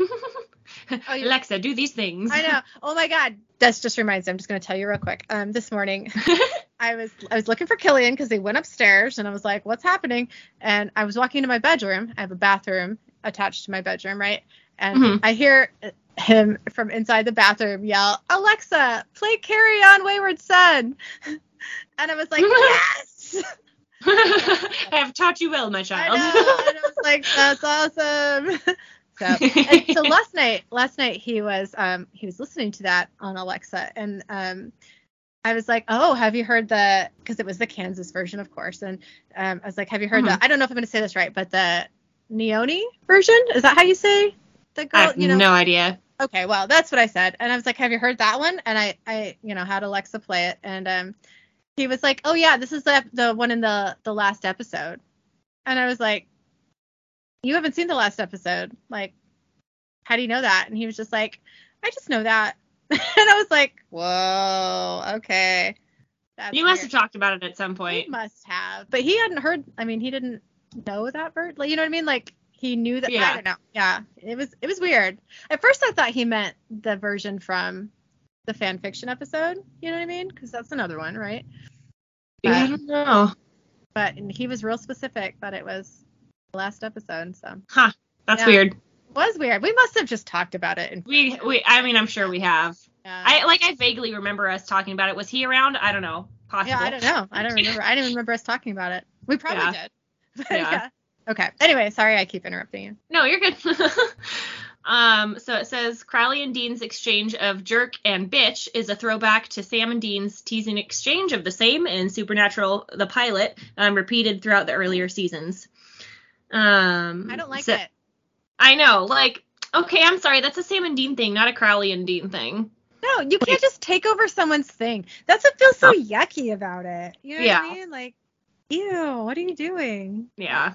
Alexa, do these things. I know. Oh my God, this just reminds me. I'm just gonna tell you real quick. Um, this morning I was I was looking for Killian because they went upstairs and I was like, what's happening? And I was walking to my bedroom. I have a bathroom attached to my bedroom, right? And Mhm. I hear him from inside the bathroom yell, Alexa, play Carry On Wayward Son. And I was like, yes. I have taught you well, my child. I know. And I was like, that's awesome. So, and so last night, last night he was um he was listening to that on Alexa, and um I was like, oh, have you heard the? Because it was the Kansas version, of course, and um I was like, have you heard Mhm. the? I don't know if I'm going to say this right, but the Neoni version is that how you say the I girl? have You know, no idea. Okay, well, that's what I said. And I was like, "Have you heard that one?" And I, I, you know, had Alexa play it, and um, he was like, "Oh yeah, this is the the one in the the last episode." And I was like, "You haven't seen the last episode. Like, how do you know that?" And he was just like, "I just know that." and I was like, "Whoa, okay." That's You must weird. have talked about it at some He point. must have, but he hadn't heard. I mean, he didn't know that bird. Like, you know what I mean? Like, he knew that. Yeah. I don't know. Yeah, it was it was weird. At first, I thought he meant the version from the fan fiction episode. You know what I mean? Because that's another one, right? I don't know. But he was real specific that it was last episode. So Huh. That's Yeah. weird. it was weird. We must have just talked about it. And We we I mean I'm sure we have. yeah. I like I vaguely remember us talking about it. Was he around? I don't know. Possible. yeah, I don't know. I don't remember. I didn't even remember us talking about it. We probably Yeah. did. Yeah. Okay. Anyway, sorry I keep interrupting you. No, you're good. um, so it says Crowley and Dean's exchange of jerk and bitch is a throwback to Sam and Dean's teasing exchange of the same in Supernatural the pilot, um, repeated throughout the earlier seasons. Um, I don't like so- it. I know, like, okay, I'm sorry, that's a Sam and Dean thing, not a Crowley and Dean thing. No, you can't just take over someone's thing. That's what feels so yucky about it. You know Yeah. what I mean? Like, ew, what are you doing? Yeah.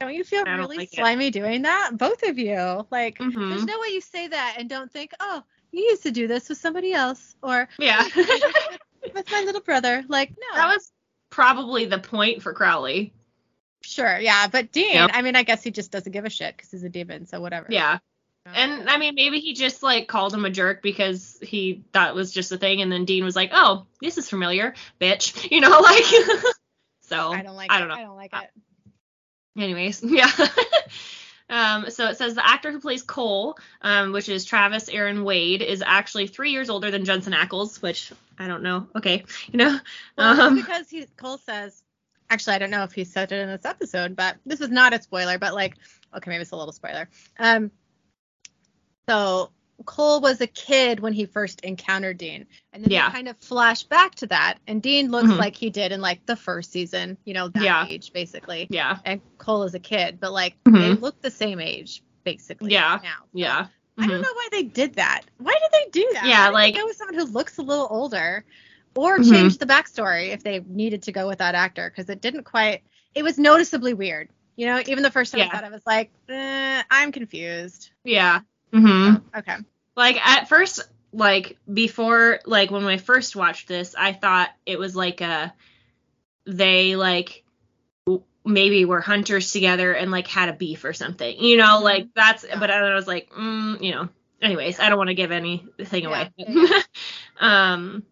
Don't you feel don't really like it. slimy doing that? Both of you. Like, there's hmm no way you say that and don't think, oh, you used to do this with somebody else or Yeah. with my little brother. Like, no. that was probably the point for Crowley. Sure, yeah. But Dean, Yep. I mean, I guess he just doesn't give a shit because he's a demon, so whatever. Yeah. Uh, And I mean, maybe he just like called him a jerk because he that was just a thing, and then Dean was like, "Oh, this is familiar, bitch," you know, like. so I don't like I don't know. I don't like Uh, it. Anyways, yeah. um, so it says the actor who plays Cole, um, which is Travis Aaron Wade, is actually three years older than Jensen Ackles, which I don't know. Okay, you know. Well, um, because he Cole says actually I don't know if he said it in this episode, but this is not a spoiler, but like okay, maybe it's a little spoiler. Um so Cole was a kid when he first encountered Dean. And then Yeah. they kind of flash back to that. And Dean looks Mhm. like he did in like the first season, you know, that Yeah. age basically. yeah, And Cole is a kid, but like Mhm. they look the same age basically Yeah. now. So yeah. I don't Mhm. know why they did that. Why did they do that? Yeah, Why did they like- with someone who looks a little older, or Mhm. change the backstory if they needed to go with that actor because it didn't quite. It was noticeably weird. You know, even the first time Yeah. I thought I was like, eh, I'm confused. Yeah. hmm Okay. like at first like before like when I first watched this I thought it was like a they like maybe were hunters together and like had a beef or something you know Mhm. like that's Yeah. but I was like mm, you know anyways I don't want to give anything Yeah, away um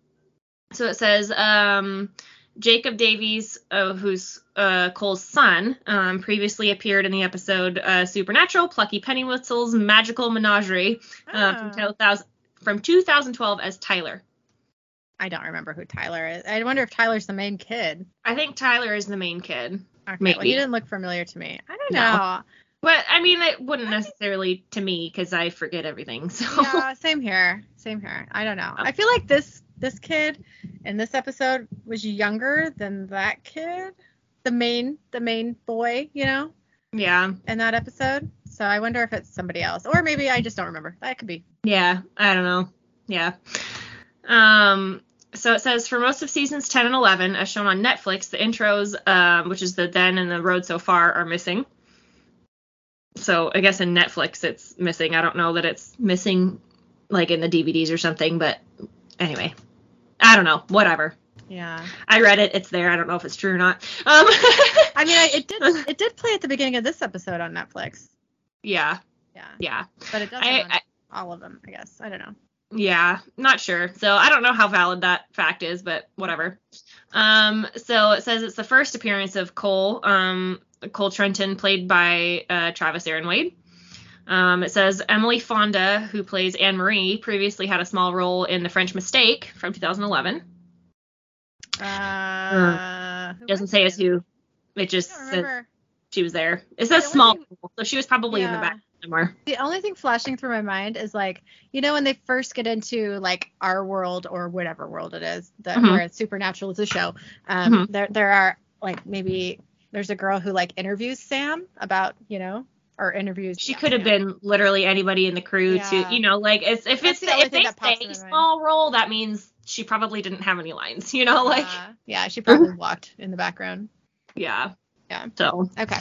so it says um Jacob Davies, uh, who's uh, Cole's son, um, previously appeared in the episode uh, Supernatural, Plucky Pennywhistle's Magical Menagerie, uh, from, Oh. 2000, from 2012 as Tyler. I don't remember who Tyler is. I wonder if Tyler's the main kid. I think Tyler is the main kid. Okay, Maybe. Well, he didn't look familiar to me. I don't No. know. But I mean, it wouldn't necessarily to me because I forget everything. So yeah, same here. Same here. I don't know. Oh. I feel like this this kid in this episode was younger than that kid, the main the main boy, you know, yeah, in that episode. So I wonder if it's somebody else, or maybe I just don't remember. That could be. yeah, I don't know. Yeah. Um. So it says for most of seasons 10 and 11, as shown on Netflix, the intros, um, which is the then and the road so far, are missing. So I guess in Netflix it's missing. I don't know that it's missing like in the DVDs or something, but anyway, I don't know. Whatever. Yeah. I read it. It's there. I don't know if it's true or not. Um. I mean, I, it did it did play at the beginning of this episode on Netflix. yeah. Yeah. Yeah. But it doesn't I, I all of them, I guess. I don't know. Yeah, not sure. So I don't know how valid that fact is, but whatever. Um, so it says it's the first appearance of Cole, um, Cole Trenton, played by uh, Travis Aaron Wade. Um, it says Emily Fonda, who plays Anne Marie, previously had a small role in The French Mistake from 2011. Uh, who doesn't say as who. It just says she was there. It says small, role, so she was probably in the back. somewhere. The only thing flashing through my mind is like, you know, when they first get into like our world or whatever world it is, that Mhm. where it's supernatural is a show. Um, Mhm. there there are like maybe there's a girl who like interviews Sam about, you know, or interviews. She yeah, could have yeah. been literally anybody in the crew Yeah. to, you know, like it's, if That's it's the if they say mind. small role, that means she probably didn't have any lines, you know, like Uh, yeah, she probably walked in the background. yeah, Yeah. So Okay.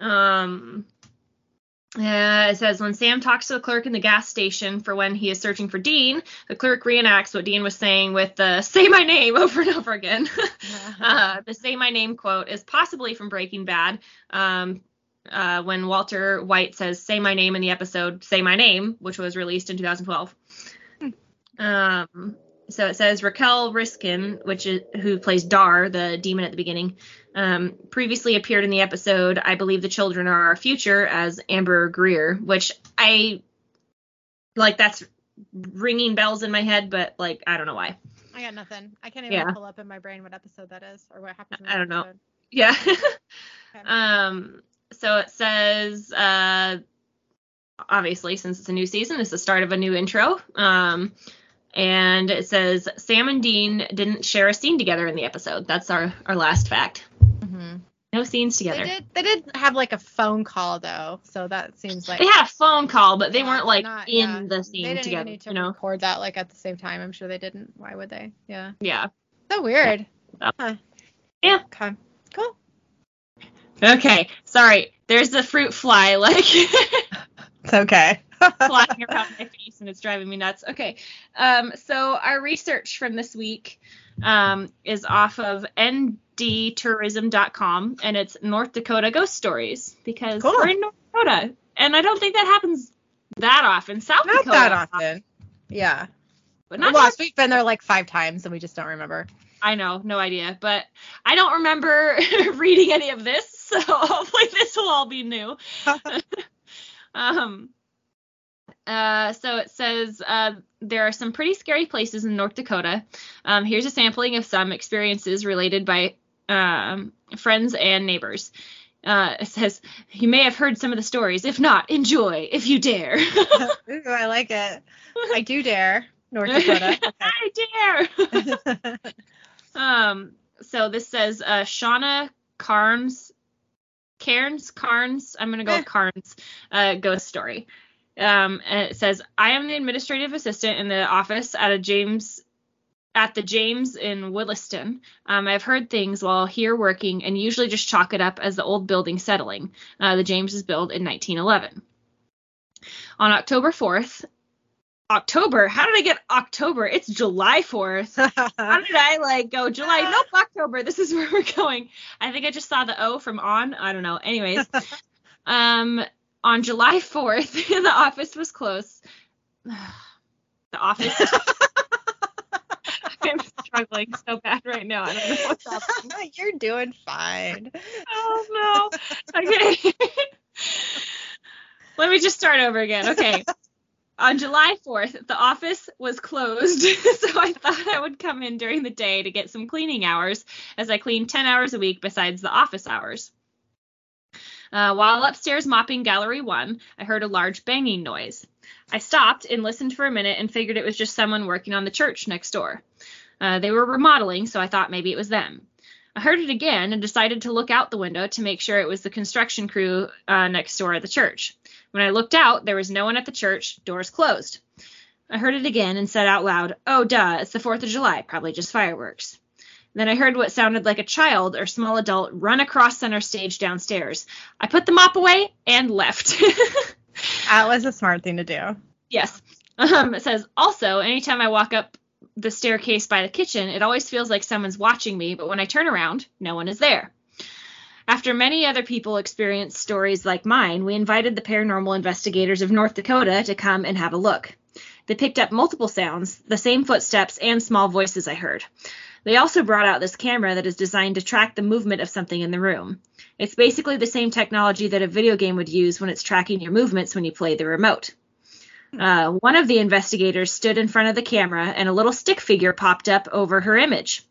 Um, uh, it says when Sam talks to the clerk in the gas station for when he is searching for Dean, the clerk reenacts what Dean was saying with the "Say my name" over and over again. uh, the "Say my name" quote is possibly from Breaking Bad. Um, uh, when Walter White says "Say my name" in the episode "Say my name," which was released in 2012. Um, so it says Raquel Riskin, which is who plays Dar, the demon at the beginning, um, previously appeared in the episode "I Believe the Children Are Our Future" as Amber Greer, which I like. That's ringing bells in my head, but like I don't know why. I got nothing. I can't even Yeah. pull up in my brain what episode that is or what happens. In I don't know. Yeah. Okay. um. So it says, uh, obviously, since it's a new season, it's the start of a new intro. Um, and it says Sam and Dean didn't share a scene together in the episode. That's our our last fact. Mhm. No scenes together. They did. They did have like a phone call though, so that seems like They had a phone call, but they weren't like not- in yeah. the they scene didn't together. even need to you know? record that like at the same time. I'm sure they didn't. Why would they? Yeah. Yeah. So weird. Yeah. Huh. Yeah. Okay. Cool. Okay. Sorry. There's the fruit fly like It's okay. flying around my face and it's driving me nuts. Okay. Um, so our research from this week um, is off of ndtourism.com and it's North Dakota ghost stories because Cool. we're in North Dakota and I don't think that happens that often. South Not Dakota, Not that often. Yeah. but not Well, we've been there like five times and we just don't remember. I know, no idea, but I don't remember reading any of this, so hopefully this will all be new. um, uh, so it says uh, there are some pretty scary places in North Dakota. Um, here's a sampling of some experiences related by um, friends and neighbors. Uh, it says you may have heard some of the stories. If not, enjoy if you dare. Ooh, I like it. I do dare. North Dakota. I dare. Um, so this says uh, Shauna Carnes, Cairns, Carnes. I'm gonna go with Carnes. Uh, ghost story. Um, and it says I am the administrative assistant in the office at a James at the James in Williston. Um, I've heard things while here working and usually just chalk it up as the old building settling. Uh, the James was built in 1911. On October 4th, October. How did I get October? It's July 4th. How did I like go July? Nope, October. This is where we're going. I think I just saw the O from on. I don't know. Anyways, um, on July 4th, the office was closed. the office. I'm struggling so bad right now. I don't know what's happening. No, you're doing fine. Oh no. Okay. Let me just start over again. Okay. On July 4th, the office was closed, so I thought I would come in during the day to get some cleaning hours, as I clean 10 hours a week besides the office hours. Uh, while upstairs mopping Gallery 1, I heard a large banging noise. I stopped and listened for a minute and figured it was just someone working on the church next door. Uh, they were remodeling, so I thought maybe it was them. I heard it again and decided to look out the window to make sure it was the construction crew uh, next door at the church. When I looked out, there was no one at the church, doors closed. I heard it again and said out loud, Oh, duh, it's the 4th of July, probably just fireworks. Then I heard what sounded like a child or small adult run across center stage downstairs. I put the mop away and left. That was a smart thing to do. Yes. Um, it says also, anytime I walk up the staircase by the kitchen, it always feels like someone's watching me, but when I turn around, no one is there. After many other people experienced stories like mine, we invited the paranormal investigators of North Dakota to come and have a look. They picked up multiple sounds, the same footsteps and small voices I heard. They also brought out this camera that is designed to track the movement of something in the room. It's basically the same technology that a video game would use when it's tracking your movements when you play the remote. Uh, one of the investigators stood in front of the camera, and a little stick figure popped up over her image.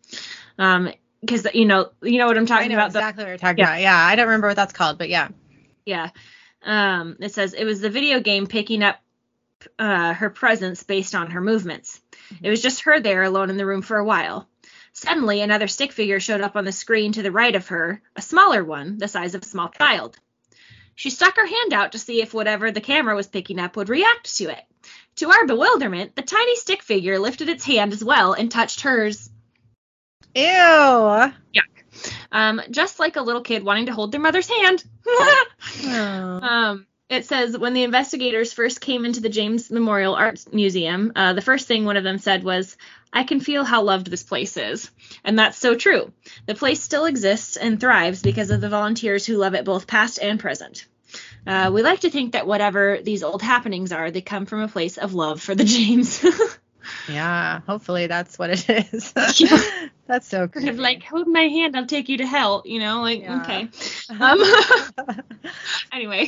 Um, because you know, you know what I'm talking about. the- exactly what you're talking Yeah. about. Yeah, I don't remember what that's called, but yeah. yeah. Um, it says it was the video game picking up uh, her presence based on her movements. It was just her there alone in the room for a while. Suddenly, another stick figure showed up on the screen to the right of her, a smaller one, the size of a small child. She stuck her hand out to see if whatever the camera was picking up would react to it. To our bewilderment, the tiny stick figure lifted its hand as well and touched hers. Ew. Um, just like a little kid wanting to hold their mother's hand. Oh. Um, it says when the investigators first came into the James Memorial Arts Museum, uh, the first thing one of them said was, I can feel how loved this place is. And that's so true. The place still exists and thrives because of the volunteers who love it both past and present. Uh, we like to think that whatever these old happenings are, they come from a place of love for the James. Yeah, hopefully that's what it is. Yeah. that's so kind of like, hold my hand, I'll take you to hell, you know, like, Yeah. okay. Um, anyway.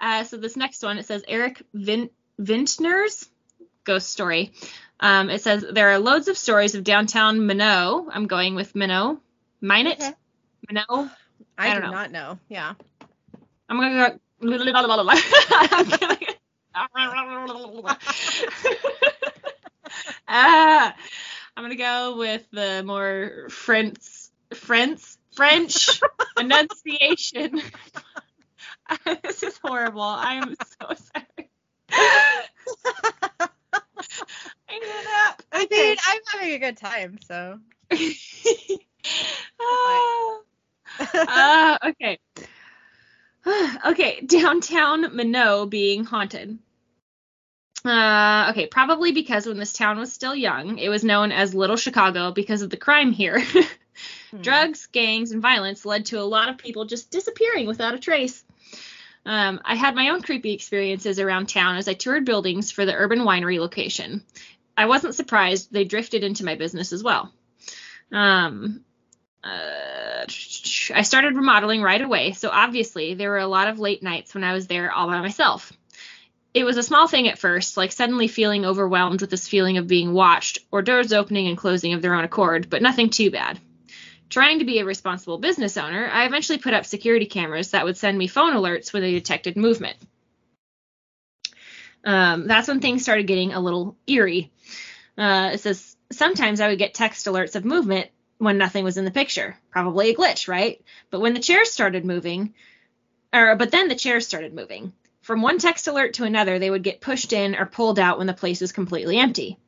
uh, so this next one, it says Eric Vin- Vintner's ghost story. Um, it says there are loads of stories of downtown Minot. I'm going with Minot. Minot? Okay. Minot? I, I do know. not know. Yeah. I'm gonna go. I'm gonna- ah, I'm gonna go with the more French, French, French enunciation. this is horrible. I am so sorry. I need a nap. I mean, I'm having a good time, so. Ah, okay. okay, downtown Minot being haunted. Uh, okay, probably because when this town was still young, it was known as Little Chicago because of the crime here. Hmm. Drugs, gangs, and violence led to a lot of people just disappearing without a trace. Um, I had my own creepy experiences around town as I toured buildings for the urban winery location. I wasn't surprised they drifted into my business as well. Um, uh, I started remodeling right away, so obviously there were a lot of late nights when I was there all by myself. It was a small thing at first, like suddenly feeling overwhelmed with this feeling of being watched or doors opening and closing of their own accord, but nothing too bad. Trying to be a responsible business owner, I eventually put up security cameras that would send me phone alerts when they detected movement. Um, that's when things started getting a little eerie. Uh, it says sometimes I would get text alerts of movement when nothing was in the picture. Probably a glitch, right? But when the chairs started moving, or but then the chairs started moving. From one text alert to another, they would get pushed in or pulled out when the place was completely empty.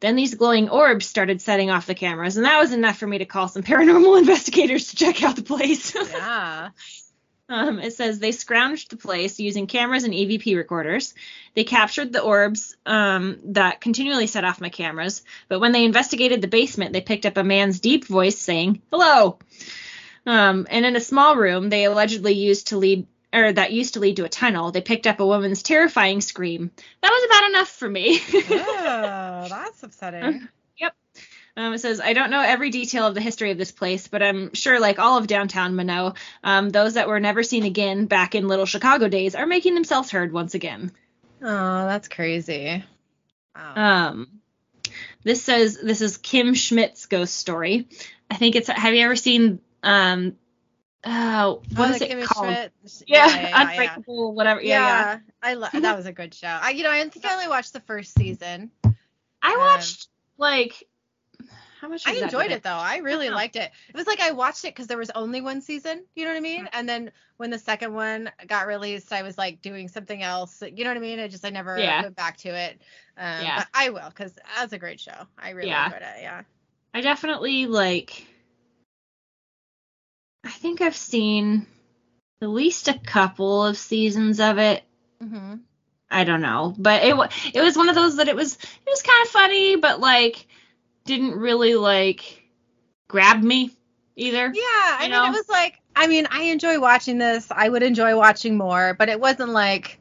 Then these glowing orbs started setting off the cameras, and that was enough for me to call some paranormal investigators to check out the place. Yeah. Um, it says they scrounged the place using cameras and EVP recorders. They captured the orbs um, that continually set off my cameras, but when they investigated the basement, they picked up a man's deep voice saying, Hello! Um, and in a small room they allegedly used to lead, or that used to lead to a tunnel, they picked up a woman's terrifying scream. That was about enough for me. oh, that's upsetting. Um, it says, I don't know every detail of the history of this place, but I'm sure, like all of downtown Minot, um, those that were never seen again back in Little Chicago days are making themselves heard once again. Oh, that's crazy. Wow. Um, this says, this is Kim Schmidt's ghost story. I think it's, have you ever seen, um, uh, what Oh, is it Kimmy called? Yeah, yeah, yeah, Unbreakable, whatever. yeah. Yeah, yeah. Yeah, I lo- that was a good show. I, you know, I think I only watched the first season. I Um, watched, like, how much I enjoyed it though. I really Yeah. liked it. It was like I watched it because there was only one season. You know what I mean? And then when the second one got released, I was like doing something else. You know what I mean? I just I never Yeah. went back to it. Um, Yeah. But I will because that's a great show. I really Yeah. enjoyed it. Yeah. I definitely like. I think I've seen at least a couple of seasons of it. Mm-hmm. I don't know, but it it was one of those that it was it was kind of funny, but like didn't really like grab me either. Yeah, I You mean, know? it was like, I mean, I enjoy watching this. I would enjoy watching more, but it wasn't like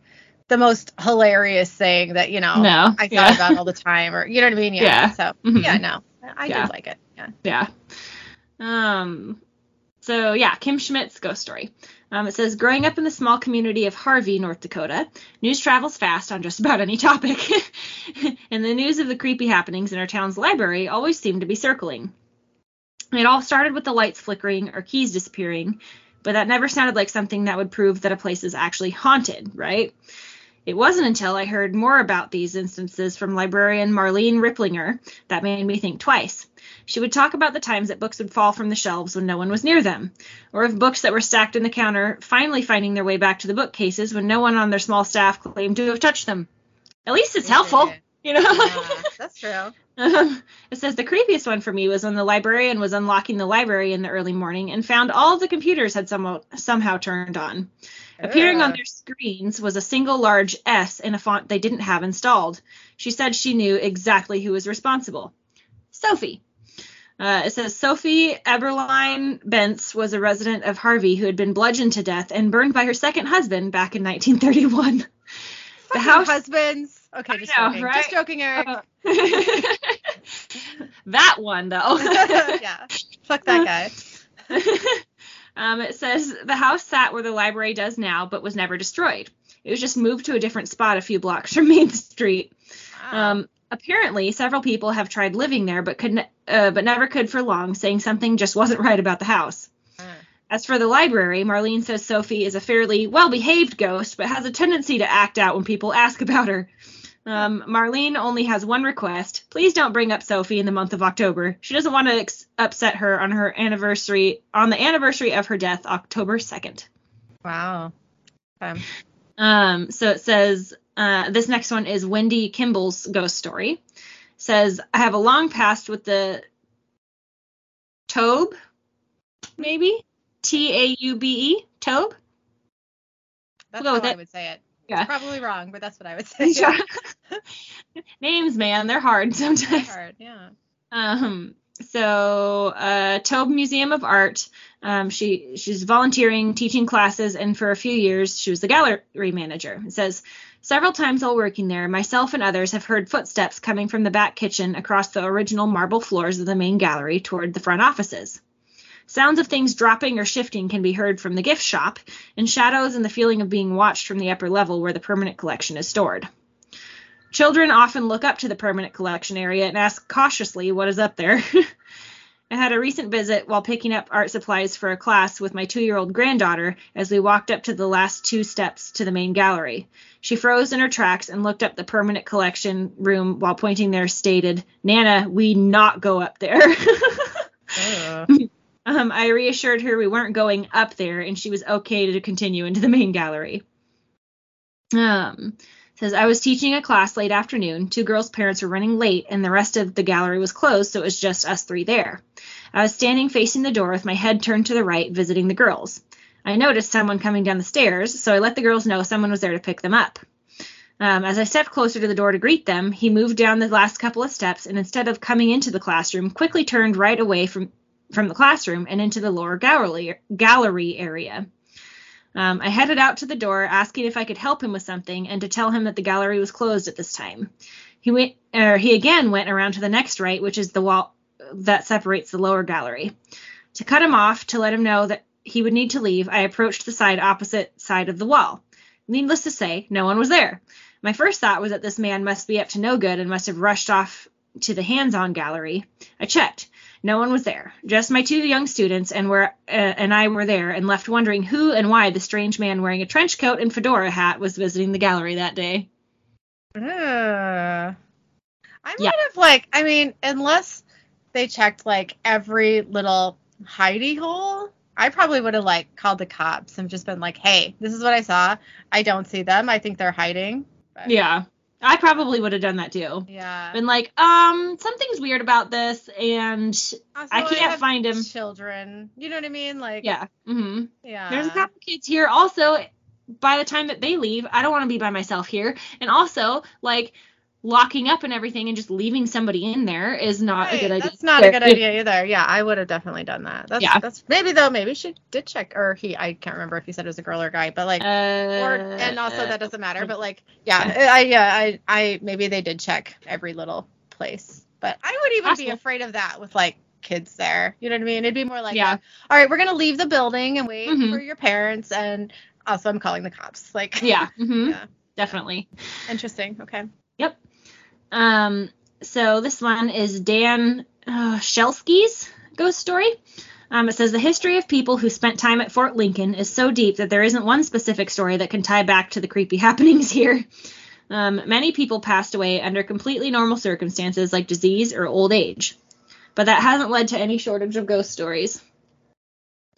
the most hilarious thing that you know No, I thought yeah. about all the time, or you know what I mean? Yeah. Yeah. So Mhm. yeah, no, I Yeah. did like it. Yeah. Yeah. Um. So yeah, Kim Schmidt's ghost story. Um, it says, growing up in the small community of Harvey, North Dakota, news travels fast on just about any topic, and the news of the creepy happenings in our town's library always seemed to be circling. It all started with the lights flickering or keys disappearing, but that never sounded like something that would prove that a place is actually haunted, right? It wasn't until I heard more about these instances from librarian Marlene Ripplinger that made me think twice. She would talk about the times that books would fall from the shelves when no one was near them, or of books that were stacked in the counter finally finding their way back to the bookcases when no one on their small staff claimed to have touched them. At least it's helpful, you know? Yeah, that's true. Um, it says the creepiest one for me was when the librarian was unlocking the library in the early morning and found all of the computers had somehow, somehow turned on. Appearing on their screens was a single large S in a font they didn't have installed. She said she knew exactly who was responsible. Sophie. Uh, it says Sophie Eberline Bentz was a resident of Harvey who had been bludgeoned to death and burned by her second husband back in 1931. The house husbands. Okay, just know, joking. right? Just joking, Eric. that one though. yeah. Fuck that guy. um, it says the house sat where the library does now, but was never destroyed. It was just moved to a different spot a few blocks from Main Street. Wow. Um, apparently, several people have tried living there, but could, uh, but never could for long, saying something just wasn't right about the house. Uh, As for the library, Marlene says Sophie is a fairly well-behaved ghost, but has a tendency to act out when people ask about her. Um, Marlene only has one request. Please don't bring up Sophie in the month of October. She doesn't want to ex- upset her on her anniversary, on the anniversary of her death, October 2nd. wow. Um, Um, so it says, uh, this next one is Wendy Kimball's ghost story. Says, I have a long past with the Tobe, maybe? T A U B E? Tobe? that's We'll how I would say it. Yeah. Probably wrong, but that's what I would say. Sure. Names, man, they're hard sometimes. Hard, yeah. Um, so uh, Taube Museum of Art. Um, she she's volunteering, teaching classes, and for a few years she was the gallery manager. It says several times while working there, myself and others have heard footsteps coming from the back kitchen across the original marble floors of the main gallery toward the front offices. Sounds of things dropping or shifting can be heard from the gift shop, and shadows and the feeling of being watched from the upper level where the permanent collection is stored. Children often look up to the permanent collection area and ask cautiously what is up there. I had a recent visit while picking up art supplies for a class with my two year old granddaughter as we walked up to the last two steps to the main gallery. She froze in her tracks and looked up the permanent collection room while pointing there, stated, Nana, we not go up there. Ugh. Um, I reassured her we weren't going up there and she was okay to continue into the main gallery. Um, says I was teaching a class late afternoon. Two girls' parents were running late and the rest of the gallery was closed, so it was just us three there. I was standing facing the door with my head turned to the right, visiting the girls. I noticed someone coming down the stairs, so I let the girls know someone was there to pick them up. Um, as I stepped closer to the door to greet them, he moved down the last couple of steps and instead of coming into the classroom, quickly turned right away from from the classroom and into the lower gallery gallery area. Um, I headed out to the door, asking if I could help him with something, and to tell him that the gallery was closed at this time. He went, er, he again went around to the next right, which is the wall that separates the lower gallery. To cut him off, to let him know that he would need to leave, I approached the side opposite side of the wall. Needless to say, no one was there. My first thought was that this man must be up to no good and must have rushed off to the hands-on gallery. I checked. No one was there. Just my two young students and were uh, and I were there and left wondering who and why the strange man wearing a trench coat and fedora hat was visiting the gallery that day. Ugh. I might Yeah. have like I mean, unless they checked like every little hidey hole, I probably would have like called the cops and just been like, "Hey, this is what I saw. I don't see them. I think they're hiding." But- Yeah. I probably would have done that too. Yeah. Been like, um, something's weird about this and Also, I can't have find him. Children. You know what I mean? Like yeah. Mm-hmm. Yeah. There's a couple kids here. Also, by the time that they leave, I don't want to be by myself here. And also, like locking up and everything and just leaving somebody in there is not a good idea. That's not a good idea either. Yeah, I would have definitely done that. That's Yeah. that's maybe though, maybe she did check or he I can't remember if he said it was a girl or a guy, but like Uh, or and also that doesn't matter, but like yeah, I yeah, I I maybe they did check every little place. But I would even be afraid of that with like kids there. You know what I mean? It'd be more like Yeah. all right, we're gonna leave the building and wait Mhm. for your parents and also I'm calling the cops. Like yeah. hmm Yeah. Definitely. interesting. Okay. Um, so this one is Dan uh, Shelsky's ghost story. Um, it says the history of people who spent time at Fort Lincoln is so deep that there isn't one specific story that can tie back to the creepy happenings here. Um, many people passed away under completely normal circumstances like disease or old age, but that hasn't led to any shortage of ghost stories.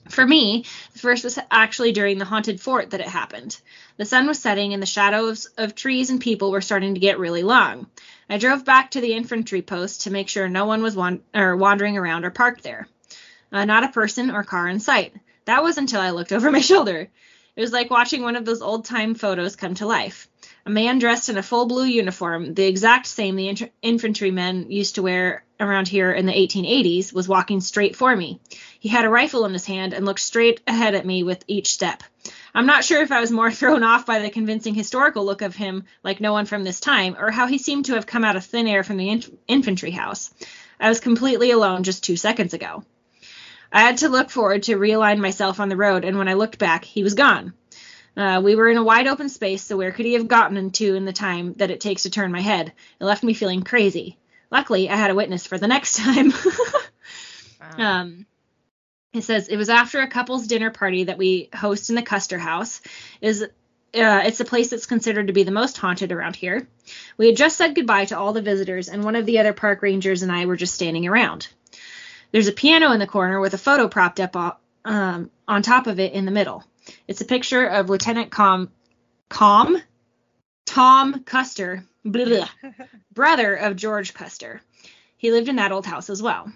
For me, the first was actually during the haunted fort that it happened. The sun was setting and the shadows of trees and people were starting to get really long. I drove back to the infantry post to make sure no one was wan- or wandering around or parked there. Uh, not a person or car in sight. That was until I looked over my shoulder. It was like watching one of those old time photos come to life. A man dressed in a full blue uniform, the exact same the infantrymen used to wear around here in the 1880s, was walking straight for me. He had a rifle in his hand and looked straight ahead at me with each step. I'm not sure if I was more thrown off by the convincing historical look of him, like no one from this time, or how he seemed to have come out of thin air from the inf- infantry house. I was completely alone just two seconds ago. I had to look forward to realign myself on the road, and when I looked back, he was gone. Uh, we were in a wide open space, so where could he have gotten into in the time that it takes to turn my head? It left me feeling crazy. Luckily, I had a witness for the next time. Wow. um, it says it was after a couple's dinner party that we host in the Custer House. Is uh, it's a place that's considered to be the most haunted around here. We had just said goodbye to all the visitors, and one of the other park rangers and I were just standing around. There's a piano in the corner with a photo propped up um, on top of it in the middle. It's a picture of Lieutenant Com, Com, Tom Custer, blah, blah, brother of George Custer. He lived in that old house as well.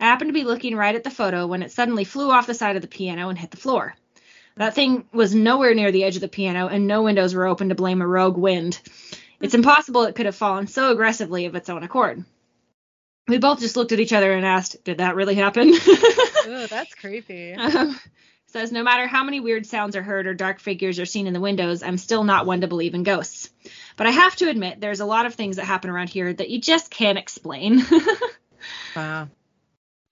I happened to be looking right at the photo when it suddenly flew off the side of the piano and hit the floor. That thing was nowhere near the edge of the piano, and no windows were open to blame a rogue wind. It's impossible it could have fallen so aggressively of its own accord. We both just looked at each other and asked, Did that really happen? Ooh, that's creepy. Um, says no matter how many weird sounds are heard or dark figures are seen in the windows, I'm still not one to believe in ghosts. But I have to admit, there's a lot of things that happen around here that you just can't explain. Wow.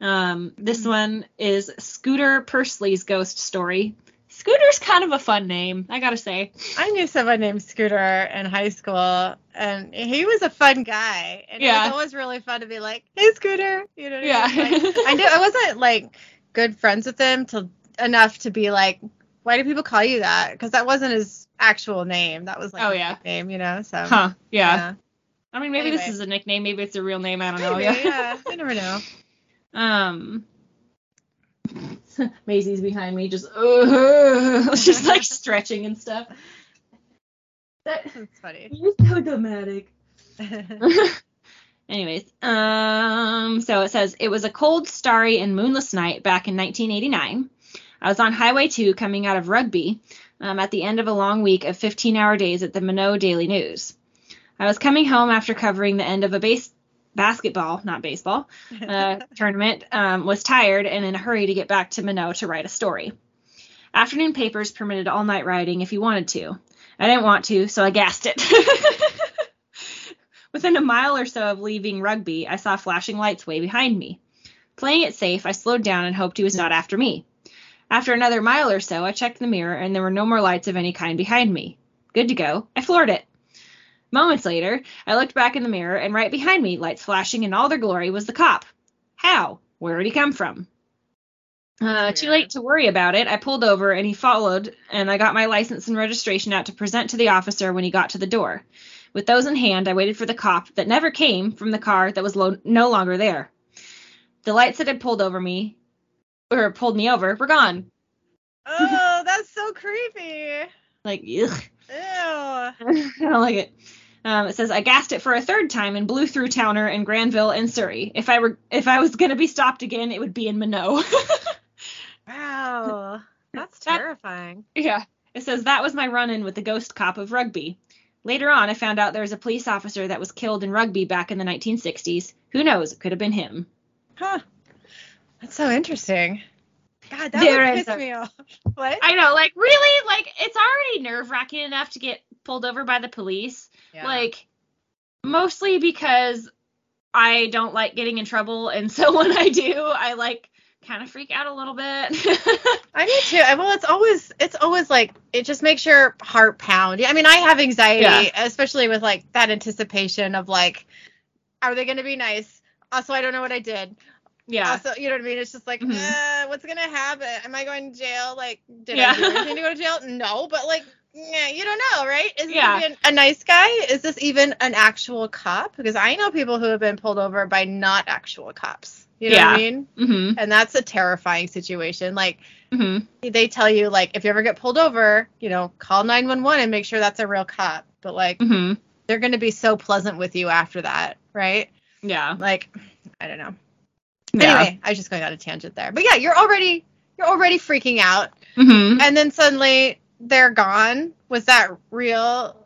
um, this one is Scooter Pursley's ghost story. Scooter's kind of a fun name, I gotta say. I knew someone named Scooter in high school, and he was a fun guy. And it was always really fun to be like, "Hey, Scooter," you know. Yeah. I, mean? like, I knew I wasn't like good friends with him till enough to be like, "Why do people call you that?" Because that wasn't his actual name. That was like Oh, yeah. name, you know. So Huh? Yeah. yeah. I mean, maybe this is a nickname. Maybe it's a real name. I don't know. Yeah. yeah. You never know. Um, Maisie's behind me, just uh, just like stretching and stuff. That, That's funny. you're so dramatic. Anyways, um, so it says it was a cold, starry, and moonless night back in 1989. I was on Highway 2 coming out of Rugby um, at the end of a long week of 15-hour days at the Minot Daily News. I was coming home after covering the end of a base basketball, not baseball, uh, tournament. Um, was tired and in a hurry to get back to Minot to write a story. Afternoon papers permitted all night writing if you wanted to. I didn't want to, so I gassed it. Within a mile or so of leaving Rugby, I saw flashing lights way behind me. Playing it safe, I slowed down and hoped he was not after me. After another mile or so, I checked the mirror and there were no more lights of any kind behind me. Good to go. I floored it. Moments later, I looked back in the mirror and right behind me, lights flashing in all their glory, was the cop. How? Where did he come from? Uh, too late to worry about it. I pulled over and he followed, and I got my license and registration out to present to the officer when he got to the door. With those in hand, I waited for the cop that never came from the car that was lo- no longer there. The lights that had pulled over me, or pulled me over, we're gone. oh, that's so creepy. Like, ugh. Ew. I don't like it. Um, it says I gassed it for a third time and blew through Towner and Granville and Surrey. If I were if I was gonna be stopped again, it would be in Minot. Wow. That's That- terrifying. yeah. It says that was my run-in with the ghost cop of Rugby. Later on, I found out there was a police officer that was killed in Rugby back in the 1960s. Who knows? It could have been him. Huh. That's so interesting. God, that There would is piss a- me off. What? I know, like really, like it's already nerve-wracking enough to get pulled over by the police. Yeah. Like mostly because I don't like getting in trouble, and so when I do, I like kind of freak out a little bit. I do too. Well, it's always it's always like it just makes your heart pound. Yeah, I mean, I have anxiety, especially with like that anticipation of like, are they going to be nice? Also, I don't know what I did. Yeah. Also, you know what I mean? It's just like, Mhm. uh, what's gonna happen? Am I going to jail? Like, did Yeah. I do anything to go to jail? No, but like, yeah, you don't know, right? Is Yeah. this even a nice guy? Is this even an actual cop? Because I know people who have been pulled over by not actual cops. You know what I Yeah. mean? Mhm. And that's a terrifying situation. Like, Mhm. they tell you, like, if you ever get pulled over, you know, call 911 and make sure that's a real cop. But like, Mhm. they're gonna be so pleasant with you after that, right? Yeah. Like, I don't know. Yeah. Anyway, I was just going on a tangent there. But yeah, you're already you're already freaking out, Mhm. and then suddenly they're gone. Was that real?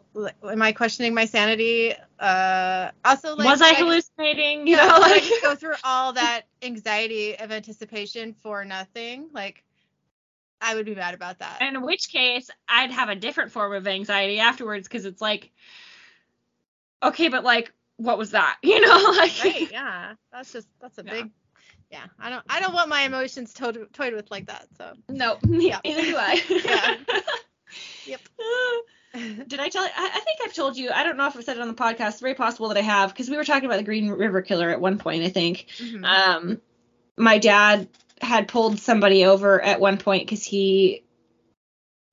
Am I questioning my sanity? Uh, also, like, was I hallucinating? You know, like go through all that anxiety of anticipation for nothing. Like, I would be mad about that. in which case I'd have a different form of anxiety afterwards because it's like, okay, but like, what was that? You know, like, right? Yeah, that's just that's a Yeah. big. Yeah, I don't I don't want my emotions toyed toyed with like that. So. no, Yeah. neither do I. Yeah. Yep. Did I tell you? I, I think I've told you. I don't know if I've said it on the podcast. It's very possible that I have because we were talking about the Green River Killer at one point. I think. Mhm. Um, my dad had pulled somebody over at one point because he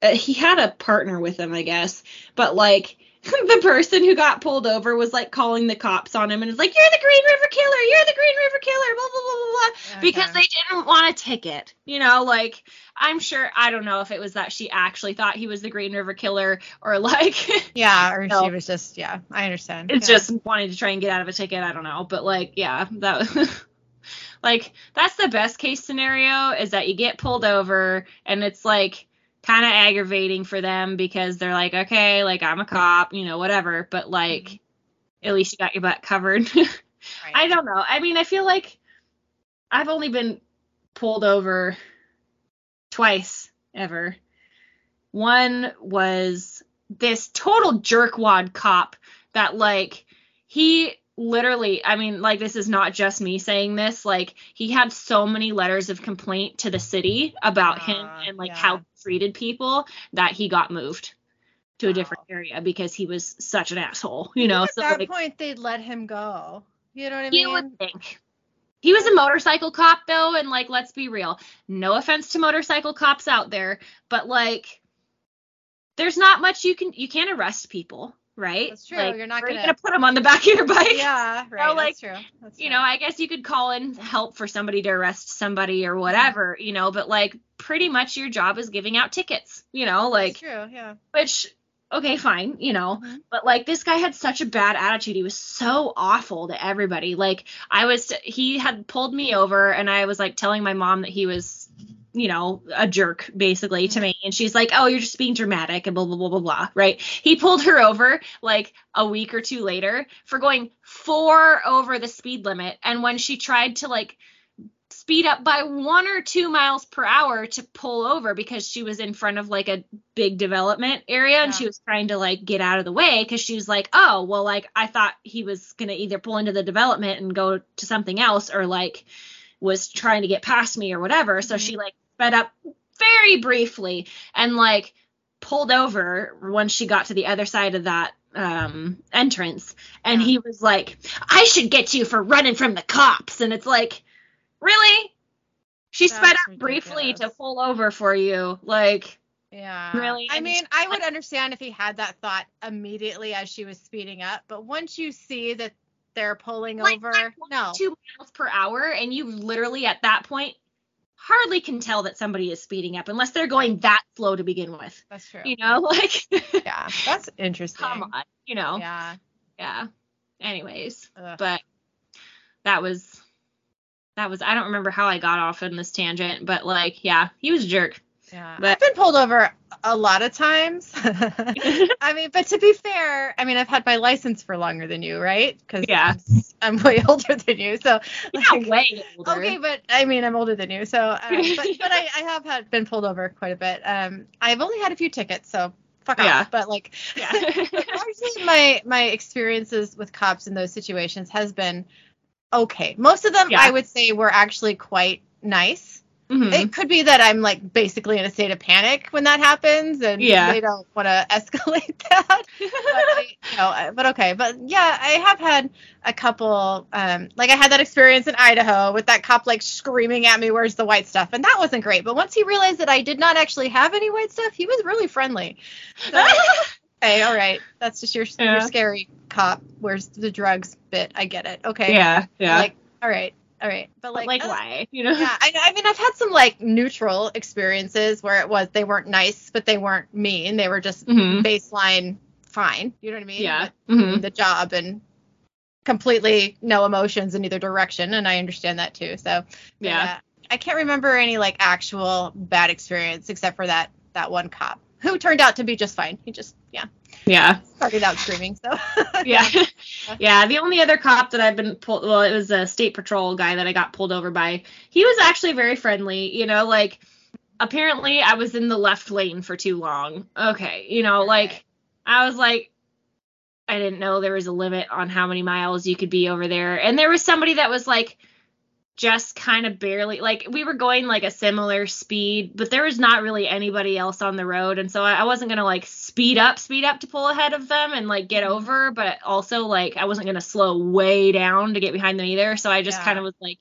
uh, he had a partner with him, I guess, but like the person who got pulled over was like calling the cops on him and was like, "You're the Green River Killer! You're the Green River Killer!" Blah blah blah blah blah. Because they didn't want a ticket, you know. Like I'm sure I don't know if it was that she actually thought he was the Green River Killer or like Yeah, or No. she was just yeah. I understand. it's Yeah. just wanting to try and get out of a ticket. I don't know, but like, yeah, that Was like that's the best case scenario is that you get pulled over and it's like kind of aggravating for them because they're like, okay, like I'm a cop, you know, whatever, but like mm-hmm. at least you got your butt covered. Right. I don't know. I mean, I feel like I've only been pulled over twice ever. One was this total jerkwad cop that like he literally I mean like this is not just me saying this like he had so many letters of complaint to the city about him Ah, and like yeah. how he treated people that he got moved to a different area because he was such an asshole you know At so that like point, they'd let him go. You know what I you mean? would think. He was a motorcycle cop though, and like let's be real. No offense to motorcycle cops out there, but like there's not much you can you can't arrest people, right? That's true. Like, You're not are you gonna- gonna put them on the back of your bike. yeah, right. like, that's true. That's You true. know, I guess you could call in help for somebody to arrest somebody or whatever, you know, but like pretty much your job is giving out tickets, you know, like that's true. Yeah. which okay fine you know Mhm. but like this guy had such a bad attitude he was so awful to everybody like i was he had pulled me over and i was like telling my mom that he was you know a jerk basically to me. And she's like oh you're just being dramatic and blah blah blah blah blah right? He pulled her over like a week or two later for going four over the speed limit. And when she tried to like speed up by one or two miles per hour to pull over because she was in front of like a big development area and she was trying to like get out of the way because she was like oh well like i thought he was gonna either pull into the development and go to something else or like was trying to get past me or whatever. So Mhm. she like sped up very briefly and like pulled over once she got to the other side of that um entrance and he was like i should get you for running from the cops and it's like really she sped That's up briefly to pull over for you like Yeah. Really? I mean, I would understand if he had that thought immediately as she was speeding up, but once you see that they're pulling like, over, like, no. two miles per hour and you literally at that point hardly can tell that somebody is speeding up unless they're going that slow to begin with That's true. you know like Yeah. That's interesting. come on you know Yeah. yeah anyways Ugh. but that was that was i don't remember how i got off in this tangent but like yeah he was a jerk Yeah. But- I've been pulled over a lot of times. I mean, but to be fair, I mean, I've had my license for longer than you, right? Because Yeah. I'm, way older than you. So, yeah way older okay, but I mean, I'm older than you. So, um, but, but I, I have had been pulled over quite a bit. Um, I've only had a few tickets, so fuck Yeah. off. But like, yeah largely my my experiences with cops in those situations has been okay. Most of them, Yeah. I would say, were actually quite nice. Mhm. It could be that I'm like basically in a state of panic when that happens, and Yeah. they don't want to escalate that. but, I, you know, but okay, but yeah, I have had a couple. Um, like I had that experience in Idaho with that cop like screaming at me, "Where's the white stuff?" And that wasn't great. But once he realized that I did not actually have any white stuff, he was really friendly. So, hey, all right, that's just your your scary cop. Where's the drugs bit? I get it. Okay. yeah, yeah. Like, all right, all right, but But, like, like, uh, why? You know? yeah, I, I mean, I've had some like neutral experiences where it was they weren't nice, but they weren't mean. They were just Mhm. baseline fine. You know what I mean? Yeah. Mhm. The job and completely no emotions in either direction, and I understand that too. So Yeah. uh, I can't remember any like actual bad experience except for that that one cop who turned out to be just fine. He just yeah Yeah. started out screaming. So. Yeah. Yeah the only other cop that i've been pulled well it was a state patrol guy that i got pulled over by. He was actually very friendly you know like apparently i was in the left lane for too long. Okay you know like i was like i didn't know there was a limit on how many miles you could be over there. And there was somebody that was like just kind of barely like we were going like a similar speed but there was not really anybody else on the road. And so I, I wasn't gonna like speed up speed up to pull ahead of them and like get over but also like I wasn't gonna slow way down to get behind them either so I just Yeah. kind of was like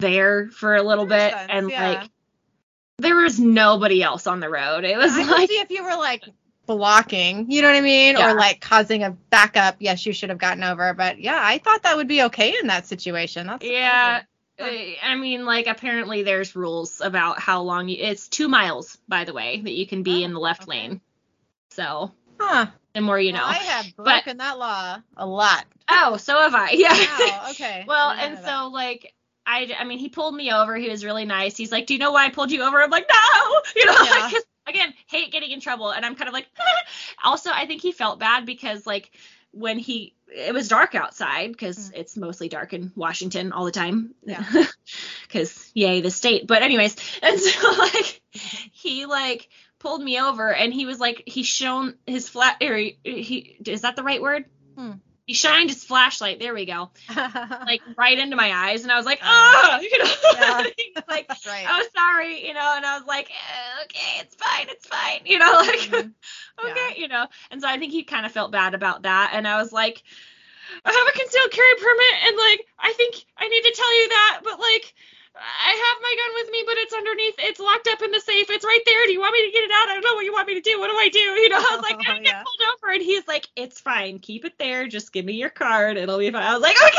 there for a little bit sense, and yeah. like there was nobody else on the road it was I like see if you were like blocking, you know what I mean, Yeah. or like causing a backup. Yes, you should have gotten over, but yeah, I thought that would be okay in that situation. That's yeah uh, I mean, like apparently there's rules about how long you, it's two miles, by the way, that you can be Oh, in the left okay. lane. So Huh. the more you know. Well, I have But- broken that law a lot. oh, so have I. Yeah. Wow. Okay. well, and know that. so like I, I mean, he pulled me over. He was really nice. He's like, "Do you know why I pulled you over?" I'm like, "No," you know, Yeah. like again, hate getting in trouble, and I'm kind of like. also, I think he felt bad because like when he it was dark outside because it's mostly dark in Washington all the time. Mm. Yeah. Because yay the state. But anyways, and so like he like pulled me over and he was like he shone his flat or he, he is that the right word? Hmm. He shined his flashlight. There we go. Like right into my eyes, and I was like, ah, you know. yeah. Like, right. oh sorry, you know, and I was like, eh, okay, it's fine, it's fine, you know, like Mhm. okay, you know. And so I think he kind of felt bad about that, and I was like, I have a concealed carry permit, and like I think I need to tell you that, but like. I have my gun with me, but it's underneath. It's locked up in the safe. It's right there. Do you want me to get it out? I don't know what you want me to do. What do I do? You know, I was like, I don't yeah. get pulled over, and he's like, it's fine. Keep it there. Just give me your card. It'll be fine. I was like, okay.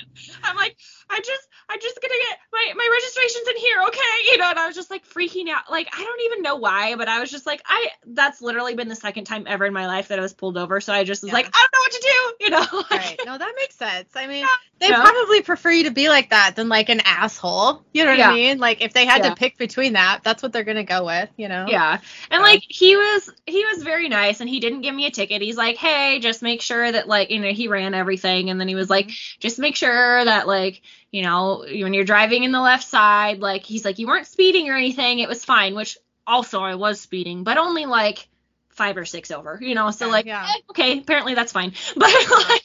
I'm like, I just, I'm just gonna get my my registration's in here, okay? You know, and I was just like freaking out. Like, I don't even know why, but I was just like, I. That's literally been the second time ever in my life that I was pulled over. So I just was Yeah. like, I don't know what to do. You know. right. No, that makes sense. I mean, they Yeah. probably prefer you to be like that than like an asshole. You know what. I mean? Like if they had to pick between that, that's what they're gonna go with. You know? Yeah. And like he was he was very nice and he didn't give me a ticket. He's like, "Hey, just make sure that like, you know, he ran everything." And then he was like, mm-hmm. "Just make sure that like, you know, when you're driving in the left side, like he's like, you weren't speeding or anything. It was fine." Which also I was speeding, but only like 5 or 6 over, you know. So like, yeah. eh, okay, apparently that's fine. But like,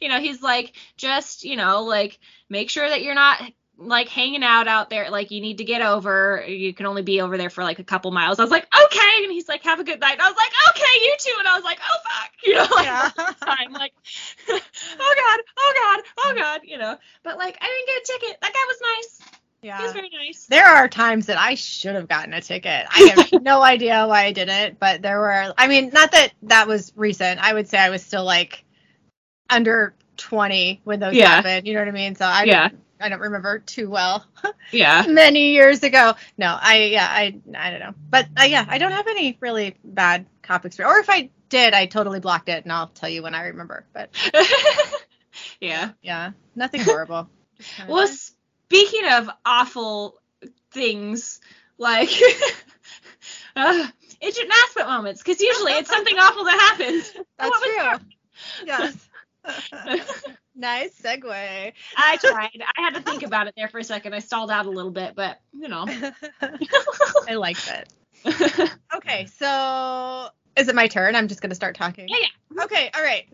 you know, he's like, "Just, you know, like make sure that you're not like hanging out out there like you need to get over you can only be over there for like a couple miles i was like okay and he's like have a good night and i was like okay you too and i was like oh fuck you know like Yeah. i'm like oh god oh god oh god you know but like i didn't get a ticket that guy was nice he yeah. was very nice There are times that I should have gotten a ticket. I have no idea why I didn't, but there were. I mean, not that that was recent. I would say I was still like under 20 when those Yeah. happened. You know what I mean? So I yeah I don't remember too well yeah many years ago. No, I yeah I I don't know, but uh, yeah, I don't have any really bad cop experience. Or if I did, I totally blocked it, and I'll tell you when I remember. But yeah yeah, nothing horrible. Well speaking of awful things like uh, Naspet moments, because usually it's something awful that happens. that's true. Yes. nice segue. I tried. I had to think about it there for a second. I stalled out a little bit, but you know. I like that. Okay, so is it my turn? I'm just gonna start talking. Yeah, okay, all right.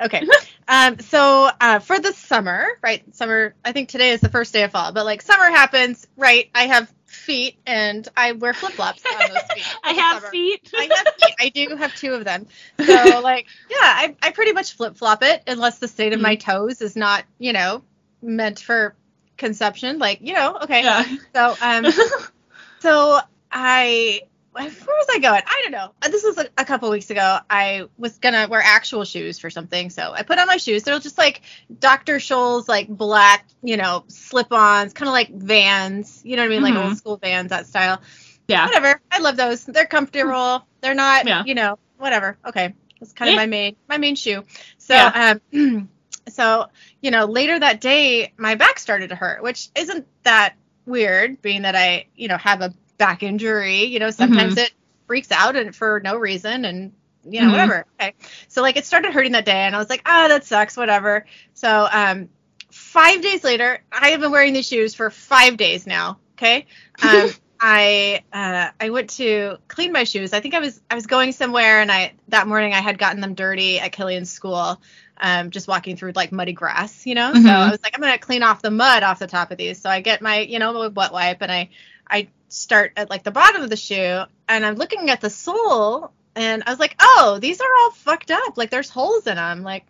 okay. Um, so uh, for the summer, right? Summer. I think today is the first day of fall, but like summer happens, right? I have feet and I wear flip flops on those feet. I have feet. I have feet. I do have two of them. So like, yeah, I I pretty much flip flop it unless the state of my toes is not, you know, meant for conception. Like, you know, okay. yeah. So um, so I where was I going? I don't know. Uh, This was a, a couple weeks ago. I was gonna wear actual shoes for something, so I put on my shoes. They're just like Dr. Scholl's like black, you know, slip-ons, kind of like Vans. You know what I mean, like Mhm. old school Vans, that style. yeah. Whatever. I love those. They're comfortable. They're not, Yeah. you know, whatever. Okay, that's kind of Yeah. my main my main shoe. So Yeah. um, so you know, later that day, my back started to hurt, which isn't that weird, being that I, you know, have a back injury. You know, sometimes it freaks out and for no reason, and you know, Mhm. whatever. Okay, so like it started hurting that day, and I was like, ah, that sucks, whatever. So um, five days later, I have been wearing these shoes for five days now. Okay, um, I uh, I went to clean my shoes. I think I was I was going somewhere, and I that morning I had gotten them dirty at Killian's school. Um, just walking through like muddy grass, you know. So Mhm. I was like, I'm gonna clean off the mud off the top of these. So I get my, you know, wet wipe, and I I start at like the bottom of the shoe, and I'm looking at the sole, and I was like, oh, these are all fucked up. Like there's holes in them. Like,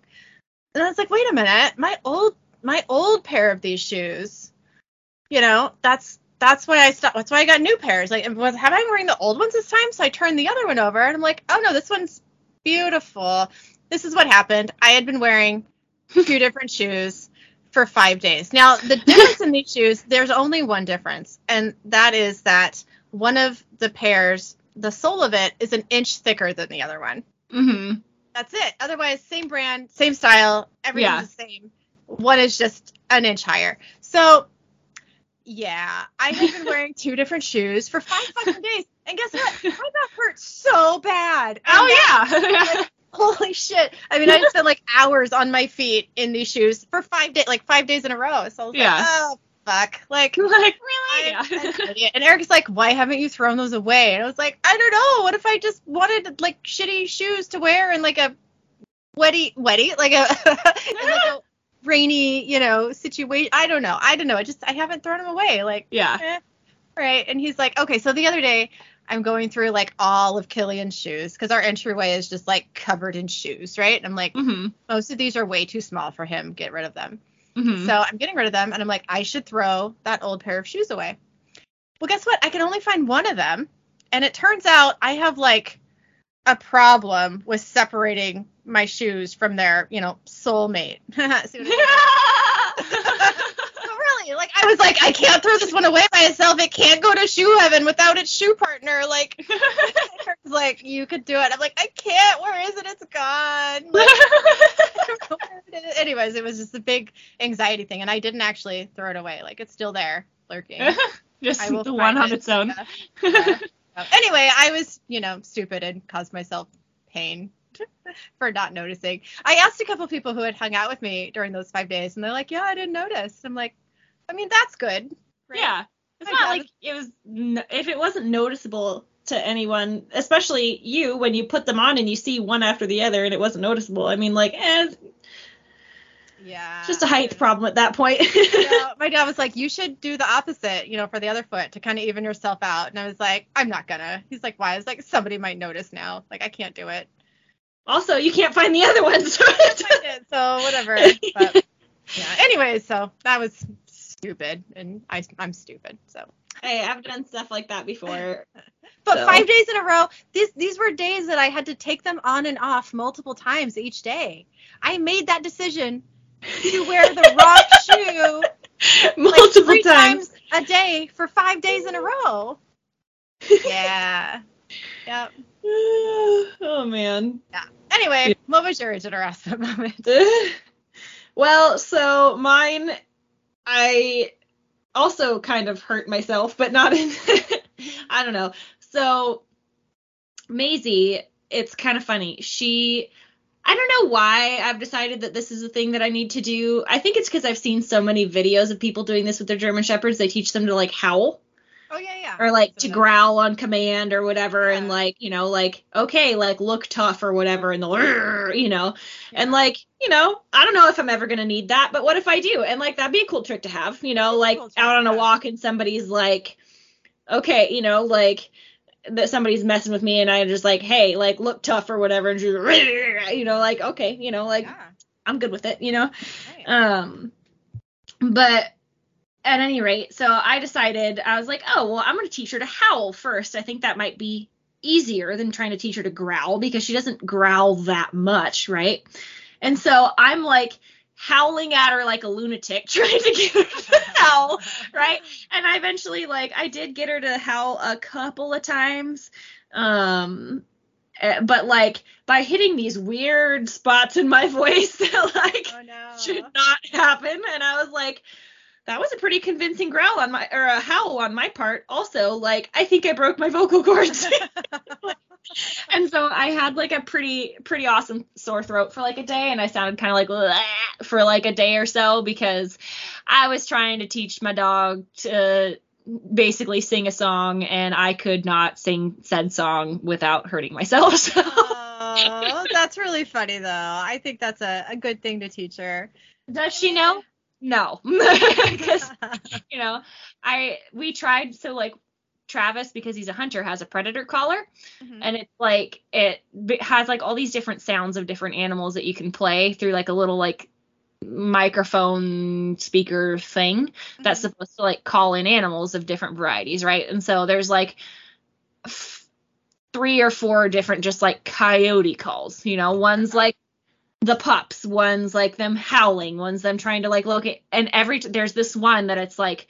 and I was like, wait a minute, my old my old pair of these shoes, you know, that's that's why I stopped. That's why I got new pairs. Like, was have I been wearing the old ones this time? So I turned the other one over, and I'm like, oh no, this one's beautiful. This is what happened. I had been wearing two different shoes for five days. Now, the difference in these shoes, there's only one difference, and that is that one of the pairs, the sole of it, is an inch thicker than the other one. hmm That's it. Otherwise, same brand, same style, everything's Yeah. the same. One is just an inch higher. So, yeah, I have been wearing two different shoes for five fucking days. And guess what? My back hurts so bad. And Oh yeah. Holy shit. I mean, I spent like hours on my feet in these shoes for five days, like five days in a row. So I was Yeah. like, oh, fuck. Like, like really? Yeah. an. And Eric's like, why haven't you thrown those away? And I was like, I don't know. What if I just wanted like shitty shoes to wear in like a wetty, wetty, like a, like a rainy, you know, situation? I don't know. I don't know. I just, I haven't thrown them away. Like, yeah. eh. right. And he's like, okay. So the other day, I'm going through like all of Killian's shoes because our entryway is just like covered in shoes, right? And I'm like, mm-hmm. most of these are way too small for him. Get rid of them. hmm So I'm getting rid of them, and I'm like, I should throw that old pair of shoes away. Well, guess what? I can only find one of them, and it turns out I have like a problem with separating my shoes from their, you know, soulmate. See what I mean? So really, like I was like, I can't throw this one away by itself. It can't go to shoe heaven without its shoe partner. Like, like you could do it. I'm like, I can't. Where is it? It's gone. Like, I don't know where it is. Anyways, it was just a big anxiety thing, and I didn't actually throw it away. Like it's still there, lurking. Just the one on it. its own. Yeah. Anyway, I was, you know, stupid and caused myself pain for not noticing. I asked a couple people who had hung out with me during those five days, and they're like, "Yeah, I didn't notice." I'm like, I mean, that's good. right? Yeah. It's My not like it was if it wasn't noticeable to anyone, especially you when you put them on and you see one after the other and it wasn't noticeable. I mean, like, eh, Yeah. just a height problem at that point. Yeah, my dad was like, "You should do the opposite, you know, for the other foot to kind of even yourself out." And I was like, "I'm not gonna." He's like, "Why?" I was like, "Somebody might notice now. Like, I can't do it." also, you can't find the other ones. I did, so whatever. But yeah. Anyways, so that was stupid, and I I'm stupid. So, hey, I've done stuff like that before. but So- five days in a row. These these were days that I had to take them on and off multiple times each day. I made that decision to wear the wrong shoe like Multiple three times. times a day for five days in a row. Yeah. Yep. oh man. Yeah. Anyway, what was your harassment moment? well, so mine, I also kind of hurt myself, but not in. I don't know. So Maisie, it's kind of funny. She, I don't know why I've decided that this is a thing that I need to do. I think it's because I've seen so many videos of people doing this with their German shepherds. They teach them to like howl. Oh yeah, yeah. or like to growl on command or whatever and like you know like okay like look tough or whatever and the you know? And like you know i don't know if i'm ever gonna need that but what if i do? And like that'd be a cool trick to have you know like cool out on a walk and somebody's like okay you know like that somebody's messing with me and i'm just like hey like look tough or whatever and just, you know like okay you know like yeah, i'm good with it you know? Right. um, but at any rate, so I decided I was like, oh well, I'm gonna teach her to howl first. I think that might be easier than trying to teach her to growl because she doesn't growl that much, right? And so I'm like howling at her like a lunatic, trying to get her to howl, right? And I eventually like I did get her to howl a couple of times. Um eh, but like by hitting these weird spots in my voice that like Oh no. should not happen. And I was like, that was a pretty convincing growl on my or a howl on my part. Also, like I think I broke my vocal cords. and so I had like a pretty pretty awesome sore throat for like a day and I sounded kind of like for like a day or so because I was trying to teach my dog to basically sing a song and I could not sing said song without hurting myself. So oh, that's really funny though. I think that's a, a good thing to teach her. does she know? No. Because you know, I we tried so like Travis because he's a hunter has a predator collar Mhm. and it's like it has like all these different sounds of different animals that you can play through like a little like microphone speaker thing that's Mhm. supposed to like call in animals of different varieties, right? And so there's like f- three or four different just like coyote calls, you know, one's like the pups, one's like them howling, one's them trying to like locate and every t- there's this one that it's like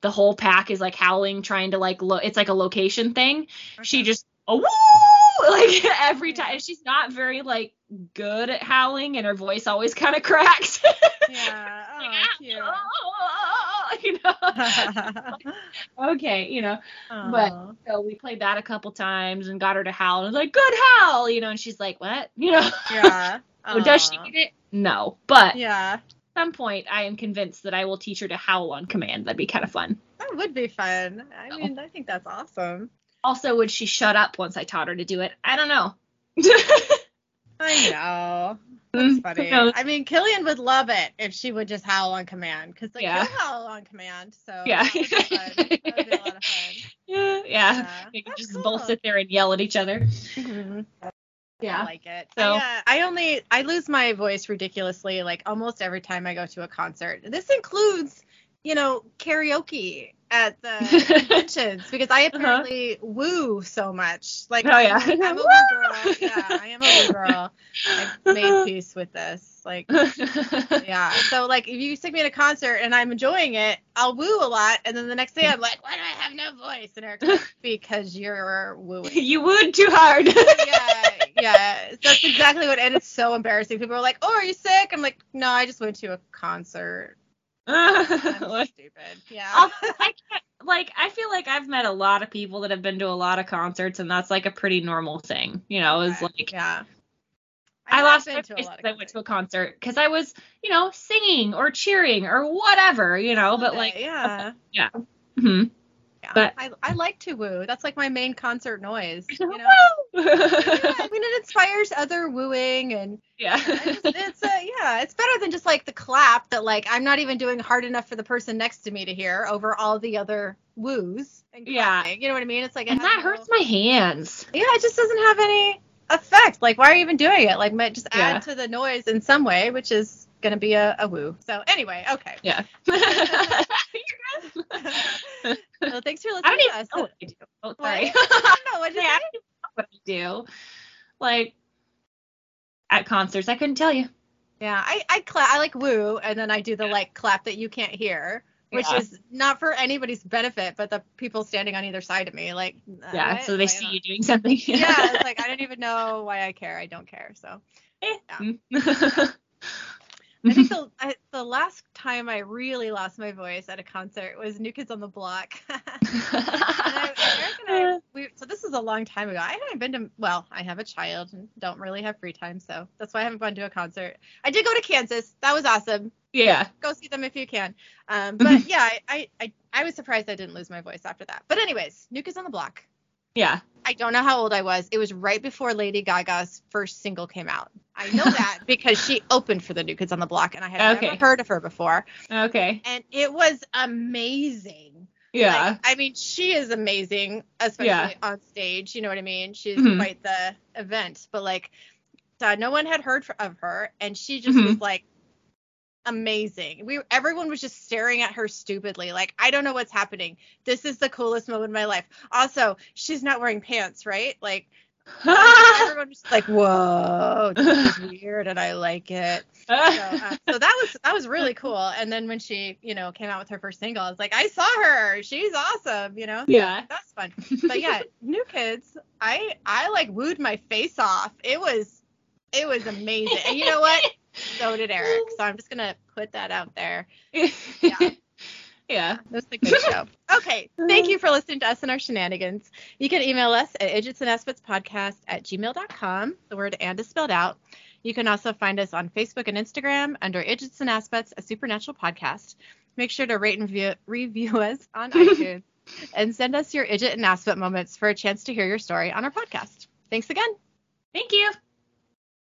the whole pack is like howling trying to like lo- it's like a location thing. She just oh woo like every time she's not very like good at howling and her voice always kind of cracks. Yeah. Like, Oh, ah, cute. Ah, ah, "Ah, you know okay you know But- oh. so we played that a couple times and got her to howl and I was like good howl you know and she's like what you know yeah. Does she get it no but Yeah. at some point i am convinced that i will teach her to howl on command that'd be kind of fun That would be fun. I Oh. mean, I think that's awesome. also would she shut up once i taught her to do it i don't know I know. That's Mm, funny. I mean, Killian would love it if she would just howl on command, because like Yeah. he'll howl on command. So Yeah. that would be fun. That would be a lot of fun. yeah yeah Yeah. we can just cool. both sit there and yell at each other Mhm. I like it. So- I, uh, I only I lose my voice ridiculously like almost every time I go to a concert. This includes, you know, karaoke at the conventions because I apparently woo so much. Like Oh, yeah. I'm, I'm a woo girl. Yeah, I am a woo girl. I've made peace with this. Like yeah. So like if you stick me at a concert and I'm enjoying it, I'll woo a lot and then the next day I'm like, why do I have no voice? And like, because you're wooing. you wooed too hard yeah, yeah. That's exactly what and it's so embarrassing. People are like, Oh, are you sick? I'm like, No, I just went to a concert. Stupid. Yeah. I can't, like I feel like I've met a lot of people that have been to a lot of concerts, and that's like a pretty normal thing. You know, is like yeah. I, have lost my a voice lot because of I went to a concert because I was, you know, singing or cheering or whatever, you know. But like, yeah. mhm. yeah. but- I, I like to woo. That's like my main concert noise. You know? Woo! yeah, I mean it inspires other wooing and yeah. I just, it's uh, yeah, it's better than just like the clap that like I'm not even doing hard enough for the person next to me to hear over all the other woos. And Yeah. You know what I mean? It's like it and that hurts my hands. Yeah, it just doesn't have any effect. Like, why are you even doing it? Like, might just add Yeah. to the noise in some way, which is gonna be a, a woo. So anyway, okay. Yeah. well, thanks for I listening don't to even us. know what I do. Oh, sorry. I don't know what I don't even know what I do. Like at concerts, I couldn't tell you. Yeah, I I clap. I like woo, and then I do the like clap that you can't hear, which Yeah. is not for anybody's benefit, but the people standing on either side of me, like. Yeah, so they I see you doing something. Yeah, it's like I don't even know why I care. I don't care. So Eh. I think the I, the last time I really lost my voice at a concert was New Kids on the Block. And I, I, we, so this is a long time ago. I haven't been to, well, I have a child and don't really have free time, so that's why I haven't gone to a concert. I did go to Kansas. That was awesome. Yeah. go see them if you can. Um, but yeah, I, I, I, was surprised I didn't lose my voice after that. But anyways, New Kids on the Block. Yeah. I don't know how old I was. It was right before Lady Gaga's first single came out. I know that because she opened for the New Kids on the Block, and I had Okay. never heard of her before. Okay. And it was amazing. Yeah. Like, I mean, she is amazing, especially Yeah. on stage. You know what I mean? She's Mhm. quite the event. But like, uh, no one had heard of her, and she just Mhm. was like amazing. We everyone was just staring at her stupidly, like I don't know what's happening. This is the coolest moment of my life. Also, she's not wearing pants, right? Like everyone was just like, whoa, this is weird, and I like it. So, uh, so that was that was really cool. And then when she, you know, came out with her first single, I was like, I saw her. She's awesome. You know. yeah. That's fun. But yeah, New Kids, I I like wooed my face off. It was it was amazing. And you know what? So did Eric. So I'm just gonna put that out there. Yeah. Yeah. Was a good show. Okay. Thank you for listening to us and our shenanigans. You can email us at idiots and assbutts podcast at gmail.com. The word and is spelled out. You can also find us on Facebook and Instagram under Idiots and Assbutts, a supernatural podcast. Make sure to rate and view, review us on iTunes and send us your Idjit and Assbutt moments for a chance to hear your story on our podcast. Thanks again. Thank you.